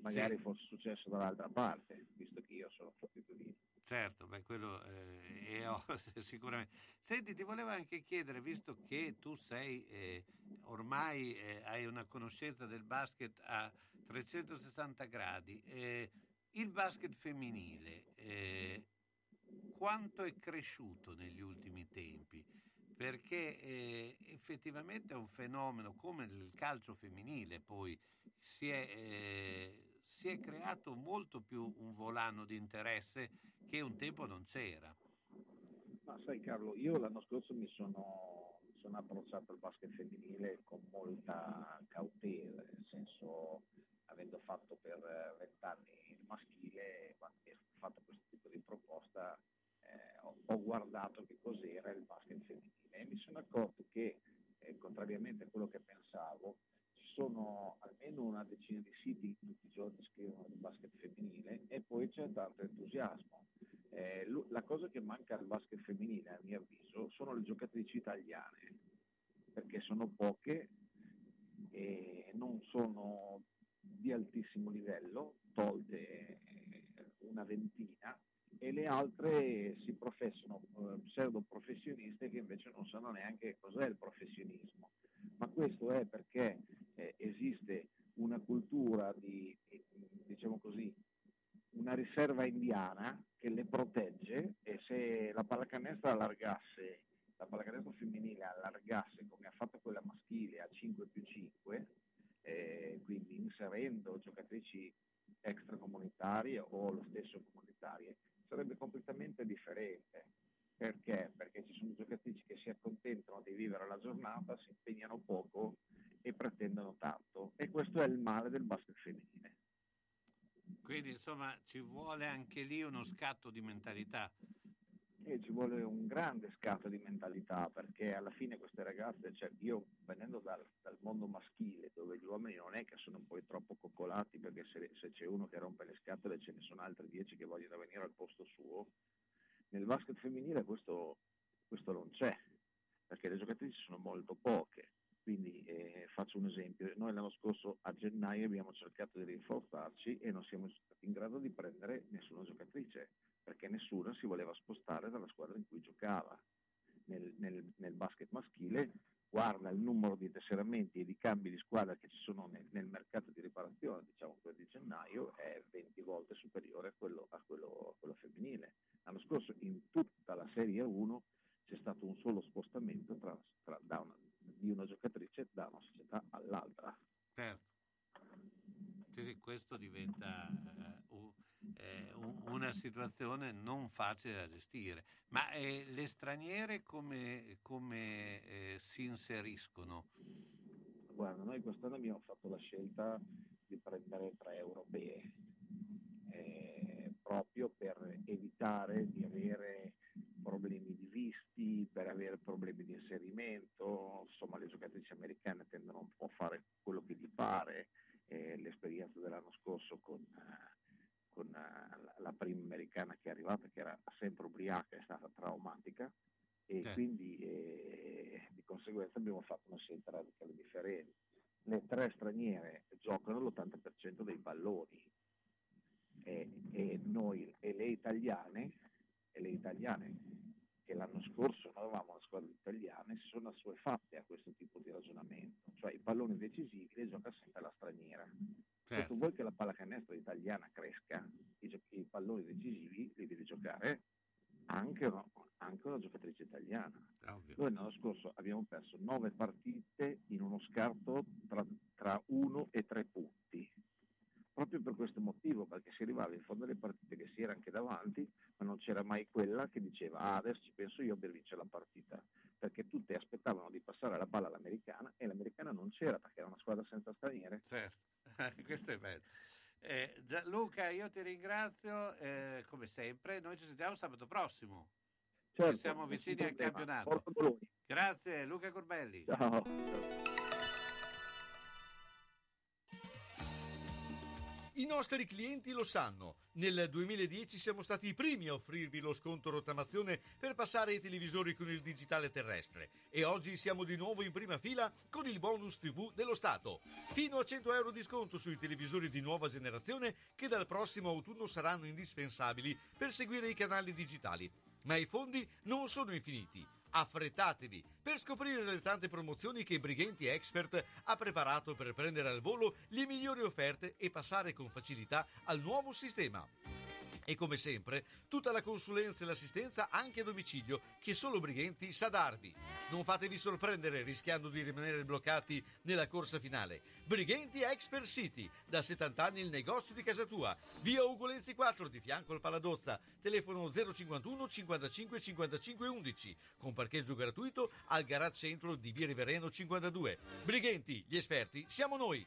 Magari Sì. fosse successo dall'altra parte, visto che io sono Fortitudino. Certo, beh, quello eh, è *laughs* sicuramente. Senti, ti volevo anche chiedere, visto che tu sei eh, ormai eh, hai una conoscenza del basket a 360 gradi, eh, il basket femminile eh, quanto è cresciuto negli ultimi tempi? Perché eh, effettivamente è un fenomeno come il calcio femminile, poi si è, eh, si è creato molto più un volano di interesse che un tempo non c'era. Ma sai Carlo, io l'anno scorso mi sono, mi sono approcciato al basket femminile con molta cautela, nel senso avendo fatto per eh, vent'anni il maschile, quando mi è fatto questo tipo di proposta eh, ho, ho guardato che cos'era il basket femminile e mi sono accorto che, eh, contrariamente a quello che pensavo, sono almeno una decina di siti che tutti i giorni scrivono del basket femminile e poi c'è tanto entusiasmo. Eh, la cosa che manca al basket femminile, a mio avviso, sono le giocatrici italiane, perché sono poche e non sono di altissimo livello, tolte eh, una ventina, e le altre si professano eh, pseudo professioniste che invece non sanno neanche cos'è il professionismo. Ma questo è perché eh, esiste una cultura di, di- diciamo così, una riserva indiana che le protegge e se la pallacanestro allargasse, la pallacanestro femminile allargasse come ha fatto quella maschile a 5 più 5, eh, quindi inserendo giocatrici extracomunitarie o lo stesso comunitarie, sarebbe completamente differente. Perché? Perché ci sono giocatrici che si accontentano di vivere la giornata, si impegnano poco e pretendono tanto. E questo è il male del basket femminile. Quindi insomma ci vuole anche lì uno scatto di mentalità. E ci vuole un grande scatto di mentalità perché alla fine queste ragazze, cioè io venendo dal, dal mondo maschile dove gli uomini non è che sono poi troppo coccolati perché se, se c'è uno che rompe le scatole ce ne sono altri dieci che vogliono venire al posto suo, nel basket femminile questo, questo non c'è perché le giocatrici sono molto poche. Quindi eh, faccio un esempio, noi l'anno scorso a gennaio abbiamo cercato di rinforzarci e non siamo stati in grado di prendere nessuna giocatrice perché nessuna si voleva spostare dalla squadra in cui giocava. Nel, nel- nel basket maschile guarda il numero di tesseramenti e di cambi di squadra che ci sono nel, nel mercato di riparazione, diciamo quello di gennaio, è 20 volte superiore a quello, a quello- a quello femminile. L'anno scorso in tutta la Serie 1 c'è stato un solo spostamento tra- tra- una- di una giocatrice da una società all'altra. Certo. Sì, sì, questo diventa eh, u- eh, un- una situazione non facile da gestire. Ma eh, le straniere come, come, eh, si inseriscono? Guarda, noi quest'anno abbiamo fatto la scelta di prendere tre europee, eh, proprio per evitare di avere problemi di visti, per avere problemi di inserimento, insomma le giocatrici americane tendono un po' a fare quello che gli pare, eh, l'esperienza dell'anno scorso con, eh, con eh, la- la prima americana che è arrivata, che era sempre ubriaca, è stata traumatica e Sì. quindi eh, di conseguenza abbiamo fatto una scelta radicale differente. Le tre straniere giocano l'80% dei palloni e, e noi e le italiane e le italiane che l'anno scorso noi avevamo una squadra si sono assuefatte a questo tipo di ragionamento, cioè i palloni decisivi li gioca sempre la straniera. Se Certo. tu vuoi che la pallacanestro italiana cresca, i, gio- i palloni decisivi li devi giocare anche una, anche una giocatrice italiana. Ovvio. Noi l'anno scorso abbiamo perso nove partite in uno scarto tra, tra uno e tre punti. Proprio per questo motivo, perché si arrivava in fondo alle partite che si era anche davanti, ma non c'era mai quella che diceva ah, adesso ci penso io per vincere la partita. Perché tutti aspettavano di passare la palla all'americana e l'americana non c'era perché era una squadra senza straniere. Certo, *laughs* questo è bello. Eh, Gianluca, io ti ringrazio eh, come sempre. Noi ci sentiamo sabato prossimo. Certo, siamo vicini al problema. campionato. Grazie, Luca Corbelli. Ciao. I nostri clienti lo sanno. Nel 2010 siamo stati i primi a offrirvi lo sconto rottamazione per passare ai televisori con il digitale terrestre e oggi siamo di nuovo in prima fila con il bonus TV dello Stato. Fino a 100 euro di sconto sui televisori di nuova generazione che dal prossimo autunno saranno indispensabili per seguire i canali digitali. Ma i fondi non sono infiniti. Affrettatevi per scoprire le tante promozioni che Brighenti Expert ha preparato per prendere al volo le migliori offerte e passare con facilità al nuovo sistema. E come sempre, tutta la consulenza e l'assistenza anche a domicilio che solo Brighenti sa darvi. Non fatevi sorprendere rischiando di rimanere bloccati nella corsa finale. Brighenti Expert City, da 70 anni il negozio di casa tua. Via Ugolenzi 4 di fianco al Paladozza. Telefono 051 55 55 11 con parcheggio gratuito al garage centro di Via Rivereno 52. Brighenti, gli esperti, siamo noi.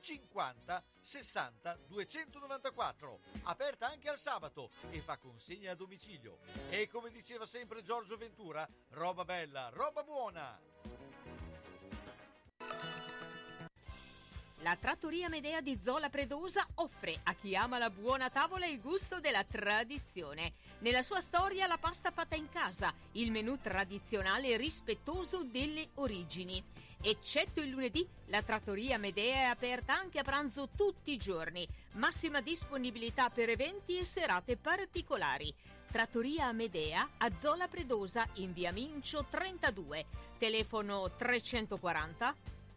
50 60 294. Aperta anche al sabato e fa consegna a domicilio. E come diceva sempre Giorgio Ventura, roba bella, roba buona. La trattoria Medea di Zola Predosa offre a chi ama la buona tavola il gusto della tradizione. Nella sua storia la pasta fatta in casa, il menù tradizionale rispettoso delle origini. Eccetto il lunedì, la trattoria Medea è aperta anche a pranzo tutti i giorni. Massima disponibilità per eventi e serate particolari. Trattoria Medea a Zola Predosa in via Mincio 32. Telefono 340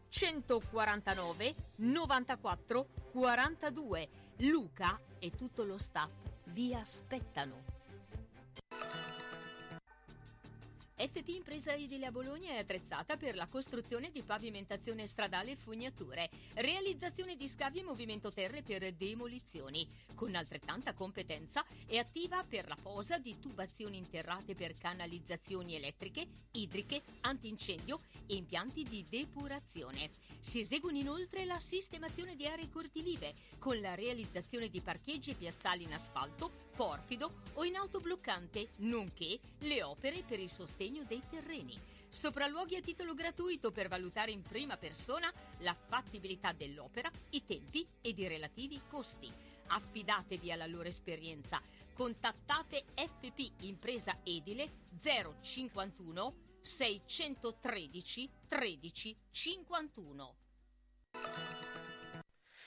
149 94 42. Luca e tutto lo staff vi aspettano. FP Impresa Edile a Bologna è attrezzata per la costruzione di pavimentazione stradale e fognature, realizzazione di scavi e movimento terre per demolizioni. Con altrettanta competenza è attiva per la posa di tubazioni interrate per canalizzazioni elettriche, idriche, antincendio e impianti di depurazione. Si eseguono inoltre la sistemazione di aree cortilive con la realizzazione di parcheggi e piazzali in asfalto, porfido o in autobloccante, nonché le opere per il sostegno dei terreni. Sopralluoghi a titolo gratuito per valutare in prima persona la fattibilità dell'opera, i tempi ed i relativi costi. Affidatevi alla loro esperienza. Contattate FP Impresa Edile 051 613 13 51.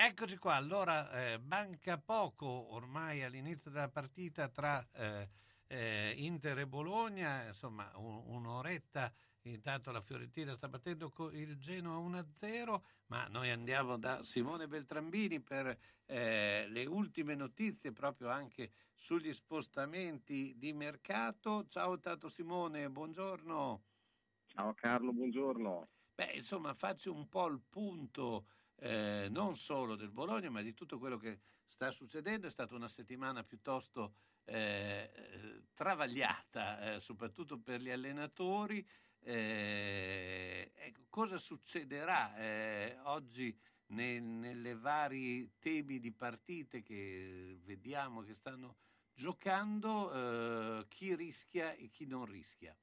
Eccoci qua, allora eh, manca poco ormai all'inizio della partita tra eh, eh, Inter e Bologna, insomma un- un'oretta Intanto la Fiorentina sta battendo il Genoa 1-0, ma noi andiamo da Simone Beltrambini per eh, le ultime notizie proprio anche sugli spostamenti di mercato. Ciao Tato Simone, buongiorno. Ciao Carlo, buongiorno. Beh, insomma, faccio un po' il punto eh, non solo del Bologna, ma di tutto quello che sta succedendo. È stata una settimana piuttosto eh, travagliata, eh, soprattutto per gli allenatori. Eh, ecco, cosa succederà eh, oggi nel- nelle vari temi di partite che vediamo che stanno giocando? eh, chi rischia e chi non rischia?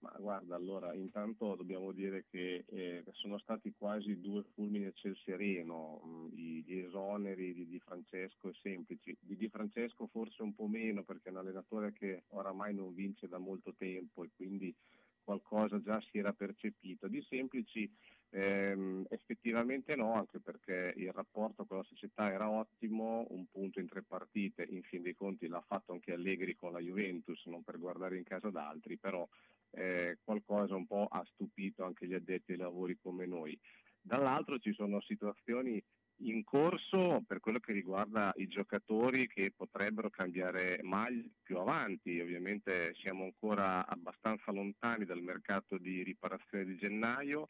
Ma guarda, allora, intanto dobbiamo dire che eh, sono stati quasi due fulmini a ciel sereno, mh, i- gli esoneri di Di Francesco e semplici. Di Di Francesco forse un po' meno perché è un allenatore che oramai non vince da molto tempo e quindi qualcosa già si era percepito. Di semplici ehm, effettivamente no, anche perché il rapporto con la società era ottimo, un punto in tre partite, in fin dei conti l'ha fatto anche Allegri con la Juventus, non per guardare in casa d'altri, però eh, qualcosa un po' ha stupito anche gli addetti ai lavori come noi. Dall'altro ci sono situazioni in corso per quello che riguarda i giocatori che potrebbero cambiare maglia più avanti. Ovviamente siamo ancora abbastanza lontani dal mercato di riparazione di gennaio.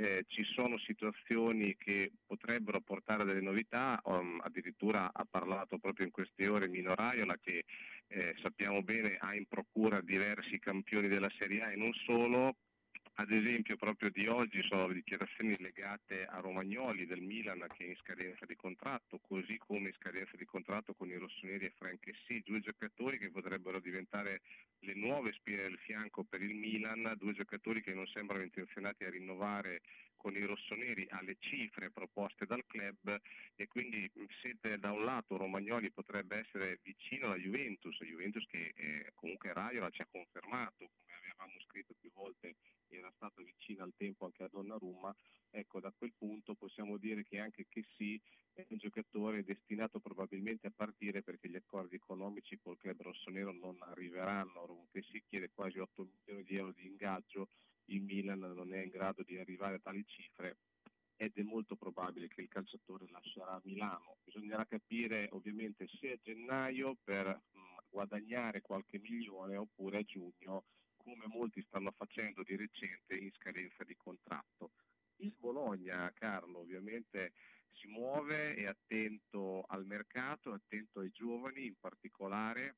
Eh, ci sono situazioni che potrebbero portare delle novità, um, addirittura ha parlato proprio in queste ore Mino Raiola che eh, sappiamo bene ha in procura diversi campioni della Serie A e non solo, ad esempio proprio di oggi sono le dichiarazioni legate a Romagnoli del Milan che è in scadenza di contratto, così come in scadenza di contratto con i rossoneri e Franchessi, due giocatori che potrebbero diventare le nuove spine del fianco per il Milan, due giocatori che non sembrano intenzionati a rinnovare con i rossoneri alle cifre proposte dal club. E quindi se da un lato Romagnoli potrebbe essere vicino alla Juventus, Juventus che eh, comunque Raiola ci ha confermato, come avevamo scritto più volte era stata vicina al tempo anche a Donnarumma, ecco da quel punto possiamo dire che anche che sì è un giocatore destinato probabilmente a partire perché gli accordi economici col club rossonero non arriveranno, che si chiede quasi 8 milioni di euro di ingaggio, il Milan non è in grado di arrivare a tali cifre ed è molto probabile che il calciatore lascerà Milano. Bisognerà capire ovviamente se a gennaio per mh, guadagnare qualche milione oppure a giugno come molti stanno facendo di recente in scadenza di contratto. Il Bologna, Carlo, ovviamente si muove, è attento al mercato, è attento ai giovani in particolare.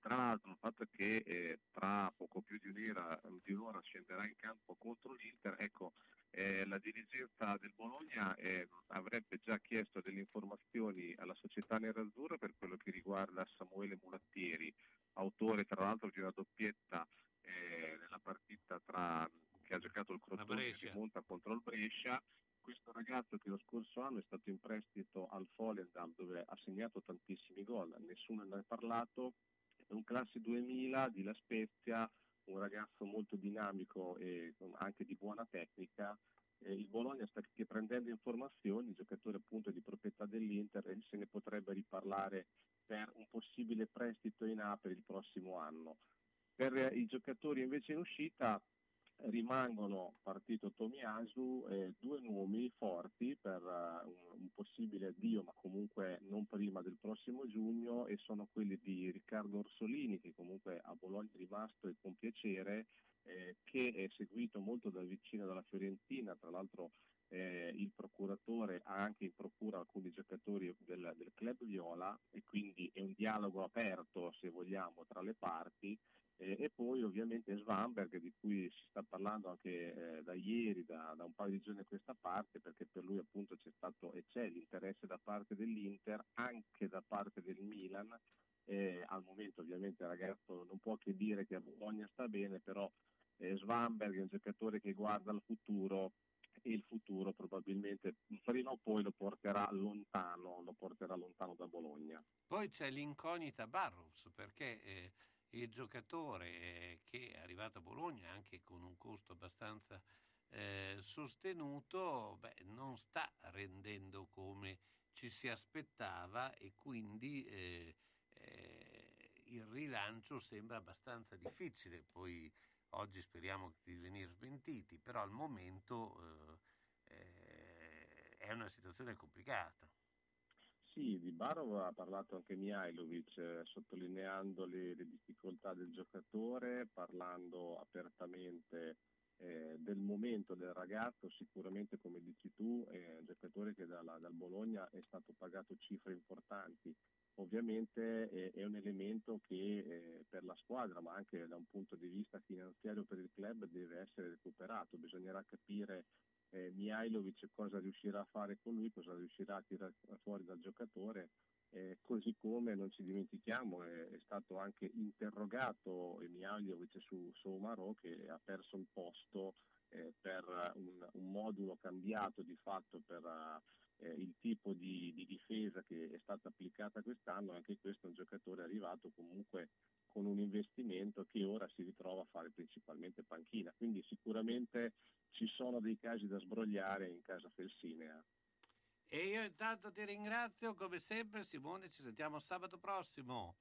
Tra l'altro il fatto che eh, tra poco più di un'ora, di un'ora scenderà in campo contro l'Inter, ecco, eh, la dirigenza del Bologna eh, avrebbe già chiesto delle informazioni alla società nerazzurra per quello che riguarda Samuele Mulattieri, autore tra l'altro di una doppietta eh, nella partita tra, che ha giocato il Crotone che monta contro il Brescia. Questo ragazzo che lo scorso anno è stato in prestito al Volendam dove ha segnato tantissimi gol, nessuno ne ha parlato, è un classe 2000 di La Spezia, un ragazzo molto dinamico e anche di buona tecnica. Eh, il Bologna sta prendendo informazioni, il giocatore appunto è di proprietà dell'Inter e se ne potrebbe riparlare per un possibile prestito in A per il prossimo anno. Per eh, i giocatori invece in uscita rimangono partito Tomiasu e due nomi forti per eh, un, un possibile addio, ma comunque non prima del prossimo giugno, e sono quelli di Riccardo Orsolini, che comunque a Bologna è rimasto e con piacere, eh, che è seguito molto da vicino dalla Fiorentina, tra l'altro eh, il procuratore ha anche in procura alcuni giocatori del, del club viola e quindi è un dialogo aperto, se vogliamo, tra le parti. Eh, e poi ovviamente Svanberg, di cui si sta parlando anche eh, da ieri, da, da un paio di giorni a questa parte, perché per lui appunto c'è stato e c'è l'interesse da parte dell'Inter, anche da parte del Milan. Eh, al momento ovviamente il ragazzo non può che dire che a Bologna sta bene, però eh, Svanberg è un giocatore che guarda al futuro e il futuro probabilmente prima o poi lo porterà lontano, lo porterà lontano da Bologna. Poi c'è l'incognita Barros perché eh, il giocatore eh, che è arrivato a Bologna anche con un costo abbastanza eh, sostenuto beh, non sta rendendo come ci si aspettava e quindi eh, eh, il rilancio sembra abbastanza difficile, poi oggi speriamo di venire smentiti, però al momento eh, eh, è una situazione complicata. Sì, di Barov ha parlato anche Mihailovic, eh, sottolineando le, le, difficoltà del giocatore, parlando apertamente eh, del momento del ragazzo, sicuramente come dici tu, è un giocatore che dalla, dal Bologna è stato pagato cifre importanti. Ovviamente eh, è un elemento che eh, per la squadra, ma anche da un punto di vista finanziario per il club, deve essere recuperato. Bisognerà capire eh, Mihailovic cosa riuscirà a fare con lui, cosa riuscirà a tirare fuori dal giocatore. Eh, così come non ci dimentichiamo è, è stato anche interrogato Mihailovic su Soumaro che ha perso il posto eh, per un, un, modulo cambiato di fatto per eh, il tipo di, di, difesa che è stata applicata quest'anno, anche questo è un giocatore arrivato comunque con un investimento che ora si ritrova a fare principalmente panchina, quindi sicuramente ci sono dei casi da sbrogliare in casa Felsinea. E io intanto ti ringrazio come sempre Simone, ci sentiamo sabato prossimo.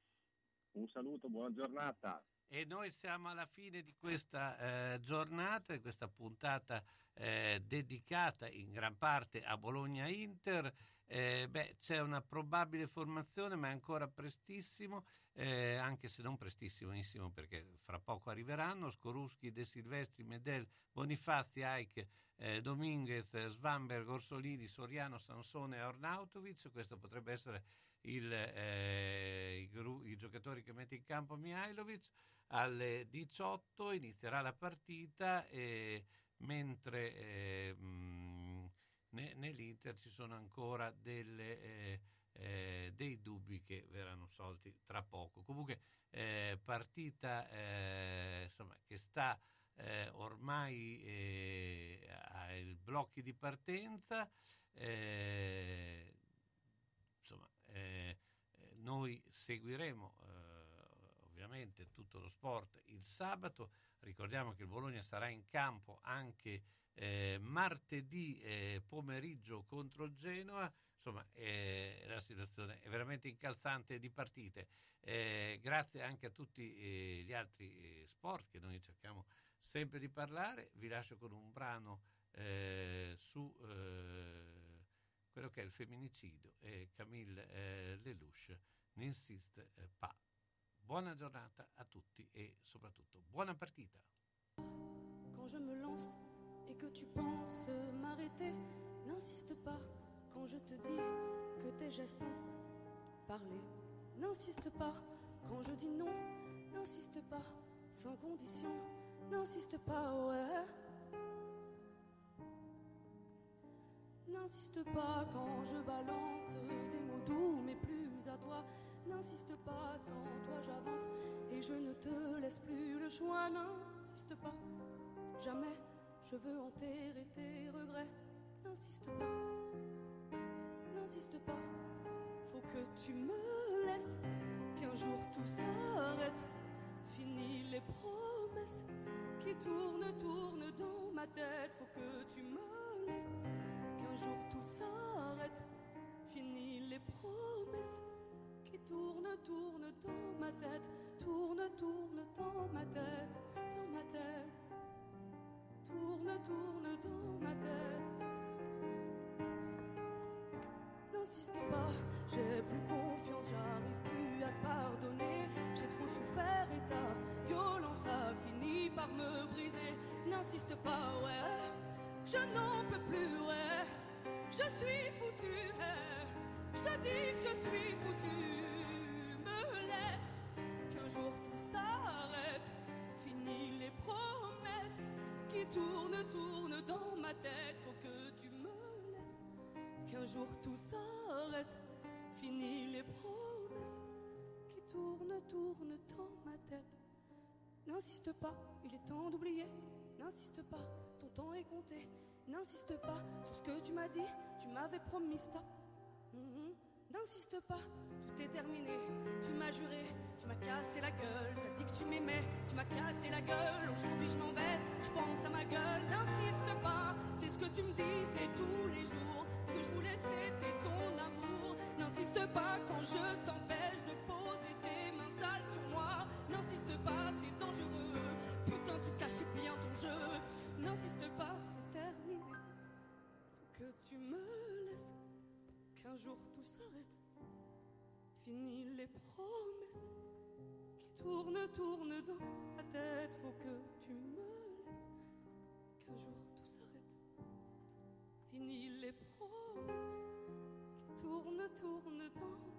Un saluto, buona giornata. E noi siamo alla fine di questa eh, giornata, di questa puntata eh, dedicata in gran parte a Bologna Inter. Eh, beh, c'è una probabile formazione, ma è ancora prestissimo, eh, anche se non prestissimissimo perché fra poco arriveranno. Skoruschi, De Silvestri, Medel, Bonifazi, Aik, eh, Dominguez, Svanberg, Orsolini, Soriano, Sansone e Ornautovic. Questo potrebbe essere il, eh, i, i, giocatori che mette in campo Mihailovic. Alle 18 inizierà la partita mentre eh, mh, ne, nell'Inter ci sono ancora delle, eh, eh, dei dubbi che verranno solti tra poco. Comunque eh, partita eh, insomma, che sta eh, ormai ai blocchi di partenza. insomma, noi seguiremo ovviamente tutto lo sport il sabato. Ricordiamo che il Bologna sarà in campo anche eh, martedì eh, pomeriggio contro Genoa. Insomma, eh, la situazione è veramente incalzante di partite. Eh, grazie anche a tutti eh, gli altri eh, sport che noi cerchiamo sempre di parlare. Vi lascio con un brano su quello che è il femminicidio e Camille Lelouch n'insiste pas. Buona giornata a tutti e soprattutto buona partita. Quand je me lance et que tu penses m'arrêter, n'insiste pas quand je te dis que tes gestes ont parlé. N'insiste pas quand je dis non, n'insiste pas sans condition, n'insiste pas, ouais. N'insiste pas quand je balance des mots doux, mais plus à toi. N'insiste pas, sans toi j'avance et je ne te laisse plus le choix. N'insiste pas, jamais je veux enterrer tes regrets. N'insiste pas, n'insiste pas. Faut que tu me laisses, qu'un jour tout s'arrête. Fini les promesses qui tournent, tournent dans ma tête. Faut que tu me laisses, qu'un jour tout s'arrête. Fini les promesses qui tournent, tournent dans ma tête. Tourne, tourne dans ma tête, dans ma tête tourne, tourne dans ma tête. N'insiste pas, j'ai plus confiance, j'arrive plus à te pardonner. J'ai trop souffert et ta violence a fini par me briser. N'insiste pas, ouais, je n'en peux plus, ouais. Je suis foutu, ouais. Je te dis que je suis foutu. Me laisse qu'un jour tout s'arrête. Fini les promesses qui tourne, tourne dans ma tête. Faut que tu me laisses, qu'un jour tout s'arrête. Fini les promesses qui tournent, tournent dans ma tête. N'insiste pas, il est temps d'oublier. N'insiste pas, ton temps est compté. N'insiste pas sur ce que tu m'as dit. Tu m'avais promis stop. Mhm. N'insiste pas, tout est terminé. Tu m'as juré, tu m'as cassé la gueule. T'as dit que tu m'aimais, tu m'as cassé la gueule. Aujourd'hui je m'en vais, je pense à ma gueule. N'insiste pas, c'est ce que tu me dis, c'est tous les jours. Ce que je voulais, c'était ton amour. N'insiste pas quand je t'empêche de poser tes mains sales sur moi. N'insiste pas, t'es dangereux. Putain, tu cachais bien ton jeu. N'insiste pas, c'est terminé. Faut que tu me laisses, qu'un jour Fini les promesses qui tournent, tournent dans ma tête. Faut que tu me laisses, qu'un jour tout s'arrête. Fini les promesses qui tournent, tournent dans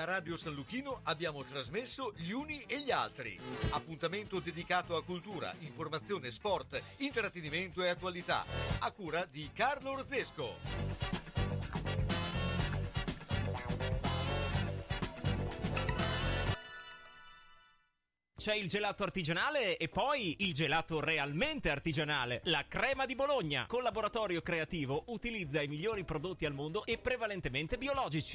Da Radio San Luchino abbiamo trasmesso Gli Uni e gli Altri. Appuntamento dedicato a cultura, informazione, sport, intrattenimento e attualità. A cura di Carlo Orzesco. C'è il gelato artigianale e poi il gelato realmente artigianale, la crema di Bologna. Collaboratorio creativo utilizza i migliori prodotti al mondo e prevalentemente biologici.